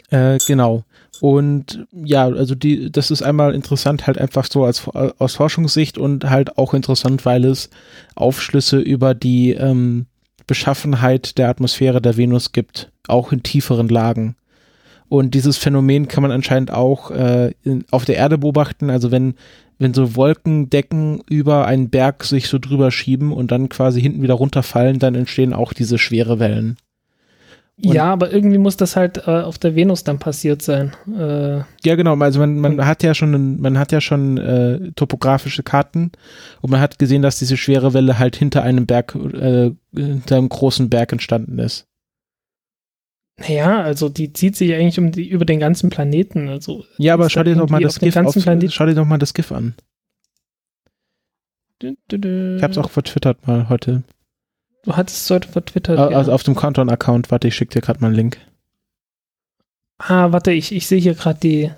äh, genau. Und ja, also die, das ist einmal interessant, halt einfach so als aus Forschungssicht und halt auch interessant, weil es Aufschlüsse über die ähm, Beschaffenheit der Atmosphäre der Venus gibt, auch in tieferen Lagen. Und dieses Phänomen kann man anscheinend auch äh, in, auf der Erde beobachten. Also wenn, wenn so Wolkendecken über einen Berg sich so drüber schieben und dann quasi hinten wieder runterfallen, dann entstehen auch diese schwere Wellen. Und- ja, aber irgendwie muss das halt äh, auf der Venus dann passiert sein. Äh, Ja, genau. Also man, man hat ja schon, man hat ja schon äh, topografische Karten und man hat gesehen, dass diese schwere Welle halt hinter einem Berg, äh, hinter einem großen Berg entstanden ist. naja, also die zieht sich eigentlich um die, über den ganzen Planeten. Also Ja, aber schau da dir doch mal das GIF auf, schau dir doch mal das GIF an. Ich hab's auch vertwittert mal heute. Du hattest es heute vertwittert. Äh, ja. Also auf dem Countdown-Account. Warte, ich schick dir gerade mal einen Link. ah, warte, ich, ich sehe hier gerade die.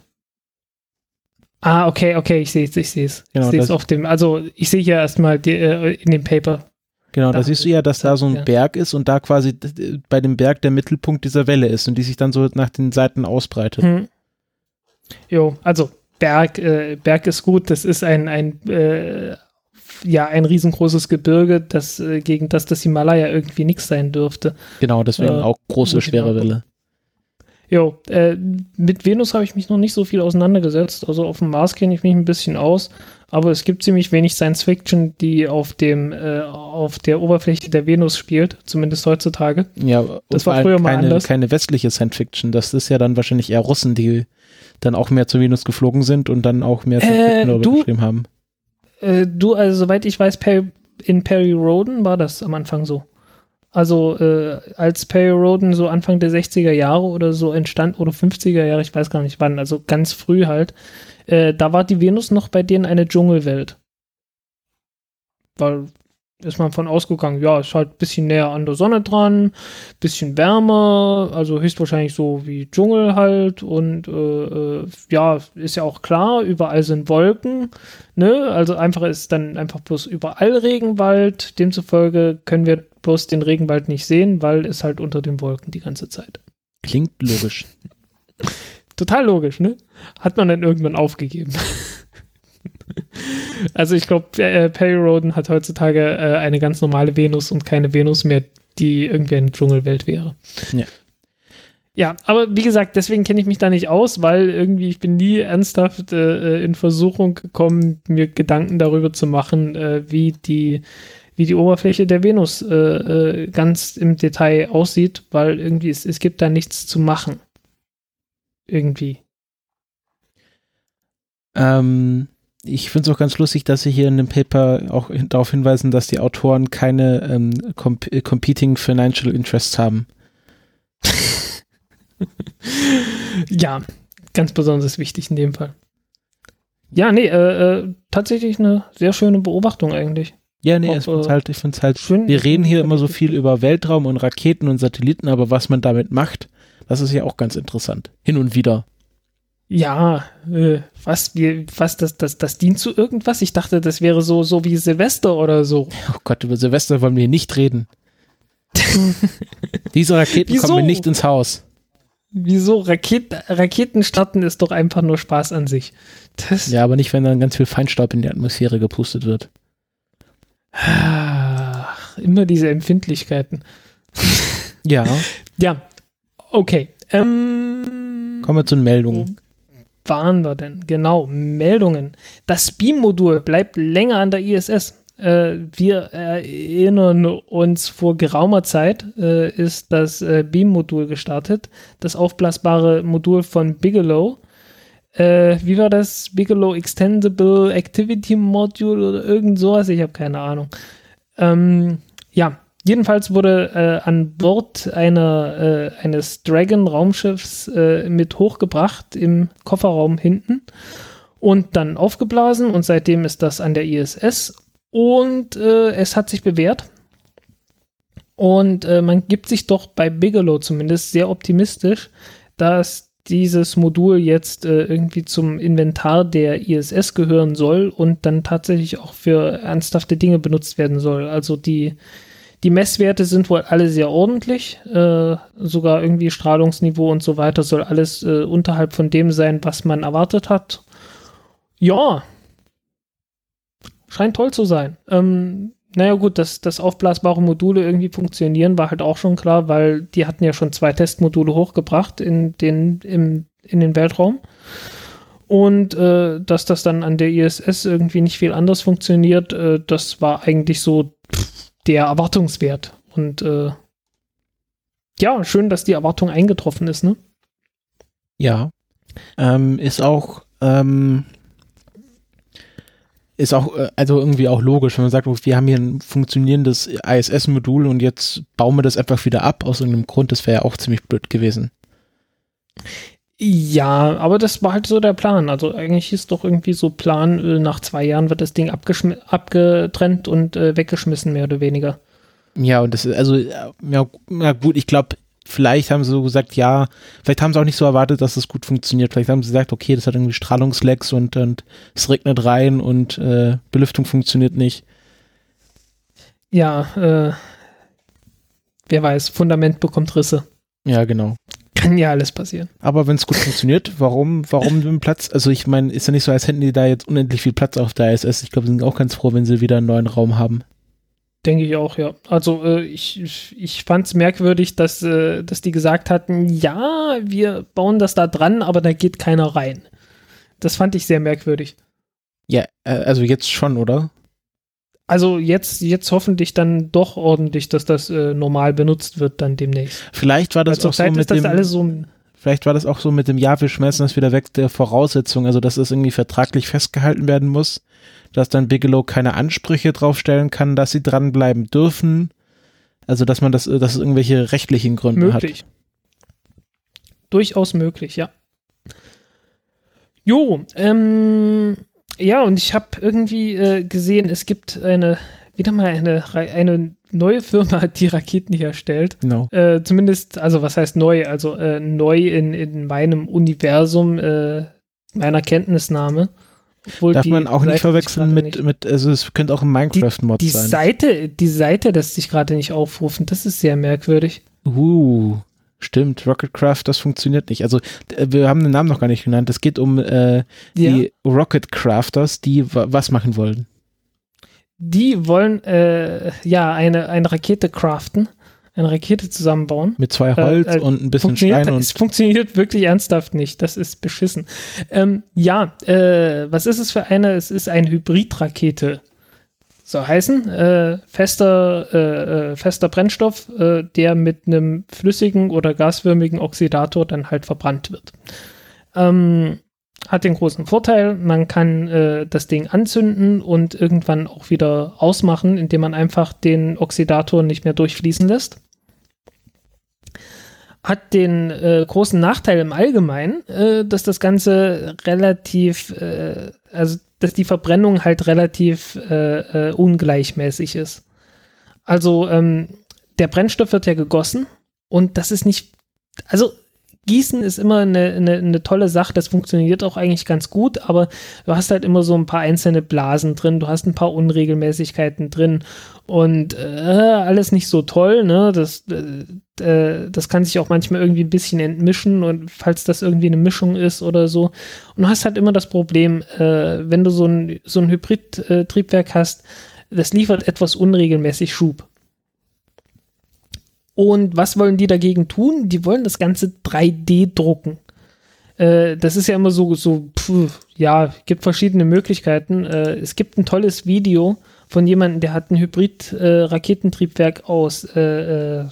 Ah, okay, okay, ich sehe es, ich sehe es. Genau, ich sehe es auf dem, also ich sehe hier erstmal die, äh, in dem Paper. Genau, da Da- siehst du ja, dass da so ein ja. Berg ist und da quasi bei dem Berg der Mittelpunkt dieser Welle ist und die sich dann so nach den Seiten ausbreitet. Hm. Jo, also Berg, äh, Berg ist gut, das ist ein, ein äh, ja, ein riesengroßes Gebirge, das äh, gegen das das Himalaya irgendwie nichts sein dürfte. Genau, deswegen Äh, auch große, schwere. Welle. Jo, äh, mit Venus habe ich mich noch nicht so viel auseinandergesetzt. Also auf dem Mars kenne ich mich ein bisschen aus, aber es gibt ziemlich wenig Science Fiction, die auf dem äh, auf der Oberfläche der Venus spielt, zumindest heutzutage. Ja, Das war früher mal keine, anders. keine westliche Science Fiction. Das ist ja dann wahrscheinlich eher Russen, die dann auch mehr zur Venus geflogen sind und dann auch mehr Science Äh, Fiction darüber du- geschrieben haben. Äh, du, also soweit ich weiß, Perry, in Perry Roden war das am Anfang so. Also äh, als Perry Roden so Anfang der 60er Jahre oder so entstand, oder 50er Jahre, ich weiß gar nicht wann, also ganz früh halt, äh, da war die Venus noch bei denen eine Dschungelwelt. Weil ist man von ausgegangen, ja, ist halt ein bisschen näher an der Sonne dran, bisschen wärmer, also höchstwahrscheinlich so wie Dschungel halt und äh, äh, ja, ist ja auch klar, überall sind Wolken, ne, also einfach ist dann einfach bloß überall Regenwald, demzufolge können wir bloß den Regenwald nicht sehen, weil es halt unter den Wolken die ganze Zeit. Klingt logisch. [laughs] Total logisch, ne? Hat man dann irgendwann aufgegeben. [laughs] Also ich glaube, äh, Perry Roden hat heutzutage äh, eine ganz normale Venus und keine Venus mehr, die irgendwie eine Dschungelwelt wäre. Ja. Ja, aber wie gesagt, deswegen kenne ich mich da nicht aus, weil irgendwie ich bin nie ernsthaft äh, in Versuchung gekommen, mir Gedanken darüber zu machen, äh, wie die wie die Oberfläche der Venus äh, äh, ganz im Detail aussieht, weil irgendwie es, es gibt da nichts zu machen. Irgendwie. Ähm, ich finde es auch ganz lustig, dass sie hier in dem Paper auch darauf hinweisen, dass die Autoren keine ähm, comp äh, competing financial interests haben. [laughs] Ja, ganz besonders wichtig in dem Fall. Ja, nee, äh, äh, tatsächlich eine sehr schöne Beobachtung eigentlich. Ja, nee, Ob, ich finde es äh, halt, ich find's halt schön- wir reden hier immer so viel über Weltraum und Raketen und Satelliten, aber was man damit macht, das ist ja auch ganz interessant. Hin und wieder. Ja, äh, was, wir, was, das, das, das dient zu irgendwas? Ich dachte, das wäre so, so wie Silvester oder so. Oh Gott, über Silvester wollen wir nicht reden. [laughs] Diese Raketen Wieso? kommen mir nicht ins Haus. Wieso? Raket, Raketen starten ist doch einfach nur Spaß an sich. Das, Ja, aber nicht, wenn dann ganz viel Feinstaub in die Atmosphäre gepustet wird. Ach, immer diese Empfindlichkeiten. Ja, [laughs] Ja, okay. Ähm, kommen wir zu den Meldungen. Waren wir denn? Genau, Meldungen. Das Beam-Modul bleibt länger an der ISS. Äh, wir erinnern uns, vor geraumer Zeit äh, ist das äh, Beam-Modul gestartet, das aufblasbare Modul von Bigelow. Äh, wie war das? Bigelow Extendable Activity Module oder irgend sowas? Ich habe keine Ahnung. Ähm, ja, jedenfalls wurde äh, an Bord einer, äh, eines Dragon-Raumschiffs äh, mit hochgebracht im Kofferraum hinten und dann aufgeblasen und seitdem ist das an der ISS und äh, es hat sich bewährt. Und äh, man gibt sich doch bei Bigelow zumindest sehr optimistisch, dass dieses Modul jetzt äh, irgendwie zum Inventar der ISS gehören soll und dann tatsächlich auch für ernsthafte Dinge benutzt werden soll. Also die, die Messwerte sind wohl alle sehr ordentlich, äh, sogar irgendwie Strahlungsniveau und so weiter soll alles äh, unterhalb von dem sein, was man erwartet hat. Ja, scheint toll zu sein. Ähm, naja gut, dass, dass aufblasbare Module irgendwie funktionieren, war halt auch schon klar, weil die hatten ja schon zwei Testmodule hochgebracht in den, im, in den Weltraum. Und äh, dass das dann an der ISS irgendwie nicht viel anders funktioniert, äh, das war eigentlich so pff, der Erwartungswert. Und äh, ja, schön, dass die Erwartung eingetroffen ist, ne? Ja. Ähm, ist auch, ähm, ist auch, äh, also irgendwie auch logisch, wenn man sagt, wir haben hier ein funktionierendes ISS-Modul und jetzt bauen wir das einfach wieder ab aus irgendeinem Grund, das wäre ja auch ziemlich blöd gewesen. Ja, aber das war halt so der Plan. Also eigentlich ist doch irgendwie so Plan, äh, nach zwei Jahren wird das Ding abgetrennt und äh, weggeschmissen, mehr oder weniger. Ja, und das ist, also, ja, ja gut, ich glaube, vielleicht haben sie so gesagt, ja, vielleicht haben sie auch nicht so erwartet, dass das gut funktioniert. Vielleicht haben sie gesagt, okay, das hat irgendwie Strahlungslecks und, und es regnet rein und äh, Belüftung funktioniert nicht. Ja, äh, wer weiß, Fundament bekommt Risse. Ja, genau. Kann ja alles passieren. Aber wenn es gut funktioniert, warum, warum [laughs] den Platz? Also ich meine, ist ja nicht so, als hätten die da jetzt unendlich viel Platz auf der ISS. Ich glaube, sie sind auch ganz froh, wenn sie wieder einen neuen Raum haben. Denke ich auch, ja. Also äh, ich, ich- fand es merkwürdig, dass, äh, dass die gesagt hatten, ja, wir bauen das da dran, aber da geht keiner rein. Das fand ich sehr merkwürdig. Ja, äh, also jetzt schon, oder? Also jetzt, jetzt hoffentlich dann doch ordentlich, dass das äh, normal benutzt wird dann demnächst. Vielleicht war das Also doch so mit das dem, alles so vielleicht war das auch so mit dem Ja, wir schmeißen das wieder weg der Voraussetzung, also dass es irgendwie vertraglich festgehalten werden muss, dass dann Bigelow keine Ansprüche draufstellen kann, dass sie dranbleiben dürfen. Also dass man das, äh, dass es irgendwelche rechtlichen Gründe möglich. Durchaus möglich, ja. Jo, ähm, ja, und ich habe irgendwie äh, gesehen, es gibt eine, wieder mal eine, eine neue Firma, die Raketen herstellt. Genau. Äh, zumindest, also was heißt neu? Also äh, neu in, in meinem Universum, äh, meiner Kenntnisnahme. Obwohl Darf die man auch Seite nicht verwechseln mit, nicht- mit, also es könnte auch ein Minecraft-Mod die sein. Seite, die Seite lässt sich gerade nicht aufrufen. Das ist sehr merkwürdig. Uh, Stimmt, Rocketcraft, das funktioniert nicht. Also d- wir haben den Namen noch gar nicht genannt. Es geht um äh, die Rocket Crafters, die wa- was machen wollen. Die wollen äh, ja eine, eine Rakete craften, eine Rakete zusammenbauen. Mit zwei Holz äh, und ein bisschen Stein es und funktioniert wirklich ernsthaft nicht. Das ist beschissen. Ähm, ja, äh, was ist es für eine? Es ist eine Hybridrakete. So heißen, äh, fester, äh, äh, fester Brennstoff, äh, der mit einem flüssigen oder gasförmigen Oxidator dann halt verbrannt wird. Ähm, hat den großen Vorteil, man kann äh, das Ding anzünden und irgendwann auch wieder ausmachen, indem man einfach den Oxidator nicht mehr durchfließen lässt hat den äh, großen Nachteil im Allgemeinen, äh, dass das Ganze relativ, äh, also dass die Verbrennung halt relativ äh, äh, ungleichmäßig ist. Also ähm, der Brennstoff wird ja gegossen und das ist nicht, also Gießen ist immer eine, eine, eine tolle Sache, das funktioniert auch eigentlich ganz gut, aber du hast halt immer so ein paar einzelne Blasen drin, du hast ein paar Unregelmäßigkeiten drin und äh, alles nicht so toll, ne? Das, äh, äh, das kann sich auch manchmal irgendwie ein bisschen entmischen und falls das irgendwie eine Mischung ist oder so. Und du hast halt immer das Problem, äh, wenn du so ein, so ein Hybrid-Triebwerk hast, das liefert etwas unregelmäßig Schub. Und was wollen die dagegen tun? Die wollen das Ganze 3D drucken. Äh, das ist ja immer so, so pf, ja, gibt verschiedene Möglichkeiten. Äh, es gibt ein tolles Video von jemandem, der hat ein Hybrid-Raketentriebwerk aus äh, äh,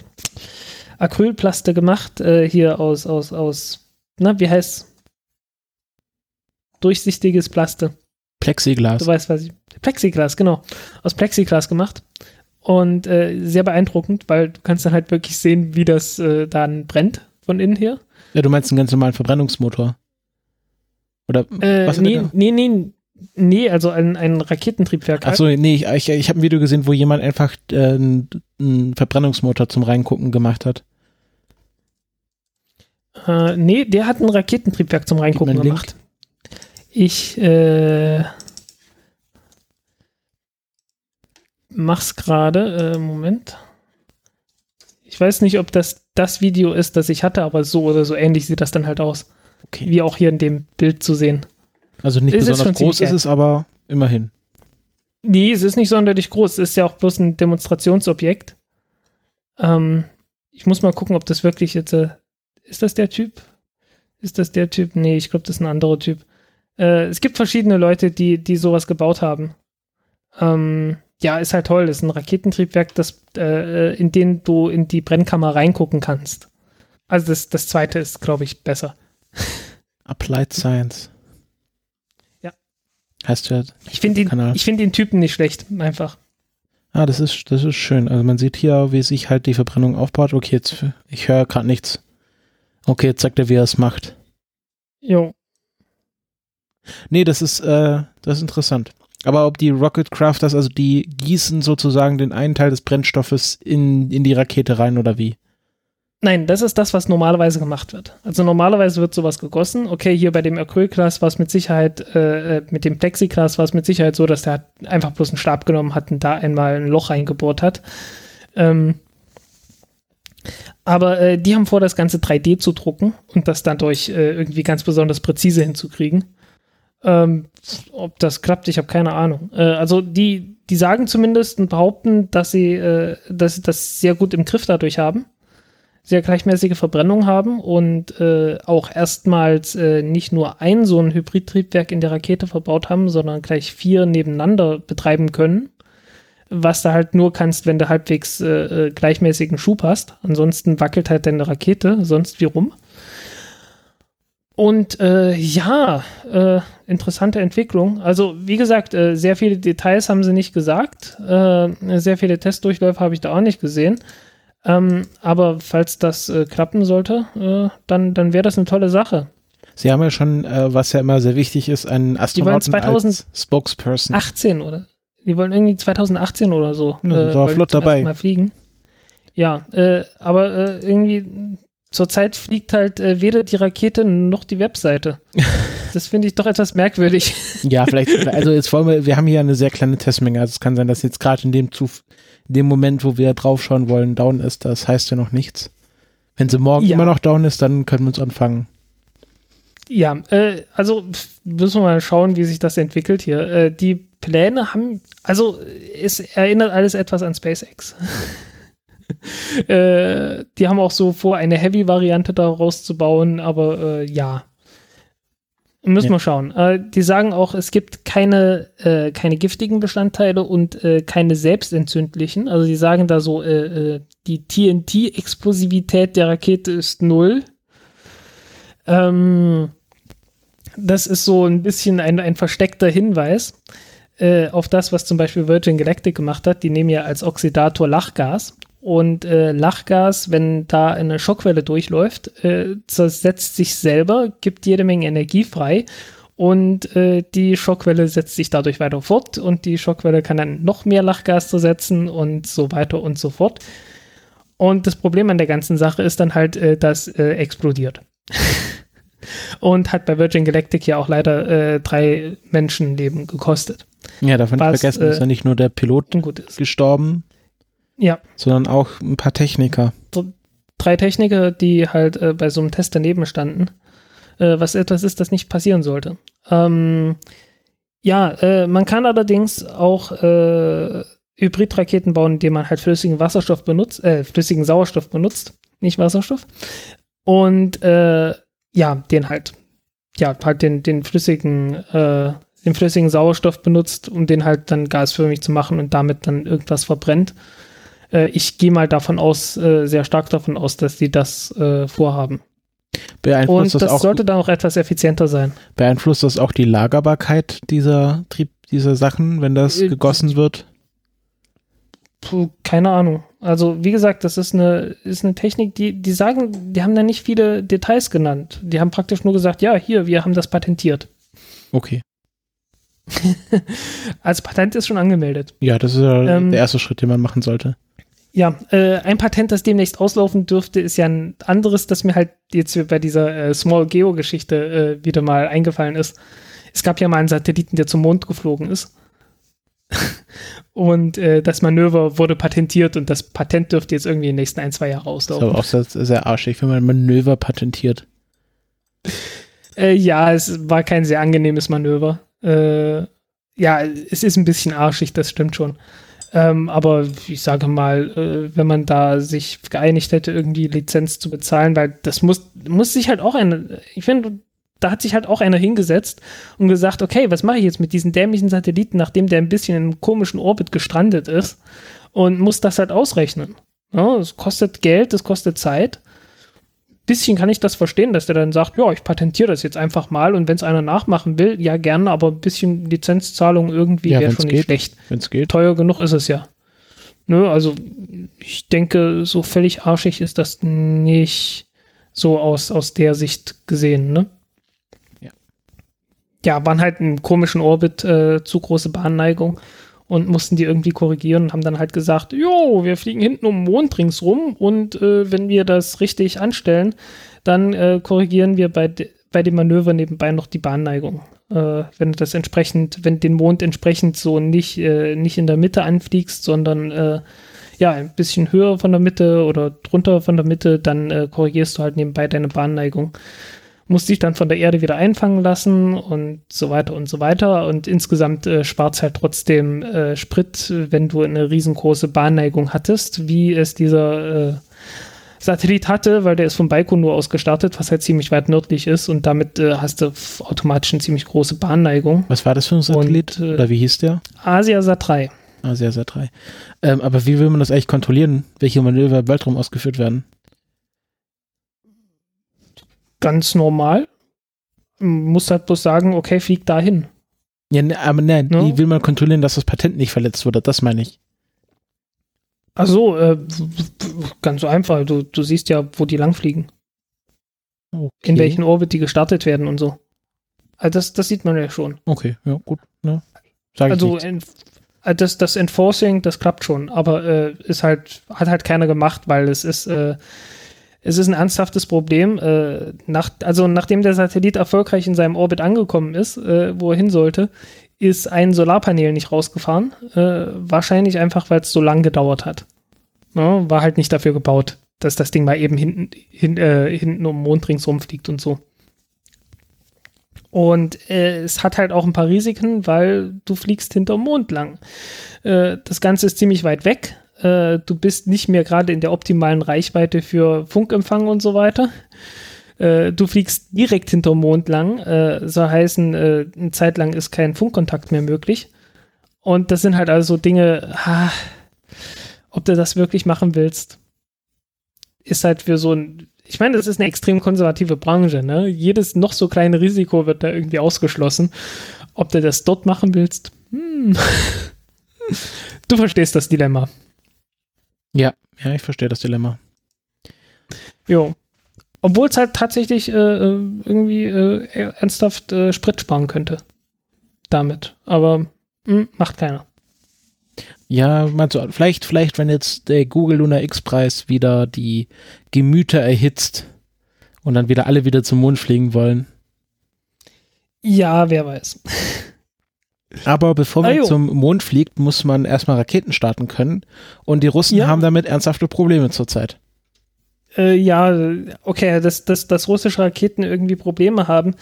Acrylplaste gemacht, äh, hier aus, aus, aus, na, wie heißt Durchsichtiges Plaste. Plexiglas. Du weißt, was ich. Plexiglas, genau. Aus Plexiglas gemacht. Und äh, sehr beeindruckend, weil du kannst dann halt wirklich sehen, wie das äh, dann brennt von innen her. Ja, du meinst einen ganz normalen Verbrennungsmotor. Oder Äh, was nee, nee, nee, nee, also ein, ein Raketentriebwerk. Achso, nee, ich, ich, ich habe ein Video gesehen, wo jemand einfach äh, einen, Verbrennungsmotor zum Reingucken gemacht hat. Äh, nee, der hat ein Raketentriebwerk zum Reingucken gemacht. Ich äh, mach's gerade. Äh, Moment. Ich weiß nicht, ob das das Video ist, das ich hatte, aber so oder so ähnlich sieht das dann halt aus. Okay. Wie auch hier in dem Bild zu sehen. Also nicht Es besonders groß ist es, aber immerhin. Nee, es ist nicht sonderlich groß. Es ist ja auch bloß ein Demonstrationsobjekt. Ähm, ich muss mal gucken, ob das wirklich jetzt. Äh, ist das der Typ? Ist das der Typ? Nee, ich glaube, das ist ein anderer Typ. Äh, es gibt verschiedene Leute, die, die sowas gebaut haben. Ähm, ja, ist halt toll. Das ist ein Raketentriebwerk, das, äh, in den du in die Brennkammer reingucken kannst. Also das, das zweite ist, glaube ich, besser. Applied Science. Heißt ja. Ich finde den, ich find den Typen nicht schlecht, einfach. Ah, das ist, das ist schön. Also man sieht hier, wie sich halt die Verbrennung aufbaut. Okay, jetzt, ich höre gerade nichts. Okay, jetzt sagt er, wie er es macht. Jo. Nee, das ist, äh, das ist interessant. Aber ob die Rocket Crafters, also die gießen sozusagen den einen Teil des Brennstoffes in, in die Rakete rein oder wie? Nein, das ist das, was normalerweise gemacht wird. Also normalerweise wird sowas gegossen. Okay, hier bei dem Acrylglas war es mit Sicherheit, äh, äh, mit dem Plexiglas war es mit Sicherheit so, dass der einfach bloß einen Stab genommen hat und da einmal ein Loch reingebohrt hat. Ähm, aber äh, die haben vor, das Ganze 3D zu drucken und das dadurch äh, irgendwie ganz besonders präzise hinzukriegen. Ähm, ob das klappt, ich habe keine Ahnung. Äh, also die, die sagen zumindest und behaupten, dass sie äh, dass sie das sehr gut im Griff dadurch haben sehr gleichmäßige Verbrennung haben und äh, auch erstmals äh, nicht nur ein so ein Hybridtriebwerk in der Rakete verbaut haben, sondern gleich vier nebeneinander betreiben können. Was du halt nur kannst, wenn du halbwegs äh, äh, gleichmäßigen Schub hast. Ansonsten wackelt halt deine Rakete sonst wie rum. Und äh, ja, äh, interessante Entwicklung. Also wie gesagt, äh, sehr viele Details haben sie nicht gesagt. Äh, sehr viele Testdurchläufe habe ich da auch nicht gesehen. Ähm, aber falls das äh, klappen sollte, äh, dann, dann wäre das eine tolle Sache. Sie haben ja schon, äh, was ja immer sehr wichtig ist, einen Astronauten 2000 als Spokesperson. 18 oder? Die wollen irgendwie 2018 oder so. Ja, war wollen flott dabei. Mal fliegen. Ja, äh, aber äh, irgendwie zurzeit fliegt halt äh, weder die Rakete noch die Webseite. [laughs] das finde ich doch etwas merkwürdig. Ja, vielleicht, also jetzt wollen wir, wir haben hier eine sehr kleine Testmenge, also es kann sein, dass jetzt gerade in dem Zuf in dem Moment, wo wir draufschauen wollen, down ist, das heißt ja noch nichts. Wenn sie morgen Ja. immer noch down ist, dann können wir uns anfangen. Ja, äh, also müssen wir mal schauen, wie sich das entwickelt hier. Äh, die Pläne haben, also es erinnert alles etwas an SpaceX. [laughs] äh, die haben auch so vor, eine Heavy-Variante daraus zu bauen, aber äh, ja. Müssen Ja. wir schauen. Äh, die sagen auch, es gibt keine, äh, keine giftigen Bestandteile und äh, keine selbstentzündlichen. Also die sagen da so, äh, äh, die TNT-Explosivität der Rakete ist null. Ähm, das ist so ein bisschen ein, ein versteckter Hinweis äh, auf das, was zum Beispiel Virgin Galactic gemacht hat. Die nehmen ja als Oxidator Lachgas. Und äh, Lachgas, wenn da eine Schockwelle durchläuft, äh, zersetzt sich selber, gibt jede Menge Energie frei und äh, die Schockwelle setzt sich dadurch weiter fort und die Schockwelle kann dann noch mehr Lachgas zersetzen und so weiter und so fort. Und das Problem an der ganzen Sache ist dann halt, äh, dass äh, explodiert. [laughs] und hat bei Virgin Galactic ja auch leider äh, drei Menschenleben gekostet. Ja, davon Was, nicht vergessen, äh, ist ja nicht nur der Pilot Und gut ist. gestorben, Ja, sondern auch ein paar Techniker. drei Techniker, die halt äh, bei so einem Test daneben standen, äh, was etwas ist, das nicht passieren sollte. Ähm, ja, äh, man kann allerdings auch äh, Hybridraketen bauen, indem man halt flüssigen Wasserstoff benutzt, äh, flüssigen Sauerstoff benutzt, nicht Wasserstoff. Und äh, ja, den halt, ja, halt den, den flüssigen, äh, den flüssigen Sauerstoff benutzt, um den halt dann gasförmig zu machen und damit dann irgendwas verbrennt. Äh, ich gehe mal davon aus, äh, sehr stark davon aus, dass die das äh, vorhaben. Beeinflusst, Und das das auch, sollte dann auch etwas effizienter sein. beeinflusst das auch die Lagerbarkeit dieser Trieb, dieser Sachen, wenn das Äh, gegossen wird? Puh, keine Ahnung. Also, wie gesagt, das ist eine, ist eine Technik, die, die sagen, die haben da nicht viele Details genannt. Die haben praktisch nur gesagt, ja, hier, wir haben das patentiert. Okay. [laughs] Als Patent ist schon angemeldet. Ja, das ist ja Ähm, der erste Schritt, den man machen sollte. Ja, äh, ein Patent, das demnächst auslaufen dürfte, ist ja ein anderes, das mir halt jetzt bei dieser äh, Small Geo-Geschichte äh, wieder mal eingefallen ist. Es gab ja mal einen Satelliten, der zum Mond geflogen ist. [laughs] und äh, das Manöver wurde patentiert und das Patent dürfte jetzt irgendwie in den nächsten ein, zwei Jahre Das ist auslaufen. auch sehr, sehr arschig, wenn man Manöver patentiert. Äh, ja, es war kein sehr angenehmes Manöver. Äh, ja, es ist ein bisschen arschig, das stimmt schon. Ähm, aber ich sage mal, äh, wenn man da sich geeinigt hätte, irgendwie Lizenz zu bezahlen, weil das muss, muss sich halt auch eine, ich finde, da hat sich halt auch einer hingesetzt und gesagt, okay, was mache ich jetzt mit diesem dämlichen Satelliten, nachdem der ein bisschen in einem komischen Orbit gestrandet ist und muss das halt ausrechnen. Ja, es kostet Geld, es kostet Zeit bisschen kann ich das verstehen, dass der dann sagt, ja, ich patentiere das jetzt einfach mal und wenn es einer nachmachen will, ja gerne, aber ein bisschen Lizenzzahlung irgendwie Ja, wäre schon geht. nicht schlecht. Wenn es geht. Teuer genug ist es ja. Nö, also ich denke, so völlig arschig ist das nicht so aus, aus der Sicht gesehen, ne? Ja. Ja, waren halt im komischen Orbit äh, zu große Bahnneigung und mussten die irgendwie korrigieren und haben dann halt gesagt, jo, wir fliegen hinten um den Mond ringsrum und äh, wenn wir das richtig anstellen, dann äh, korrigieren wir bei, de bei dem Manöver nebenbei noch die Bahnneigung. Äh, wenn du das entsprechend, wenn den Mond entsprechend so nicht, äh, nicht in der Mitte anfliegst, sondern äh, ja, ein bisschen höher von der Mitte oder drunter von der Mitte, dann äh, korrigierst du halt nebenbei deine Bahnneigung musst dich dann von der Erde wieder einfangen lassen und so weiter und so weiter. Und insgesamt äh, spart halt trotzdem äh, Sprit, wenn du eine riesengroße Bahnneigung hattest, wie es dieser äh, Satellit hatte, weil der ist von Baikonur aus gestartet, was halt ziemlich weit nördlich ist und damit äh, hast du automatisch eine ziemlich große Bahnneigung. Was war das für ein Satellit? Und, äh, Oder wie hieß der? Asiasat 3. Ah, sehr, sehr drei. Ähm, aber wie will man das eigentlich kontrollieren, welche Manöver im Weltraum ausgeführt werden? Ganz normal. Muss halt bloß sagen, okay, flieg dahin. Ja, ne, aber nein, No? wie will man kontrollieren, dass das Patent nicht verletzt wurde? Das meine ich. Also, äh, ganz so einfach. Du, du siehst ja, wo die langfliegen. Okay. in welchen Orbit die gestartet werden und so. Also das, das sieht man ja schon. Okay, ja, gut. Ne? Sag ich Also äh, das, das Enforcing, das klappt schon, aber äh, ist halt, hat halt keiner gemacht, weil es ist, äh, es ist ein ernsthaftes Problem. Äh, nach, also nachdem der Satellit erfolgreich in seinem Orbit angekommen ist, äh, wo er hin sollte, ist ein Solarpanel nicht rausgefahren. Äh, wahrscheinlich einfach, weil es so lang gedauert hat. Ja, war halt nicht dafür gebaut. dass das Ding mal eben hinten, hin, äh, hinten um den Mond ringsrum fliegt und so. Und äh, es hat halt auch ein paar Risiken, weil du fliegst hinterm Mond lang. Äh, das Ganze ist ziemlich weit weg. Äh, du bist nicht mehr gerade in der optimalen Reichweite für Funkempfang und so weiter. Äh, du fliegst direkt hinterm Mond lang. Äh, soll heißen, äh, eine Zeit lang ist kein Funkkontakt mehr möglich. Und das sind halt also Dinge, ah, ob du das wirklich machen willst, ist halt für so ein ich meine, das ist eine extrem konservative Branche. Ne? Jedes noch so kleine Risiko wird da irgendwie ausgeschlossen. Ob du das dort machen willst, hm. [laughs] du verstehst das Dilemma. Ja, ja, ich verstehe das Dilemma. Jo. Obwohl es halt tatsächlich äh, äh, irgendwie äh, ernsthaft äh, Sprit sparen könnte. Damit. Aber mh, hm, macht keiner. Ja, meinst du, vielleicht, vielleicht, wenn jetzt der Google Lunar X-Preis wieder die Gemüter erhitzt und dann wieder alle wieder zum Mond fliegen wollen. Ja, wer weiß. [laughs] Aber bevor man ah, zum Mond fliegt, muss man erstmal Raketen starten können. Und die Russen ja. haben damit ernsthafte Probleme zurzeit. Äh, ja, okay, dass, dass, dass russische Raketen irgendwie Probleme haben.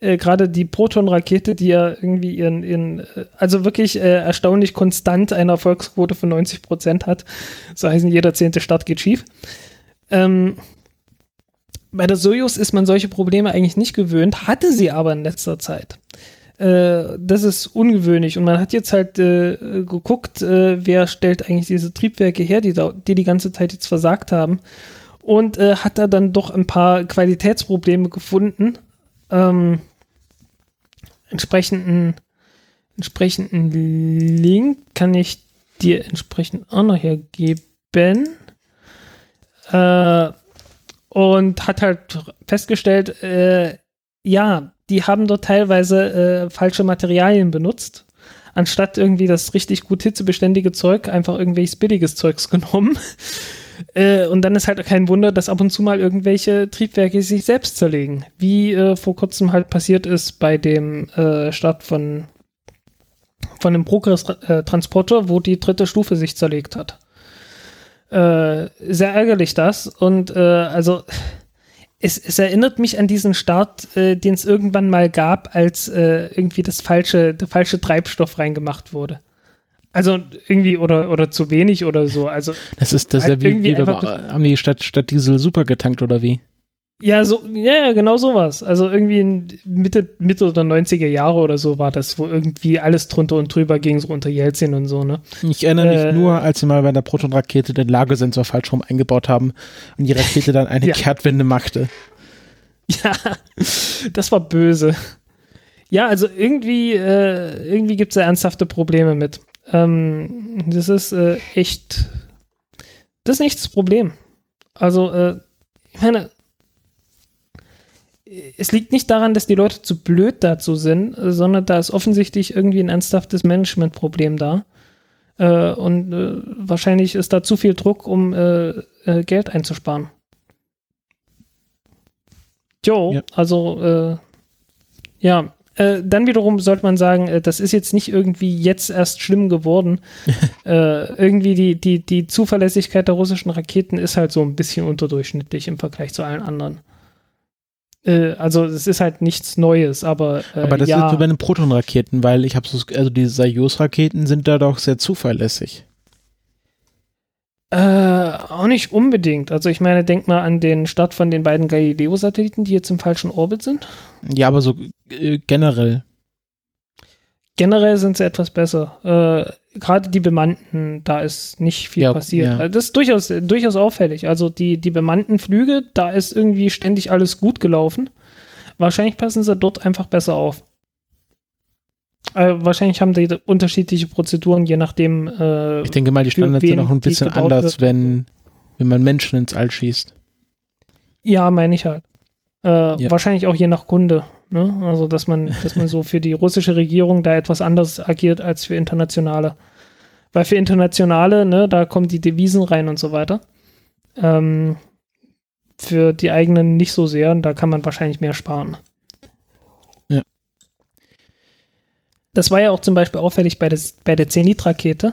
Äh, Gerade die Proton-Rakete, die ja irgendwie ihren, ihren äh, also wirklich äh, erstaunlich konstant eine Erfolgsquote von 90 Prozent hat. So heißen, jeder zehnte Start geht schief. Ähm, bei der Soyuz ist man solche Probleme eigentlich nicht gewöhnt, hatte sie aber in letzter Zeit. Äh, das ist ungewöhnlich und man hat jetzt halt äh, geguckt, äh, wer stellt eigentlich diese Triebwerke her, die, da, die die ganze Zeit jetzt versagt haben und äh, hat da dann doch ein paar Qualitätsprobleme gefunden. Ähm, entsprechenden, entsprechenden Link kann ich dir entsprechend auch noch hier geben. Äh, und hat halt festgestellt, äh, ja, die haben dort teilweise äh, falsche Materialien benutzt. Anstatt irgendwie das richtig gut hitzebeständige Zeug, einfach irgendwelches billiges Zeugs [laughs] genommen. Äh, und dann ist halt kein Wunder, dass ab und zu mal irgendwelche Triebwerke sich selbst zerlegen. Wie äh, vor kurzem halt passiert ist bei dem äh, Start von, von dem Progress-Transporter, wo die dritte Stufe sich zerlegt hat. Äh, sehr ärgerlich das. Und äh, also es, es, erinnert mich an diesen Start, äh, den es irgendwann mal gab, als irgendwie das falsche, der falsche Treibstoff reingemacht wurde. Also irgendwie oder oder zu wenig oder so. Also das ist das halt ja wie, wie haben die statt statt Diesel super getankt oder wie? Ja, so ja, genau sowas. Also irgendwie in Mitte Mitte oder 90er Jahre oder so war das, wo irgendwie alles drunter und drüber ging so unter Jelzin und so, ne? Ich erinnere mich äh, nur, als sie mal bei der Proton-Rakete den Lagesensor falsch rum eingebaut haben und die Rakete dann eine [laughs] ja. Kehrtwende machte. Ja, das war böse. Ja, also irgendwie, äh, irgendwie gibt es da ernsthafte Probleme mit. Ähm, das ist äh, echt, das ist nicht das Problem. Also, äh, ich meine, es liegt nicht daran, dass die Leute zu blöd dazu sind, sondern da ist offensichtlich irgendwie ein ernsthaftes Managementproblem da. Äh, und äh, wahrscheinlich ist da zu viel Druck, um äh, äh Geld einzusparen. Jo, ja. also äh, ja, äh, dann wiederum sollte man sagen, das ist jetzt nicht irgendwie jetzt erst schlimm geworden. [laughs] irgendwie die, die, die Zuverlässigkeit der russischen Raketen ist halt so ein bisschen unterdurchschnittlich im Vergleich zu allen anderen. Äh, also es ist halt nichts Neues, aber äh, Aber das ja. ist so bei den Proton-Raketen, weil ich habe so, also die Soyuz-Raketen sind da doch sehr zuverlässig. Äh, auch nicht unbedingt. Also ich meine, denk mal an den Start von den beiden Galileo-Satelliten, die jetzt im falschen Orbit sind. Ja, aber so äh, generell. Generell sind sie etwas besser. Gerade die bemannten, da ist nicht viel ja, passiert. Ja. Also das ist durchaus, durchaus auffällig. Also die, die bemannten Flüge, da ist irgendwie ständig alles gut gelaufen. Wahrscheinlich passen sie dort einfach besser auf. Äh, wahrscheinlich haben die unterschiedliche Prozeduren, je nachdem. Äh, ich denke mal, die Standards sind auch ein bisschen anders, wenn, wenn man Menschen ins All schießt. Ja, meine ich halt. Äh, ja. Wahrscheinlich auch je nach Kunde. Ne? Also, dass man, dass man so für die russische Regierung da etwas anders agiert als für internationale. Weil für internationale, ne, da kommen die Devisen rein und so weiter. Ähm, für die eigenen nicht so sehr und da kann man wahrscheinlich mehr sparen. Das war ja auch zum Beispiel auffällig bei, des, bei der Zenit-Rakete.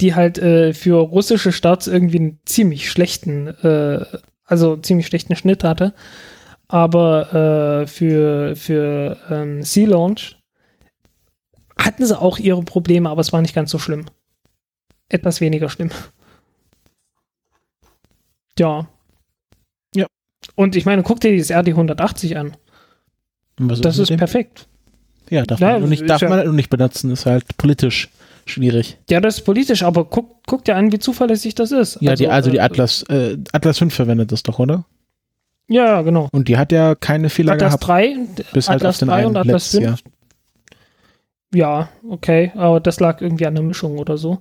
die halt äh, für russische Starts irgendwie einen ziemlich schlechten, äh, also ziemlich schlechten Schnitt hatte. Aber äh, für, für ähm, Sea Launch hatten sie auch ihre Probleme, aber es war nicht ganz so schlimm. Etwas weniger schlimm. Ja. Ja. Und ich meine, guck dir dieses RD 180 an. Was Das ist dem? perfekt. Ja, darf, Ja, man, nur nicht, ist darf ja- man halt nur nicht benutzen, ist halt politisch schwierig. Ja, das ist politisch, aber guck, guck dir an, wie zuverlässig das ist. Ja, die, also die äh, Atlas, äh, Atlas 5 verwendet das doch, oder? Ja, ja, genau. Und die hat ja keine Fehler Atlas gehabt. 3, bis halt Atlas auf den 3 einen und Atlas letztes 5. Ja, okay, aber das lag irgendwie an der Mischung oder so.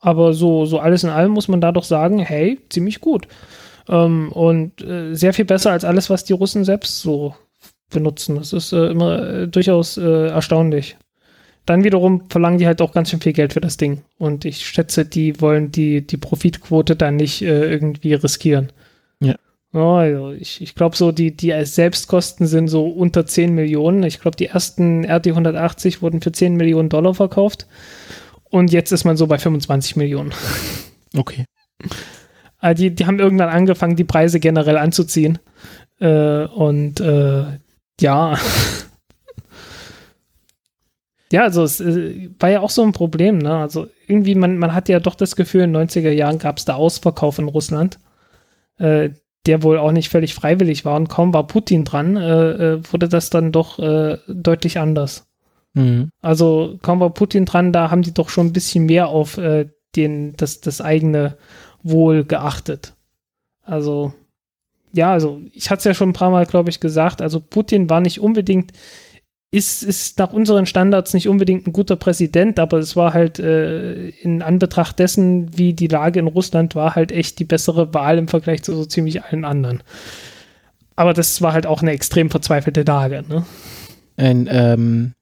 Aber so, so alles in allem muss man da doch sagen, hey, ziemlich gut. Ähm, und äh, sehr viel besser als alles, was die Russen selbst so benutzen. Das ist äh, immer äh, durchaus äh, erstaunlich. Dann wiederum verlangen die halt auch ganz schön viel Geld für das Ding. Und ich schätze, die wollen die, die Profitquote dann nicht äh, irgendwie riskieren. Ja. Also ich, ich glaube so, die, die Selbstkosten sind so unter 10 Millionen. Ich glaube, die ersten RD 180 wurden für 10 Millionen Dollar verkauft. Und jetzt ist man so bei 25 Millionen. Okay. Ah, die, die haben irgendwann angefangen, die Preise generell anzuziehen. Äh, und äh, ja. [laughs] ja, also es äh, war ja auch so ein Problem, ne? Also irgendwie, man, man hat ja doch das Gefühl, in den 90er Jahren gab es da Ausverkauf in Russland, äh, der wohl auch nicht völlig freiwillig war und kaum war Putin dran, äh, äh, wurde das dann doch äh, deutlich anders. Mhm. Also kaum war Putin dran, da haben die doch schon ein bisschen mehr auf äh, den, das, das eigene Wohl geachtet. Also, ja, also ich hatte es ja schon ein paar Mal, glaube ich, gesagt, also Putin war nicht unbedingt, ist, ist nach unseren Standards nicht unbedingt ein guter Präsident, aber es war halt äh, in Anbetracht dessen, wie die Lage in Russland war, halt echt die bessere Wahl im Vergleich zu so ziemlich allen anderen. Aber das war halt auch eine extrem verzweifelte Lage, ne? Ein, ähm,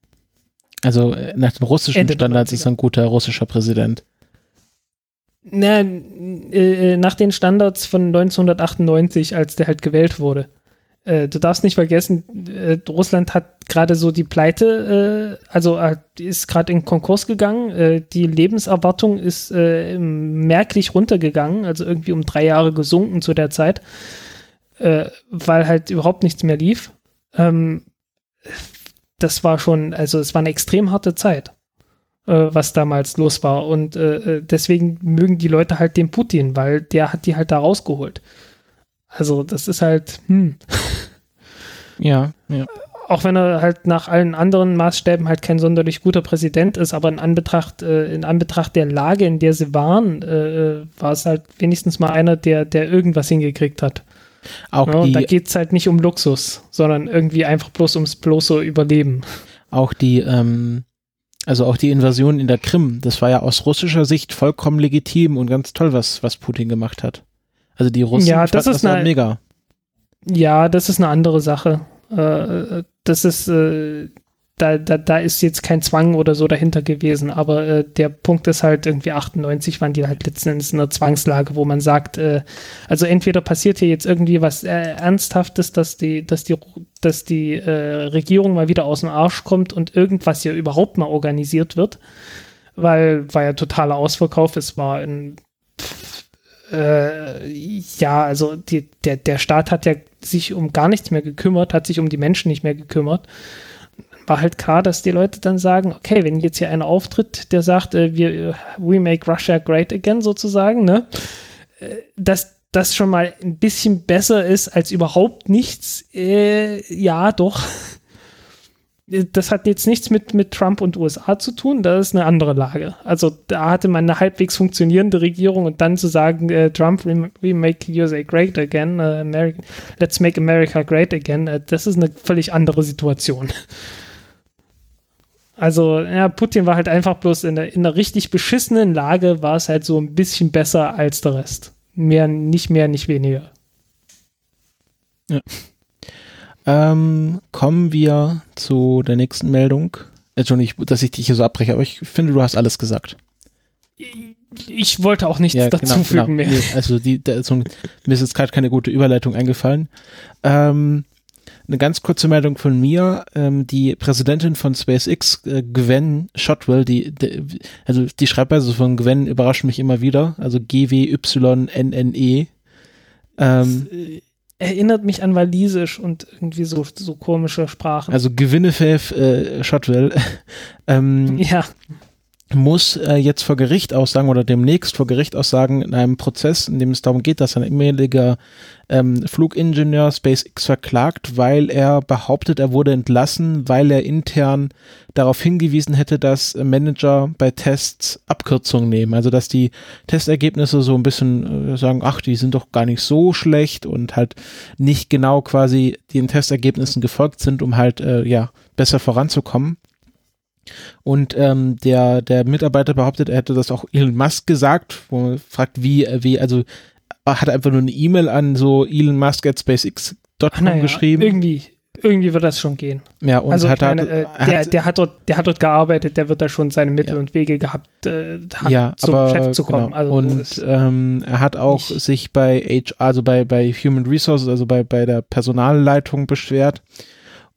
also äh, nach den russischen Ende Standards ist er ein guter russischer Präsident. Na, äh, nach den Standards von 1998, als der halt gewählt wurde. Äh, du darfst nicht vergessen, äh, Russland hat gerade so die Pleite, äh, also äh, ist gerade in Konkurs gegangen. Äh, die Lebenserwartung ist merklich runtergegangen, also irgendwie um drei Jahre gesunken zu der Zeit, weil halt überhaupt nichts mehr lief. Ähm, das war schon, also es war eine extrem harte Zeit was damals los war. Und deswegen mögen die Leute halt den Putin, weil der hat die halt da rausgeholt. Also das ist halt, hm, Ja, ja. auch wenn er halt nach allen anderen Maßstäben halt kein sonderlich guter Präsident ist, aber in Anbetracht, äh, in Anbetracht der Lage, in der sie waren, äh, war es halt wenigstens mal einer, der, der irgendwas hingekriegt hat. Auch Ja, und da die, geht es halt nicht um Luxus, sondern irgendwie einfach bloß ums bloße Überleben. auch die, ähm, also auch die Invasion in der Krim, das war ja aus russischer Sicht vollkommen legitim und ganz toll, was, was Putin gemacht hat. Also die Russen Ja, das ist ja eine- mega. Ja, das ist eine andere Sache. Äh, das ist, äh, da, da, da ist jetzt kein Zwang oder so dahinter gewesen, aber äh, der Punkt ist halt irgendwie 98 waren die halt letzten Endes in einer Zwangslage, wo man sagt, äh, also entweder passiert hier jetzt irgendwie was äh, Ernsthaftes, dass die, dass die, dass die äh, Regierung mal wieder aus dem Arsch kommt und irgendwas hier überhaupt mal organisiert wird, weil war ja totaler Ausverkauf, es war ein äh, ja, also die, der, der Staat hat ja sich um gar nichts mehr gekümmert, hat sich um die Menschen nicht mehr gekümmert. War halt klar, dass die Leute dann sagen, okay, wenn jetzt hier einer auftritt, der sagt, äh, wir, we make Russia great again sozusagen, ne, äh, dass das schon mal ein bisschen besser ist als überhaupt nichts, äh, ja, doch. Das hat jetzt nichts mit, mit Trump und USA zu tun, das ist eine andere Lage. Also da hatte man eine halbwegs funktionierende Regierung und dann zu sagen, äh, Trump, we, we make USA great again, äh, America, let's make America great again, äh, das ist eine völlig andere Situation. Also, ja, Putin war halt einfach bloß in der, in einer richtig beschissenen Lage, war es halt so ein bisschen besser als der Rest. Mehr, nicht mehr, nicht weniger. Ähm, kommen wir zu der nächsten Meldung. Entschuldigung, dass ich dich hier so abbreche, aber ich finde, du hast alles gesagt. Ich wollte auch nichts Ja, dazu genau, fügen genau. mehr. Also die, da ist mir ist jetzt gerade keine gute Überleitung eingefallen. Ähm, eine ganz kurze Meldung von mir. Ähm, die Präsidentin von SpaceX, äh, Gwen Shotwell, die, die, also die Schreibweise von Gwen überrascht mich immer wieder. Also G-W-Y-N-N-E. Ähm, äh, erinnert mich an Walisisch und irgendwie so, so komische Sprachen. also Gwynethef äh, Shotwell. [laughs] ähm, ja, muss äh, jetzt vor Gericht aussagen oder demnächst vor Gericht aussagen in einem Prozess, in dem es darum geht, dass ein ehemaliger ähm, Flugingenieur SpaceX verklagt, weil er behauptet, er wurde entlassen, weil er intern darauf hingewiesen hätte, dass Manager bei Tests Abkürzungen nehmen. Also dass die Testergebnisse so ein bisschen äh, sagen, ach, die sind doch gar nicht so schlecht und halt nicht genau quasi den Testergebnissen gefolgt sind, um halt äh, ja besser voranzukommen. Und ähm, der, der Mitarbeiter behauptet, er hätte das auch Elon Musk gesagt, wo man fragt, wie, wie, also hat einfach nur eine E-Mail an so Elon Musk at SpaceX.com naja, geschrieben. Irgendwie, irgendwie wird das schon gehen. Ja, und also hat, hat, äh, hat, der, der, hat dort, der hat dort gearbeitet, der wird da schon seine Mittel Ja. und Wege gehabt, äh, ja, zum aber, Chef zu kommen. Genau. Also und ähm, er hat auch sich bei HR, also bei, bei Human Resources, also bei, bei der Personalleitung beschwert.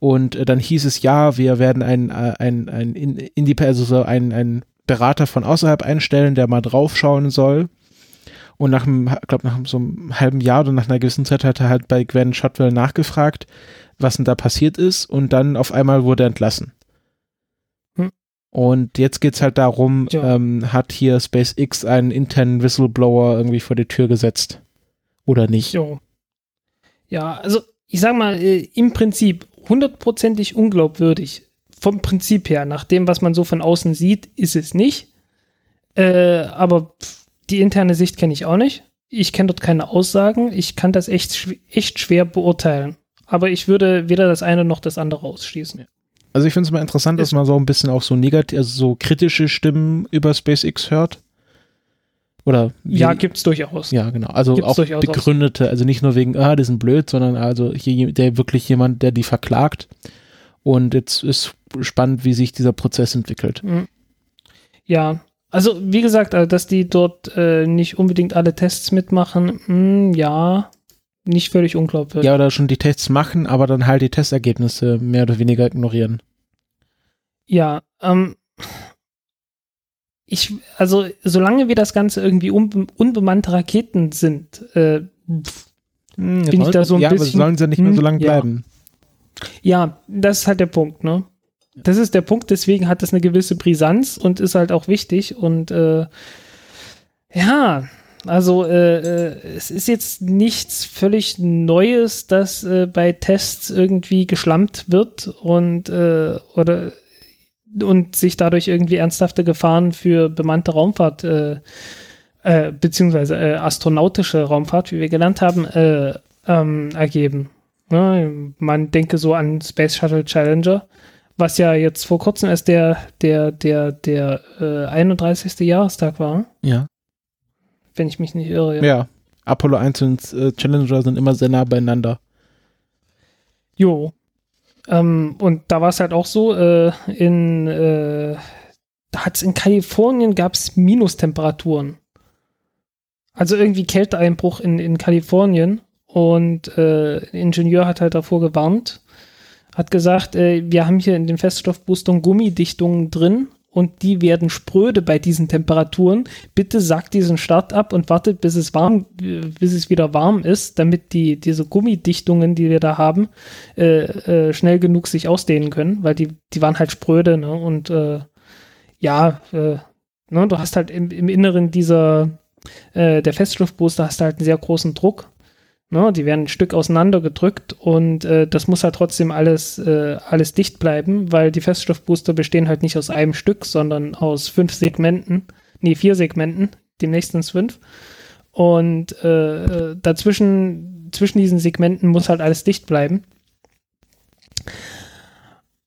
Und äh, dann hieß es, ja, wir werden ein, äh, ein, ein, Indep- also so ein, ein Berater von außerhalb einstellen, der mal draufschauen soll. Und nach einem, glaube nach so einem halben Jahr oder nach einer gewissen Zeit hat er halt bei Gwen Shotwell nachgefragt, was denn da passiert ist. Und dann auf einmal wurde er entlassen. Hm. Und jetzt geht's halt darum, Ja. ähm, hat hier SpaceX einen internen Whistleblower irgendwie vor die Tür gesetzt? Oder nicht? Jo. Ja, also ich sag mal, äh, im Prinzip hundertprozentig unglaubwürdig. Vom Prinzip her, nach dem, was man so von außen sieht, ist es nicht. Äh, aber die interne Sicht kenne ich auch nicht. Ich kenne dort keine Aussagen. Ich kann das echt, echt schwer beurteilen. Aber ich würde weder das eine noch das andere ausschließen. Also ich finde es mal interessant, dass man so ein bisschen auch so negativ, also so kritische Stimmen über SpaceX hört. Oder wie, Ja, gibt's durchaus. ja, genau. Also Gibt's auch begründete, also nicht nur wegen, ah, die sind blöd, sondern also hier der wirklich jemand, der die verklagt. Und jetzt ist spannend, wie sich dieser Prozess entwickelt. Mhm. Ja, also wie gesagt, äh, dass die dort äh, nicht unbedingt alle Tests mitmachen, mh, ja, nicht völlig unglaubwürdig. Ja, oder schon die Tests machen, aber dann halt die Testergebnisse mehr oder weniger ignorieren. Ja, ähm, ich, also solange wir das Ganze irgendwie unbe unbemannte Raketen sind, äh, pf, Hm, Bin ich da so ein ja, aber bisschen- sollen sie nicht mehr so hm, lange ja. bleiben. ja, das ist halt der Punkt, ne? Das ist der Punkt, deswegen hat das eine gewisse Brisanz und ist halt auch wichtig und äh, ja, also äh, äh, es ist jetzt nichts völlig Neues, dass äh, bei Tests irgendwie geschlampt wird und äh, oder und sich dadurch irgendwie ernsthafte Gefahren für bemannte Raumfahrt äh, äh, beziehungsweise äh, astronautische Raumfahrt, wie wir gelernt haben, äh, ähm, ergeben. Ne? Man denke so an Space Shuttle Challenger, was ja jetzt vor kurzem erst der der der der äh, 31. Jahrestag war, Ja. wenn ich mich nicht irre. Ja. Apollo 1 und äh, Challenger sind immer sehr nah beieinander. Jo. Ähm, und da war es halt auch so, äh, in, äh, da hat's in Kalifornien gab's Minustemperaturen. Also irgendwie Kälteeinbruch in, in Kalifornien. Und äh, ein Ingenieur hat halt davor gewarnt, hat gesagt, äh, wir haben hier in den Feststoffboostern Gummidichtungen drin und die werden spröde bei diesen Temperaturen. Bitte sagt diesen Start ab und wartet, bis es warm, äh, bis es wieder warm ist, damit die diese Gummidichtungen, die wir da haben, äh, äh, schnell genug sich ausdehnen können, weil die die waren halt spröde, ne? Und äh, ja, äh, ne, du hast halt im, im Inneren dieser äh, der Feststoffbooster hast halt einen sehr großen Druck. Ne, die werden ein Stück auseinander gedrückt und äh, das muss halt trotzdem alles, äh, alles dicht bleiben, weil die Feststoffbooster bestehen halt nicht aus einem Stück, sondern aus fünf Segmenten, nee, vier Segmenten, demnächst sind fünf. Und äh, dazwischen, zwischen diesen Segmenten muss halt alles dicht bleiben.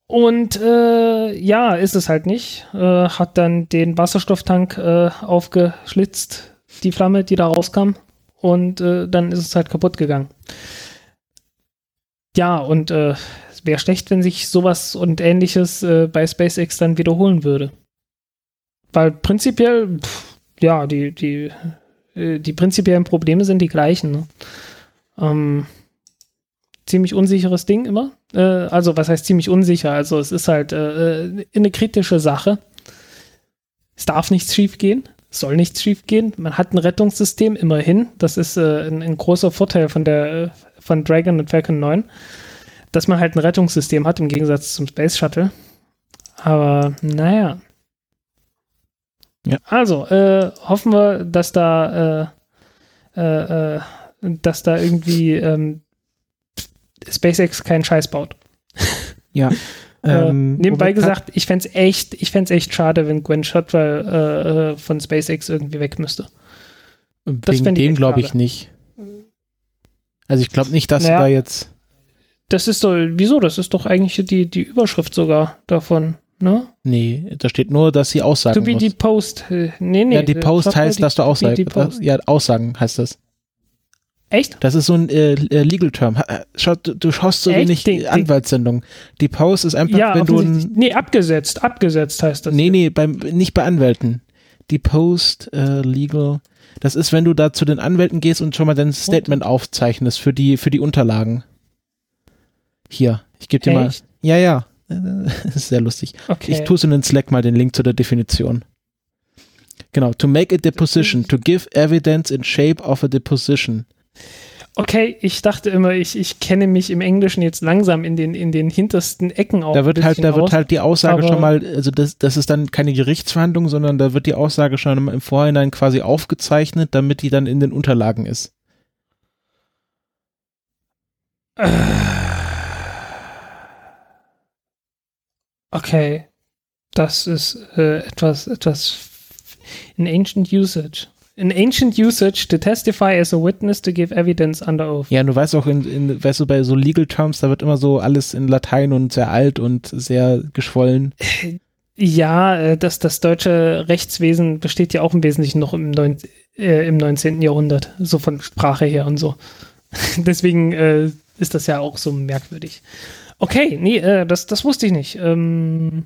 Und äh, ja, ist es halt nicht. Äh, hat dann den Wasserstofftank äh, aufgeschlitzt, die Flamme, die da rauskam. Und äh, dann ist es halt kaputt gegangen. Ja, und äh, es wäre schlecht, wenn sich sowas und ähnliches äh, bei SpaceX dann wiederholen würde. Weil prinzipiell, pff, ja, die, die, äh, die prinzipiellen Probleme sind die gleichen. Ne? Ähm, ziemlich unsicheres Ding immer. Äh, also, was heißt ziemlich unsicher? Also, es ist halt äh, eine kritische Sache. Es darf nichts schief gehen, es soll nichts schief gehen. Man hat ein Rettungssystem immerhin. Das ist äh, ein, ein, großer Vorteil von der äh, von Dragon und Falcon 9, dass man halt ein Rettungssystem hat im Gegensatz zum Space Shuttle. Aber naja. Ja. Also, äh, hoffen wir, dass da äh, äh, dass da irgendwie ähm, SpaceX keinen Scheiß baut. Ja. [laughs] Äh, ähm, nebenbei gesagt, ich fände es echt, ich echt schade, wenn Gwen Shotwell äh, äh, von SpaceX irgendwie weg müsste. Das Wegen dem glaube ich nicht. Also ich glaube nicht, dass naja, da jetzt. Das ist doch, wieso? Das ist doch eigentlich die, die Überschrift sogar davon, ne? Nee, da steht nur, dass sie Aussagen To be muss. die Post. Äh, nee, nee. Ja, die Post heißt, dass du Aussagen. Ja, Aussagen heißt das. Echt? Das ist so ein äh, äh Legal Term. Schau, du, du schaust so Echt? wenig Ding, Anwaltssendungen. Die Post ist einfach, ja, wenn du ein, Nee, abgesetzt, abgesetzt heißt das. Nee, nee, beim, nicht bei Anwälten. Die Post äh, Legal, das ist, wenn du da zu den Anwälten gehst und schon mal dein Statement und? aufzeichnest für die, für die Unterlagen. Hier, ich gebe dir mal. Ja, ja. Das [laughs] ist sehr lustig. Okay. Ich tue es in den Slack mal den Link zu der Definition. Genau, to make a deposition, to give evidence in shape of a deposition. Okay, ich dachte immer, ich, ich kenne mich im Englischen jetzt langsam in den, in den hintersten Ecken auch. Da wird halt, da wird halt die Aussage schon mal, also das, das ist dann keine Gerichtsverhandlung, sondern da wird die Aussage schon im Vorhinein quasi aufgezeichnet, damit die dann in den Unterlagen ist. Okay. Das ist äh, etwas, etwas in Ancient Usage an ancient usage to testify as a witness to give evidence under oath. Ja, du weißt auch, in, in, weißt du, bei so Legal Terms, da wird immer so alles in Latein und sehr alt und sehr geschwollen. Ja, äh, das, das deutsche Rechtswesen besteht ja auch im Wesentlichen noch im, neun, äh, im 19. Jahrhundert, so von Sprache her und so. [laughs] Deswegen äh, ist das ja auch so merkwürdig. Okay, nee, äh, das, das wusste ich nicht. Ähm,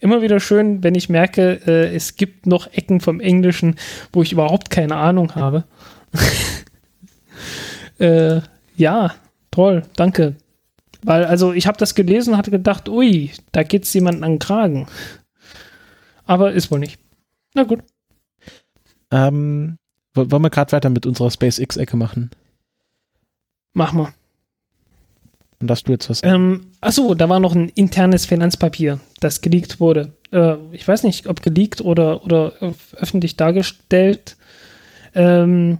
immer wieder schön, wenn ich merke, äh, es gibt noch Ecken vom Englischen, wo ich überhaupt keine Ahnung habe. [laughs] äh, ja, toll, danke. Weil, also ich habe das gelesen und hatte gedacht, ui, da geht es jemanden an den Kragen. Aber ist wohl nicht. Na gut. Ähm, wollen wir gerade weiter mit unserer SpaceX-Ecke machen? Mach mal. Und hast du jetzt was? Ähm, achso, da war noch ein internes Finanzpapier, das geleakt wurde. Äh, ich weiß nicht, ob geleakt oder, oder öffentlich dargestellt. Ähm,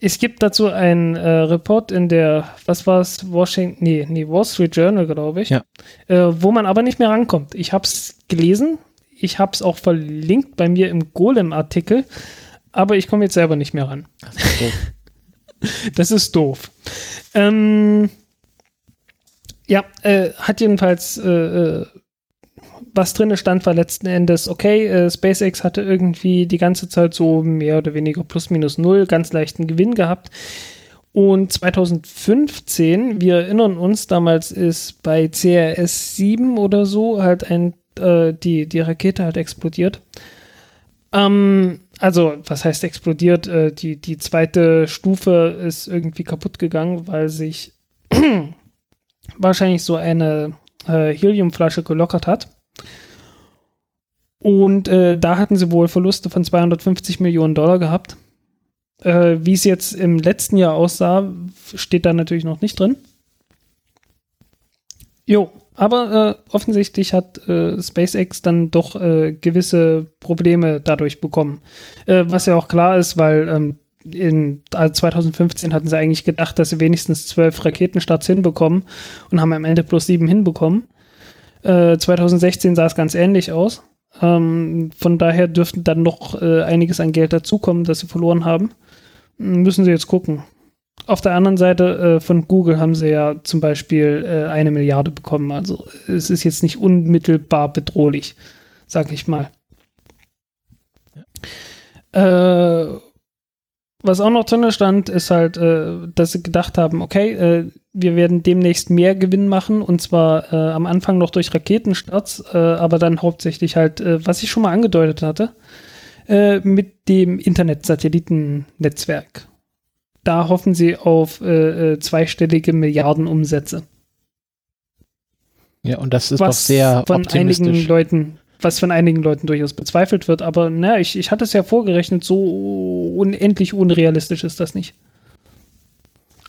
es gibt dazu einen äh, Report in der, was war es, Washington, nee, nee, Wall Street Journal, glaube ich, ja. äh, wo man aber nicht mehr rankommt. Ich habe es gelesen, ich habe es auch verlinkt bei mir im Golem-Artikel, aber ich komme jetzt selber nicht mehr ran. Das ist doof. [laughs] das ist doof. Ähm, ja, äh, hat jedenfalls äh, äh, was drin stand, war letzten Endes, okay, äh, SpaceX hatte irgendwie die ganze Zeit so mehr oder weniger plus minus null ganz leichten Gewinn gehabt. Und 2015, wir erinnern uns, damals ist bei CRS 7 oder so halt ein, äh, die, die Rakete halt explodiert. Ähm, also, was heißt explodiert? Äh, die, die zweite Stufe ist irgendwie kaputt gegangen, weil sich wahrscheinlich so eine äh, Heliumflasche gelockert hat. Und äh, da hatten sie wohl Verluste von 250 Millionen Dollar gehabt. Äh, Wie es jetzt im letzten Jahr aussah, steht da natürlich noch nicht drin. Jo, aber äh, offensichtlich hat äh, SpaceX dann doch äh, gewisse Probleme dadurch bekommen. Äh, was ja auch klar ist, weil ähm, in also 2015 hatten sie eigentlich gedacht, dass sie wenigstens zwölf Raketenstarts hinbekommen und haben am Ende plus sieben hinbekommen. Äh, 2016 sah es ganz ähnlich aus. Ähm, von daher dürften dann noch äh, einiges an Geld dazukommen, das sie verloren haben. Müssen sie jetzt gucken. Auf der anderen Seite äh, von Google haben sie ja zum Beispiel äh, eine Milliarde bekommen. Also es ist jetzt nicht unmittelbar bedrohlich, sag ich mal. Ja. Äh, was auch noch drin stand, ist halt, äh, dass sie gedacht haben, okay, äh, wir werden demnächst mehr Gewinn machen und zwar äh, am Anfang noch durch Raketenstarts, äh, aber dann hauptsächlich halt, äh, was ich schon mal angedeutet hatte, äh, mit dem Internet-Satellitennetzwerk. da hoffen sie auf zweistellige Milliardenumsätze. Ja, und das ist was doch sehr von optimistisch. einigen Leuten, was von einigen Leuten durchaus bezweifelt wird, aber na, ich, ich hatte es ja vorgerechnet, so unendlich unrealistisch ist das nicht.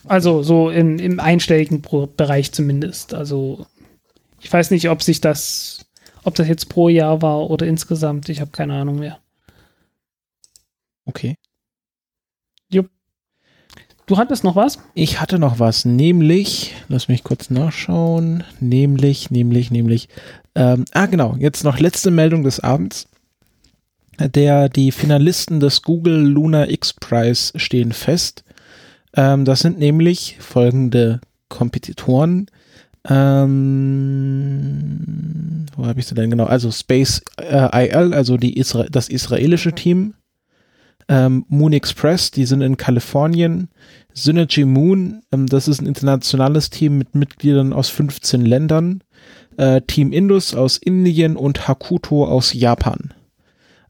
Also so im, im einstelligen Bereich zumindest. Also ich weiß nicht, ob sich das, ob das jetzt pro Jahr war oder insgesamt, ich habe keine Ahnung mehr. Okay. Du hattest noch was? Ich hatte noch was, nämlich, lass mich kurz nachschauen, nämlich, nämlich, nämlich, ähm, ah genau, jetzt noch letzte Meldung des Abends. Der, die Finalisten des Google Lunar X Prize stehen fest. Ähm, das sind nämlich folgende Kompetitoren. Ähm, wo habe ich sie denn genau? Also Space äh, IL, also Isra das israelische Team. Ähm, Moon Express, die sind in Kalifornien. Synergy Moon, ähm, das ist ein internationales Team mit Mitgliedern aus 15 Ländern. Äh, Team Indus aus Indien und Hakuto aus Japan.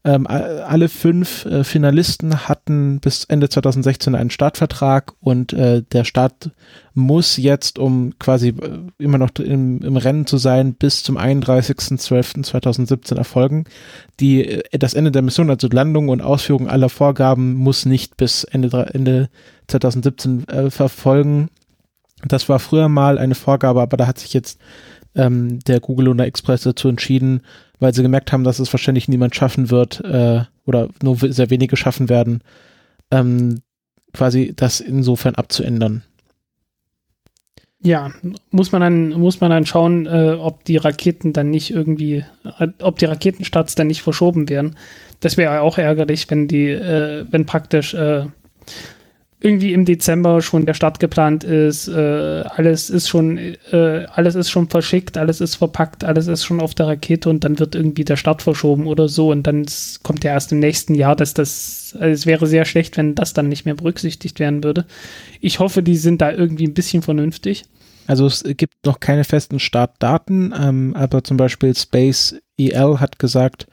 Ähm, alle fünf äh, Finalisten hatten bis Ende 2016 einen Startvertrag und äh, der Start muss jetzt, um quasi äh, immer noch im, im Rennen zu sein, bis zum 31.12.2017 erfolgen. Die, äh, das Ende der Mission, also Landung und Ausführung aller Vorgaben, muss nicht bis Ende, Ende 2017 äh, verfolgen. Das war früher mal eine Vorgabe, aber da hat sich jetzt ähm, der Google Lunar Express dazu entschieden, weil sie gemerkt haben, dass es wahrscheinlich niemand schaffen wird äh, oder nur sehr wenige schaffen werden, ähm, quasi das insofern abzuändern. Ja, muss man dann, muss man dann schauen, äh, ob die Raketen dann nicht irgendwie, ob die Raketenstarts dann nicht verschoben werden. Das wäre auch ärgerlich, wenn die, äh, wenn praktisch äh, irgendwie im Dezember schon der Start geplant ist, äh, alles ist schon, äh, alles ist schon verschickt, alles ist verpackt, alles ist schon auf der Rakete und dann wird irgendwie der Start verschoben oder so und dann kommt ja erst im nächsten Jahr, dass das, also es wäre sehr schlecht, wenn das dann nicht mehr berücksichtigt werden würde. Ich hoffe, die sind da irgendwie ein bisschen vernünftig. Also es gibt noch keine festen Startdaten, ähm, aber zum Beispiel Space EL hat gesagt,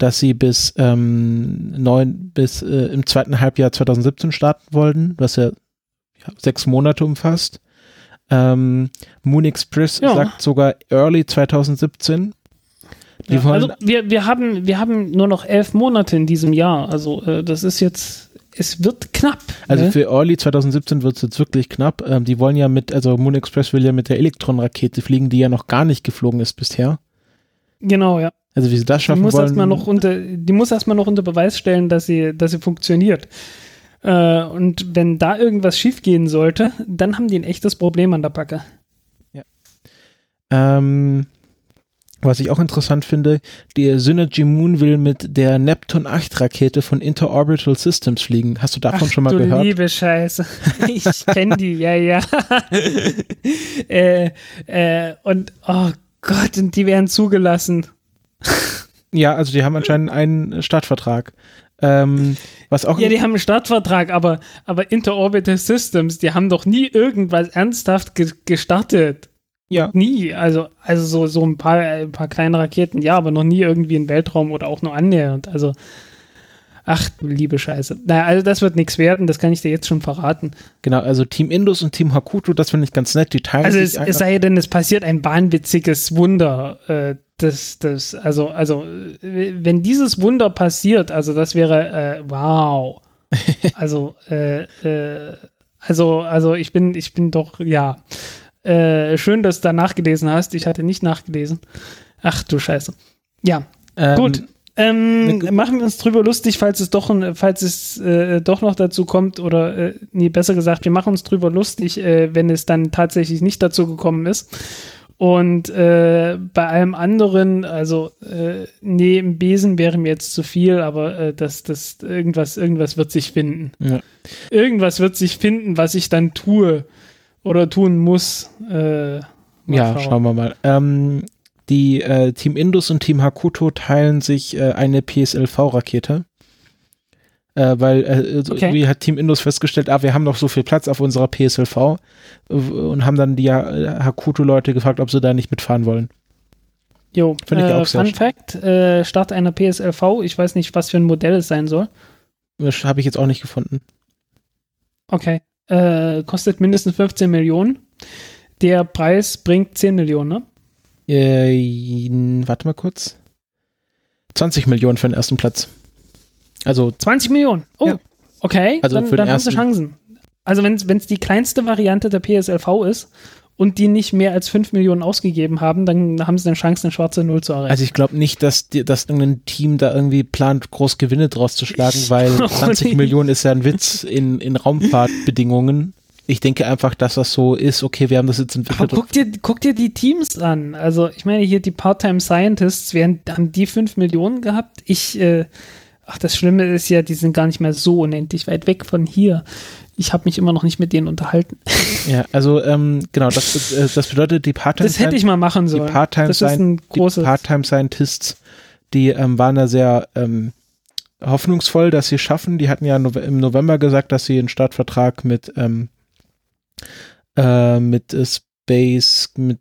dass sie bis ähm, neun bis äh, im zweiten Halbjahr 2017 starten wollten, was ja, ja sechs Monate umfasst. Ähm, Moon Express Ja. sagt sogar Early 2017. Die Ja, also wir, wir, haben, wir haben nur noch elf Monate in diesem Jahr. Also äh, das ist jetzt, es wird knapp. also ne? für Early 2017 wird es jetzt wirklich knapp. Ähm, die wollen ja mit, also Moon Express will ja mit der Elektron-Rakete fliegen, die ja noch gar nicht geflogen ist bisher. Genau, ja. Also wie sie das Die schaffen muss wollen. erstmal noch unter, die muss erstmal noch unter Beweis stellen, dass sie, dass sie funktioniert. Äh, und wenn da irgendwas schiefgehen sollte, dann haben die ein echtes Problem an der Backe. Ähm, was ich auch interessant finde, die Synergy Moon will mit der Neptun 8 Rakete von Interorbital Systems fliegen. Hast du davon Ach, schon mal du gehört? liebe Scheiße. [laughs] Ich kenne die, ja, ja. [laughs] äh, äh, und, oh Gott, und die werden zugelassen. Ja, also die haben anscheinend einen Startvertrag. Ähm, was auch Ja, die haben einen Startvertrag, aber, aber Interorbital Systems, die haben doch nie irgendwas ernsthaft ge gestartet. ja, Nie. Also, also so, so ein paar, ein paar kleine Raketen, ja, aber noch nie irgendwie in Weltraum oder auch nur annähernd. Also, ach du liebe Scheiße. Naja, also das wird nichts werden, das kann ich dir jetzt schon verraten. genau, also Team Indus und Team Hakuto, das finde ich ganz nett. Die teilen Also sich es, es sei denn, es passiert ein wahnwitziges Wunder. Äh, das, das, also, also, wenn dieses Wunder passiert, also das wäre, äh, wow. [laughs] Also, äh, äh, also, also ich bin, ich bin doch, ja. Äh, schön, dass du da nachgelesen hast. Ich hatte nicht nachgelesen. Ach du Scheiße. Ja, ähm, gut. Ähm, machen wir uns drüber lustig, falls es doch, falls es äh, doch noch dazu kommt oder äh, nee, besser gesagt, wir machen uns drüber lustig, äh, wenn es dann tatsächlich nicht dazu gekommen ist. Und äh, bei allem anderen, also äh, nee, im Besen wäre mir jetzt zu viel, aber äh, das, das irgendwas, irgendwas wird sich finden. Ja. Irgendwas wird sich finden, was ich dann tue oder tun muss. Äh, ja, schauen wir mal. Ähm, die äh, Team Indus und Team Hakuto teilen sich äh, eine PSLV-Rakete. Äh, weil äh, Okay. irgendwie hat Team Indus festgestellt, ah, wir haben noch so viel Platz auf unserer PSLV äh, und haben dann die äh, Hakuto-Leute gefragt, ob sie da nicht mitfahren wollen. Jo, Finde ich äh, auch sehr Fun Fact, äh, Start einer PSLV, ich weiß nicht, was für ein Modell es sein soll. Das habe ich jetzt auch nicht gefunden. Okay. Äh, kostet mindestens 15 Millionen. Der Preis bringt 10 Millionen, ne? Äh, warte mal kurz. 20 Millionen für den ersten Platz. Also 20 Millionen. Oh, Ja. okay. Also dann für dann haben sie Chancen. Also wenn es die kleinste Variante der PSLV ist und die nicht mehr als 5 Millionen ausgegeben haben, dann haben sie eine Chance, eine schwarze Null zu erreichen. Also ich glaube nicht, dass, die, dass irgendein Team da irgendwie plant, groß Gewinne draus zu schlagen, weil glaub 20 nicht. Millionen ist ja ein Witz in, in Raumfahrtbedingungen. Ich denke einfach, dass das so ist, okay, wir haben das jetzt Aber entwickelt. guck dir, guck dir die Teams an. Also, ich meine, hier die Part-Time Scientists, wären, haben die 5 Millionen gehabt? Ich, äh, ach, das Schlimme ist ja, die sind gar nicht mehr so unendlich weit weg von hier. Ich habe mich immer noch nicht mit denen unterhalten. Ja, also ähm, genau, das, äh, das bedeutet, die Part-Time Das hätte ich mal machen die sollen. Die großes. Part-Time Scientists, die ähm, waren da sehr ähm, hoffnungsvoll, dass sie es schaffen. Die hatten ja im November gesagt, dass sie einen Startvertrag mit ähm, äh, mit Space mit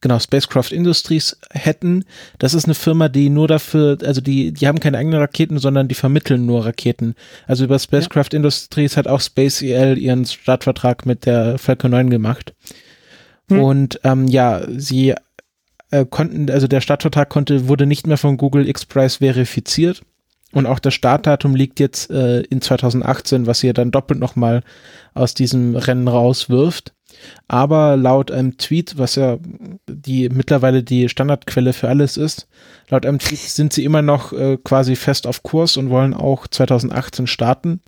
genau Spacecraft Industries hätten. Das ist eine Firma, die nur dafür, also die die haben keine eigenen Raketen, sondern die vermitteln nur Raketen. Also über Spacecraft Industries hat auch Space EL ihren Startvertrag mit der Falcon 9 gemacht. Hm. Und ähm, ja, sie äh, konnten, also der Startvertrag konnte, wurde nicht mehr von Google X-Prize verifiziert. Und auch das Startdatum liegt jetzt äh, in 2018, was sie dann doppelt nochmal aus diesem Rennen rauswirft. Aber laut einem Tweet, was ja die mittlerweile die Standardquelle für alles ist, laut einem Tweet sind sie immer noch äh, quasi fest auf Kurs und wollen auch 2018 starten.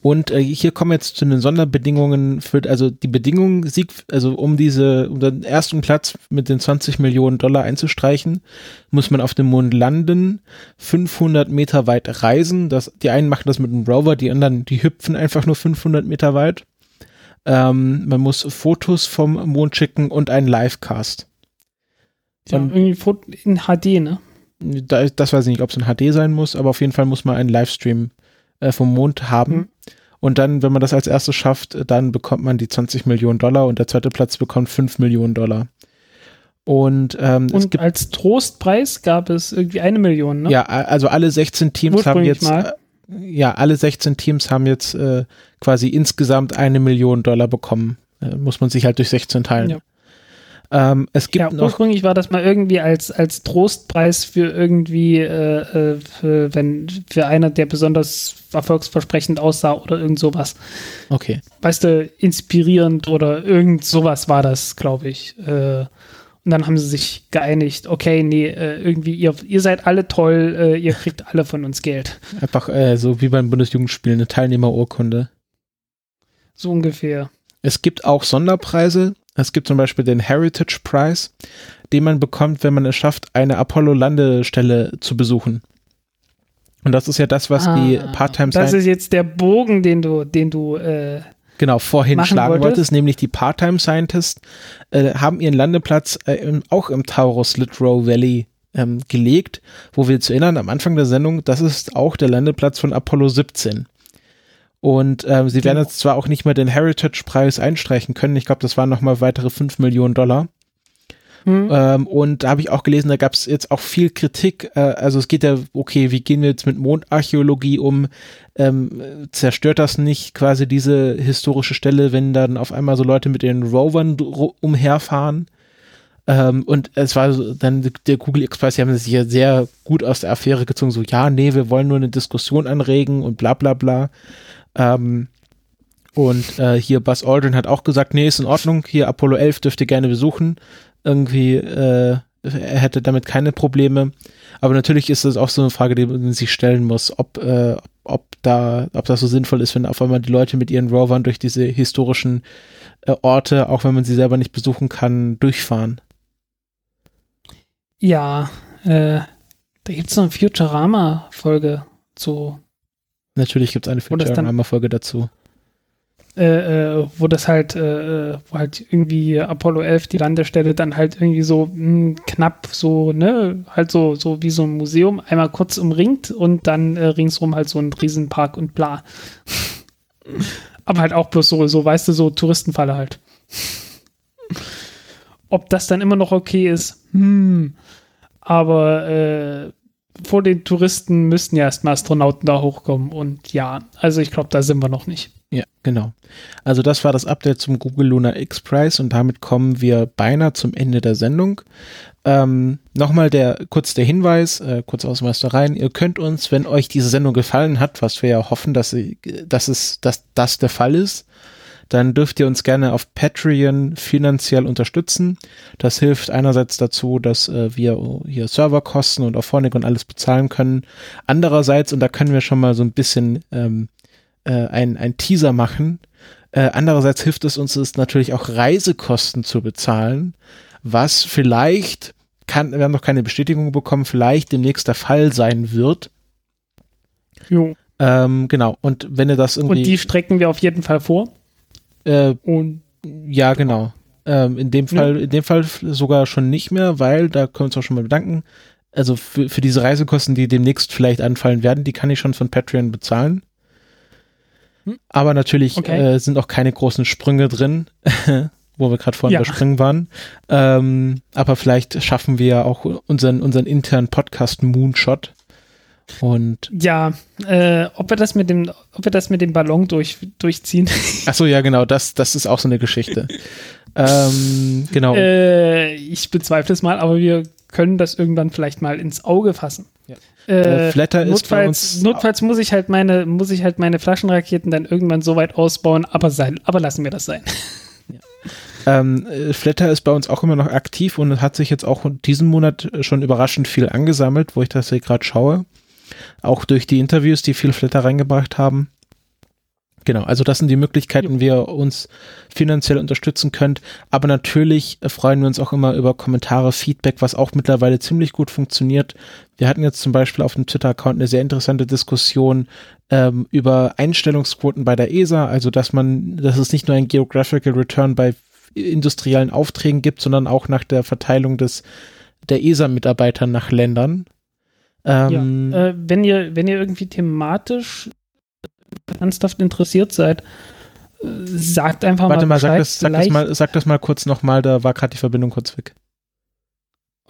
Und äh, hier kommen jetzt zu den Sonderbedingungen für, also die Bedingungen, Sieg, also um diese, um den ersten Platz mit den 20 Millionen Dollar einzustreichen, muss man auf dem Mond landen, 500 Meter weit reisen. Das, die einen machen das mit einem Rover, die anderen, die hüpfen einfach nur 500 Meter weit. Ähm, man muss Fotos vom Mond schicken und einen Livecast. ja, und- irgendwie in HD, ne? Da, das weiß ich nicht, ob es in HD sein muss, aber auf jeden Fall muss man einen Livestream äh, vom Mond haben. Mhm. Und dann, wenn man das als erstes schafft, äh, dann bekommt man die 20 Millionen Dollar und der zweite Platz bekommt 5 Millionen Dollar. Und, ähm, Und als Trostpreis gab es irgendwie eine Million, ne? ja, also alle 16 Teams haben jetzt, mal. Ja, alle 16 Teams haben jetzt äh, quasi insgesamt eine Million Dollar bekommen. Äh, muss man sich halt durch 16 teilen. Ja. Ähm, es gibt ja, noch, ursprünglich war das mal irgendwie als, als Trostpreis für irgendwie, äh, äh, für, wenn, für einer, der besonders erfolgsversprechend aussah oder irgend sowas. okay. Weißt du, inspirierend oder irgend sowas war das, glaube ich. Äh, und dann haben sie sich geeinigt, okay, nee, äh, irgendwie, ihr, ihr seid alle toll, äh, ihr kriegt alle von uns Geld. Einfach äh, so wie beim Bundesjugendspiel eine Teilnehmerurkunde. So ungefähr. Es gibt auch Sonderpreise. Es gibt zum Beispiel den Heritage Prize, den man bekommt, wenn man es schafft, eine Apollo-Landestelle zu besuchen. Und das ist ja das, was die Ah, Part-Time Das ist jetzt der Bogen, den du, den du, äh, genau vorhin schlagen wolltest. wolltest, nämlich die Part-Time Scientists äh, haben ihren Landeplatz äh, im, auch im Taurus Littrow Valley ähm, gelegt, wo wir zu erinnern, am Anfang der Sendung, das ist auch der Landeplatz von Apollo 17. Und ähm, sie werden Genau. jetzt zwar auch nicht mehr den Heritage-Preis einstreichen können, ich glaube, das waren nochmal weitere 5 Millionen Dollar. Hm, Ähm, und da habe ich auch gelesen, da gab es jetzt auch viel Kritik. Äh, also es geht ja, okay, wie gehen wir jetzt mit Mondarchäologie um? Ähm, äh, zerstört das nicht quasi diese historische Stelle, wenn dann auf einmal so Leute mit ihren Rovern umherfahren? Ähm, und es war dann der Google Express, die haben sich ja sehr gut aus der Affäre gezogen, so ja, nee, wir wollen nur eine Diskussion anregen und bla bla bla. Ähm, und äh, hier Buzz Aldrin hat auch gesagt, nee, ist in Ordnung, hier Apollo 11 dürft ihr gerne besuchen. Irgendwie, äh, er hätte damit keine Probleme. Aber natürlich ist das auch so eine Frage, die man sich stellen muss, ob, äh, ob da, ob das so sinnvoll ist, wenn auf einmal die Leute mit ihren Rovern durch diese historischen äh, Orte, auch wenn man sie selber nicht besuchen kann, durchfahren. ja, äh, da gibt es eine Futurama-Folge zu, Natürlich gibt es eine Futurama-Folge dazu. Äh, äh, wo das halt, äh, äh, wo halt irgendwie Apollo 11 die Landestelle dann halt irgendwie so mh, knapp so, ne, halt so, so wie so ein Museum einmal kurz umringt und dann äh, ringsrum halt so ein Riesenpark und bla. Aber halt auch bloß so, so, weißt du, so Touristenfalle halt. Ob das dann immer noch okay ist, hm. Aber äh, vor den Touristen müssten ja erstmal Astronauten da hochkommen und ja, also ich glaube, da sind wir noch nicht. Ja, genau. Also das war das Update zum Google Lunar X Prize und damit kommen wir beinahe zum Ende der Sendung. Ähm, Nochmal der kurz der Hinweis, äh, kurz aus rein. Ihr könnt uns, wenn euch diese Sendung gefallen hat, was wir ja hoffen, dass, sie, dass es, dass das der Fall ist, dann dürft ihr uns gerne auf Patreon finanziell unterstützen. Das hilft einerseits dazu, dass äh, wir hier Serverkosten und Auphonic und alles bezahlen können. Andererseits, und da können wir schon mal so ein bisschen ähm, äh, ein, ein Teaser machen, äh, andererseits hilft es uns es natürlich auch Reisekosten zu bezahlen, was vielleicht kann, wir haben noch keine Bestätigung bekommen, vielleicht demnächst der Fall sein wird. Jo. Ähm, genau. Und wenn ihr das irgendwie. Und die strecken wir auf jeden Fall vor. Äh, und ja, genau. Ähm, in dem Fall, ja. in dem Fall sogar schon nicht mehr, weil da können wir uns auch schon mal bedanken. Also für, für diese Reisekosten, die demnächst vielleicht anfallen werden, die kann ich schon von Patreon bezahlen. Hm? Aber natürlich okay. äh, sind auch keine großen Sprünge drin, [laughs] wo wir gerade vorhin ja. überspringen waren. Ähm, aber vielleicht schaffen wir auch unseren, unseren internen Podcast Moonshot und ja, äh, ob wir das mit dem, ob wir das mit dem Ballon durch, durchziehen. [laughs] Ach so, ja, genau, das, das ist auch so eine Geschichte. ähm, genau. Äh, ich bezweifle es mal, aber wir können das irgendwann vielleicht mal ins Auge fassen. Ja. Äh, Flatter notfalls, ist bei uns notfalls muss ich halt meine, muss ich halt meine Flaschenraketen dann irgendwann so weit ausbauen, aber sein, aber lassen wir das sein. [laughs] Ähm, äh, Flatter ist bei uns auch immer noch aktiv und hat sich jetzt auch diesen Monat schon überraschend viel angesammelt, wo ich das hier gerade schaue. Auch durch die Interviews, die viel Flatter reingebracht haben. Genau, also das sind die Möglichkeiten, wie ihr uns finanziell unterstützen könnt. Aber natürlich freuen wir uns auch immer über Kommentare, Feedback, was auch mittlerweile ziemlich gut funktioniert. Wir hatten jetzt zum Beispiel auf dem Twitter-Account eine sehr interessante Diskussion ähm, über Einstellungsquoten bei der ESA, also dass man, dass es nicht nur ein Geographical Return bei industriellen Aufträgen gibt, sondern auch nach der Verteilung des der ESA-Mitarbeiter nach Ländern. Ähm, ja, äh, wenn ihr, wenn ihr irgendwie thematisch ernsthaft interessiert seid, äh, sagt einfach warte mal. Warte mal, sag das, sag, das mal, sag das mal kurz nochmal, da war gerade die Verbindung kurz weg.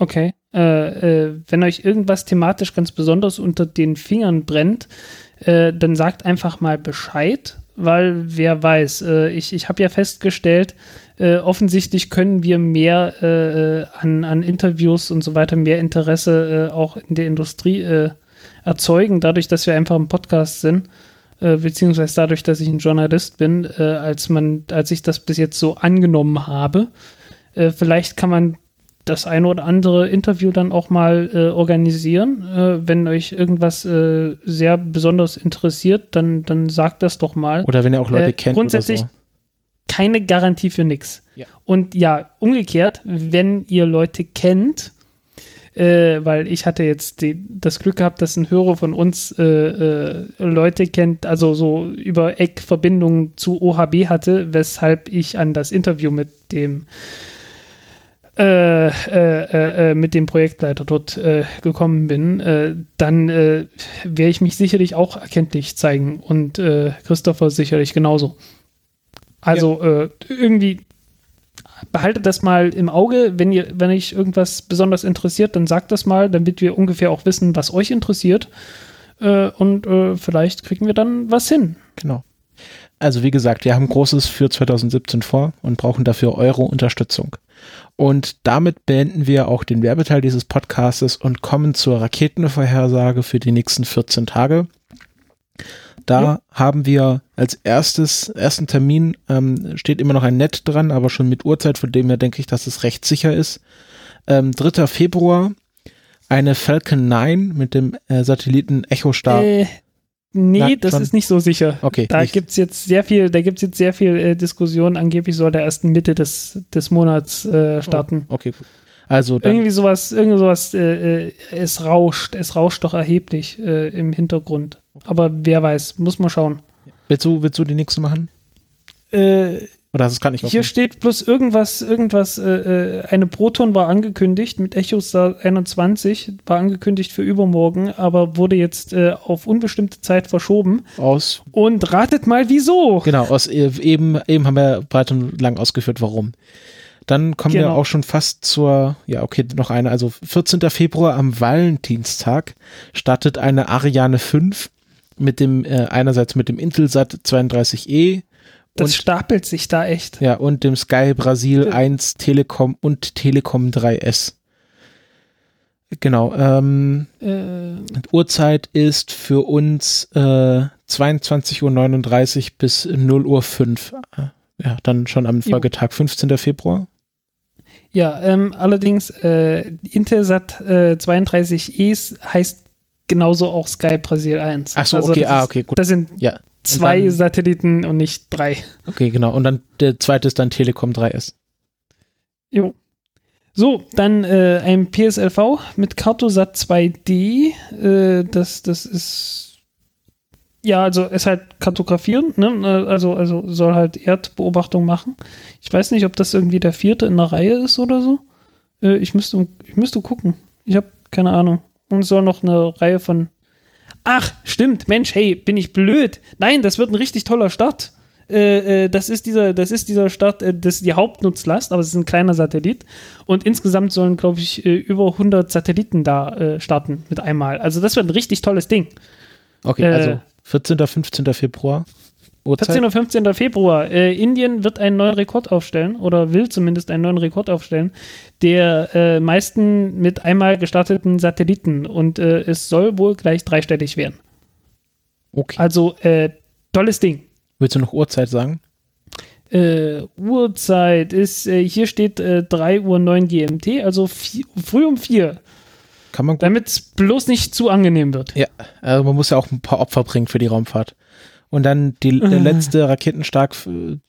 Okay. Äh, äh, wenn euch irgendwas thematisch ganz besonders unter den Fingern brennt, äh, dann sagt einfach mal Bescheid, weil wer weiß, äh, ich, ich habe ja festgestellt, äh, offensichtlich können wir mehr an, an Interviews und so weiter, mehr Interesse auch in der Industrie erzeugen, dadurch, dass wir einfach im Podcast sind, äh, beziehungsweise dadurch, dass ich ein Journalist bin, als man, als ich das bis jetzt so angenommen habe. vielleicht kann man das eine oder andere Interview dann auch mal äh, organisieren. Äh, wenn euch irgendwas äh, sehr besonders interessiert, dann, dann sagt das doch mal. Oder wenn ihr auch Leute kennt. Grundsätzlich, oder so keine Garantie für nichts. Ja. Und ja, umgekehrt, wenn ihr Leute kennt, äh, weil ich hatte jetzt die, das Glück gehabt, dass ein Hörer von uns äh, äh, Leute kennt, also so über Eckverbindungen zu OHB hatte, weshalb ich an das Interview mit dem äh, äh, äh, mit dem Projektleiter dort gekommen bin, dann werde ich mich sicherlich auch erkenntlich zeigen und Christopher sicherlich genauso. Also ja. irgendwie behaltet das mal im Auge, wenn ihr, wenn euch irgendwas besonders interessiert, dann sagt das mal, damit wir ungefähr auch wissen, was euch interessiert. Äh, und äh, vielleicht kriegen wir dann was hin. Genau. Also wie gesagt, wir haben Großes für 2017 vor und brauchen dafür eure Unterstützung. Und damit beenden wir auch den Werbeteil dieses Podcastes und kommen zur Raketenvorhersage für die nächsten 14 Tage. Da ja. haben wir als erstes, ersten Termin, ähm, steht immer noch ein Net dran, aber schon mit Uhrzeit, von dem her denke ich, dass es recht sicher ist. Ähm, 3. Februar eine Falcon 9 mit dem äh, Satelliten Echostar. Äh, nee, Na, das schon? ist nicht so sicher. Okay. Da gibt es jetzt sehr viel, da gibt jetzt sehr viel äh, Diskussion. Angeblich soll der erst Mitte des, des Monats äh, starten. Oh, okay, gut. Also irgendwie sowas, irgendwie sowas, äh, äh, es rauscht, es rauscht doch erheblich äh, im Hintergrund. Aber wer weiß, muss man schauen. Willst du, willst du die nächste machen? Äh, Oder es gar nicht Hier steht bloß irgendwas, irgendwas, äh, äh, eine Proton war angekündigt mit Echos 21, war angekündigt für übermorgen, aber wurde jetzt äh, auf unbestimmte Zeit verschoben. Aus. Und ratet mal wieso. Genau, aus eben, eben haben wir breit und lang ausgeführt, warum. Dann kommen genau. wir auch schon fast zur, ja, okay, noch eine, also 14. Februar am Valentinstag startet eine Ariane 5 mit dem, äh, einerseits mit dem Intelsat 32E Das und, stapelt sich da echt. ja, und dem Sky Brasil Ja. 1 Telekom und Telekom 3S. Genau, ähm, Äh, Uhrzeit ist für uns äh, 22.39 Uhr bis 0 Uhr 5. Ja, dann schon am. Folgetag, 15. Februar. ja, ähm, allerdings äh, Intelsat äh, 32E heißt genauso auch Sky Brasil 1. Ach so, Also okay, ah, okay, gut. Das sind Ja, zwei dann- Satelliten und nicht drei. okay, genau. Und dann der zweite ist dann Telekom 3S. Jo. So, dann äh, ein PSLV mit Cartosat 2D. Äh, das, das ist ja, also ist halt kartografieren, ne? Also, also soll halt Erdbeobachtung machen. Ich weiß nicht, ob das irgendwie der vierte in der Reihe ist oder so. Äh, ich müsste, ich müsste gucken. Ich habe keine Ahnung. Und soll noch eine Reihe von. Ach, stimmt, Mensch, hey, bin ich blöd. Nein, das wird ein richtig toller Start. Äh, äh, das ist dieser, das ist dieser Start, äh, das ist die Hauptnutzlast, aber es ist ein kleiner Satellit. Und insgesamt sollen, glaube ich, äh, über 100 Satelliten da äh, starten mit einmal. Also das wird ein richtig tolles Ding. Okay, Äh, also 14. 15. Februar. Uhrzeit. 14. und 15. Februar. Äh, Indien wird einen neuen Rekord aufstellen oder will zumindest einen neuen Rekord aufstellen, der äh, meisten mit einmal gestarteten Satelliten und äh, es soll wohl gleich dreistellig werden. Okay. Also äh, tolles Ding. Willst du noch Uhrzeit sagen? Äh, Uhrzeit ist, äh, hier steht äh, 3 Uhr 9 GMT, also vier, früh um 4, Kann man damit es bloß nicht zu angenehm wird. Ja, also man muss ja auch ein paar Opfer bringen für die Raumfahrt. Und dann die, der Äh. letzte Raketenstark, f-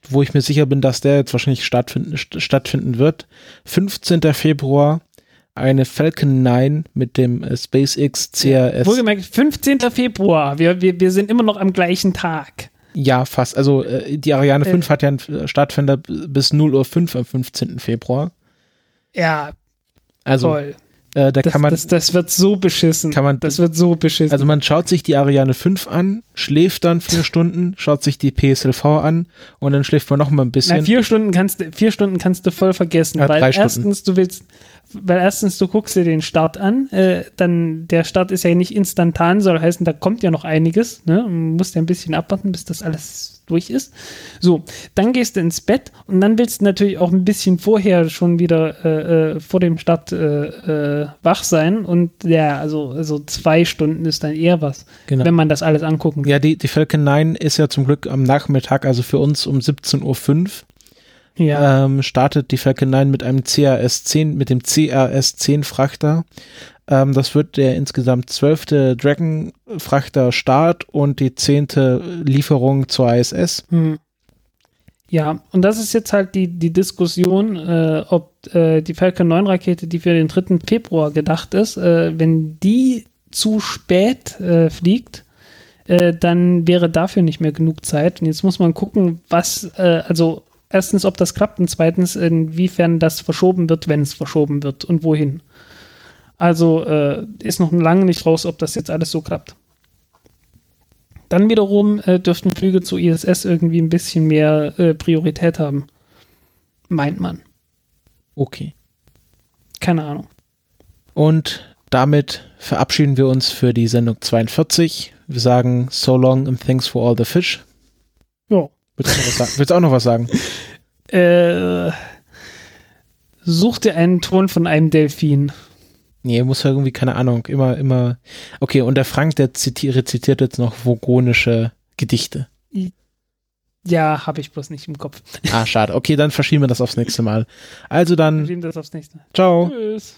wo ich mir sicher bin, dass der jetzt wahrscheinlich stattfinden, st stattfinden wird. 15. Februar eine Falcon 9 mit dem äh, SpaceX CRS. Wohlgemerkt, 15. Februar, wir, wir, wir sind immer noch am gleichen Tag. Ja, fast. Also äh, die Ariane Äh. 5 hat ja einen äh, Startfinder bis 0 Uhr 5 am 15. Februar. Ja, Also toll. Äh, da Das, kann man, das, das wird so beschissen. kann man das wird so beschissen. also man schaut sich die Ariane 5 an, schläft dann vier Stunden, schaut sich die PSLV an und dann schläft man noch mal ein bisschen. Na, vier Stunden kannst du, vier Stunden kannst du voll vergessen, Ja, weil erstens du willst, weil erstens du guckst dir den Start an, äh, dann der Start ist ja nicht instantan, soll heißen, da kommt ja noch einiges, ne? Man muss ja ein bisschen abwarten, bis das alles durch ist. So, dann gehst du ins Bett und dann willst du natürlich auch ein bisschen vorher schon wieder äh, äh, vor dem Start äh, äh, wach sein und ja, also, also zwei Stunden ist dann eher was, Genau. wenn man das alles angucken Ja, die, die Falcon 9 ist ja zum Glück am Nachmittag, also für uns um 17.05 Uhr, Ja, ähm, startet die Falcon 9 mit einem CRS-10, mit dem CRS-10 Ähm, das wird der insgesamt zwölfte Dragon-Frachter Start und die zehnte Lieferung zur ISS. Hm. Ja, und das ist jetzt halt die, die Diskussion, äh, ob äh, die Falcon 9 Rakete, die für den 3. Februar gedacht ist, äh, wenn die zu spät äh, fliegt, äh, dann wäre dafür nicht mehr genug Zeit. Und jetzt muss man gucken, was, äh, also erstens, ob das klappt und zweitens, inwiefern das verschoben wird, wenn es verschoben wird und wohin. Also äh, ist noch lange nicht raus, ob das jetzt alles so klappt. Dann wiederum äh, dürften Flüge zur ISS irgendwie ein bisschen mehr äh, Priorität haben. Meint man. Okay. Keine Ahnung. Und damit verabschieden wir uns für die Sendung 42. Wir sagen so long and thanks for all the fish. Willst du? Willst du auch noch was sagen? [laughs] Äh, such dir einen Ton von einem Delfin. Nee, muss ja irgendwie, keine Ahnung, immer, immer. Okay, und der Frank, der ziti rezitiert jetzt noch vogonische Gedichte. Ja, habe ich bloß nicht im Kopf. Ah, schade. Okay, dann verschieben wir das aufs nächste Mal. Also dann, Schieben das aufs nächste. ciao. Tschüss.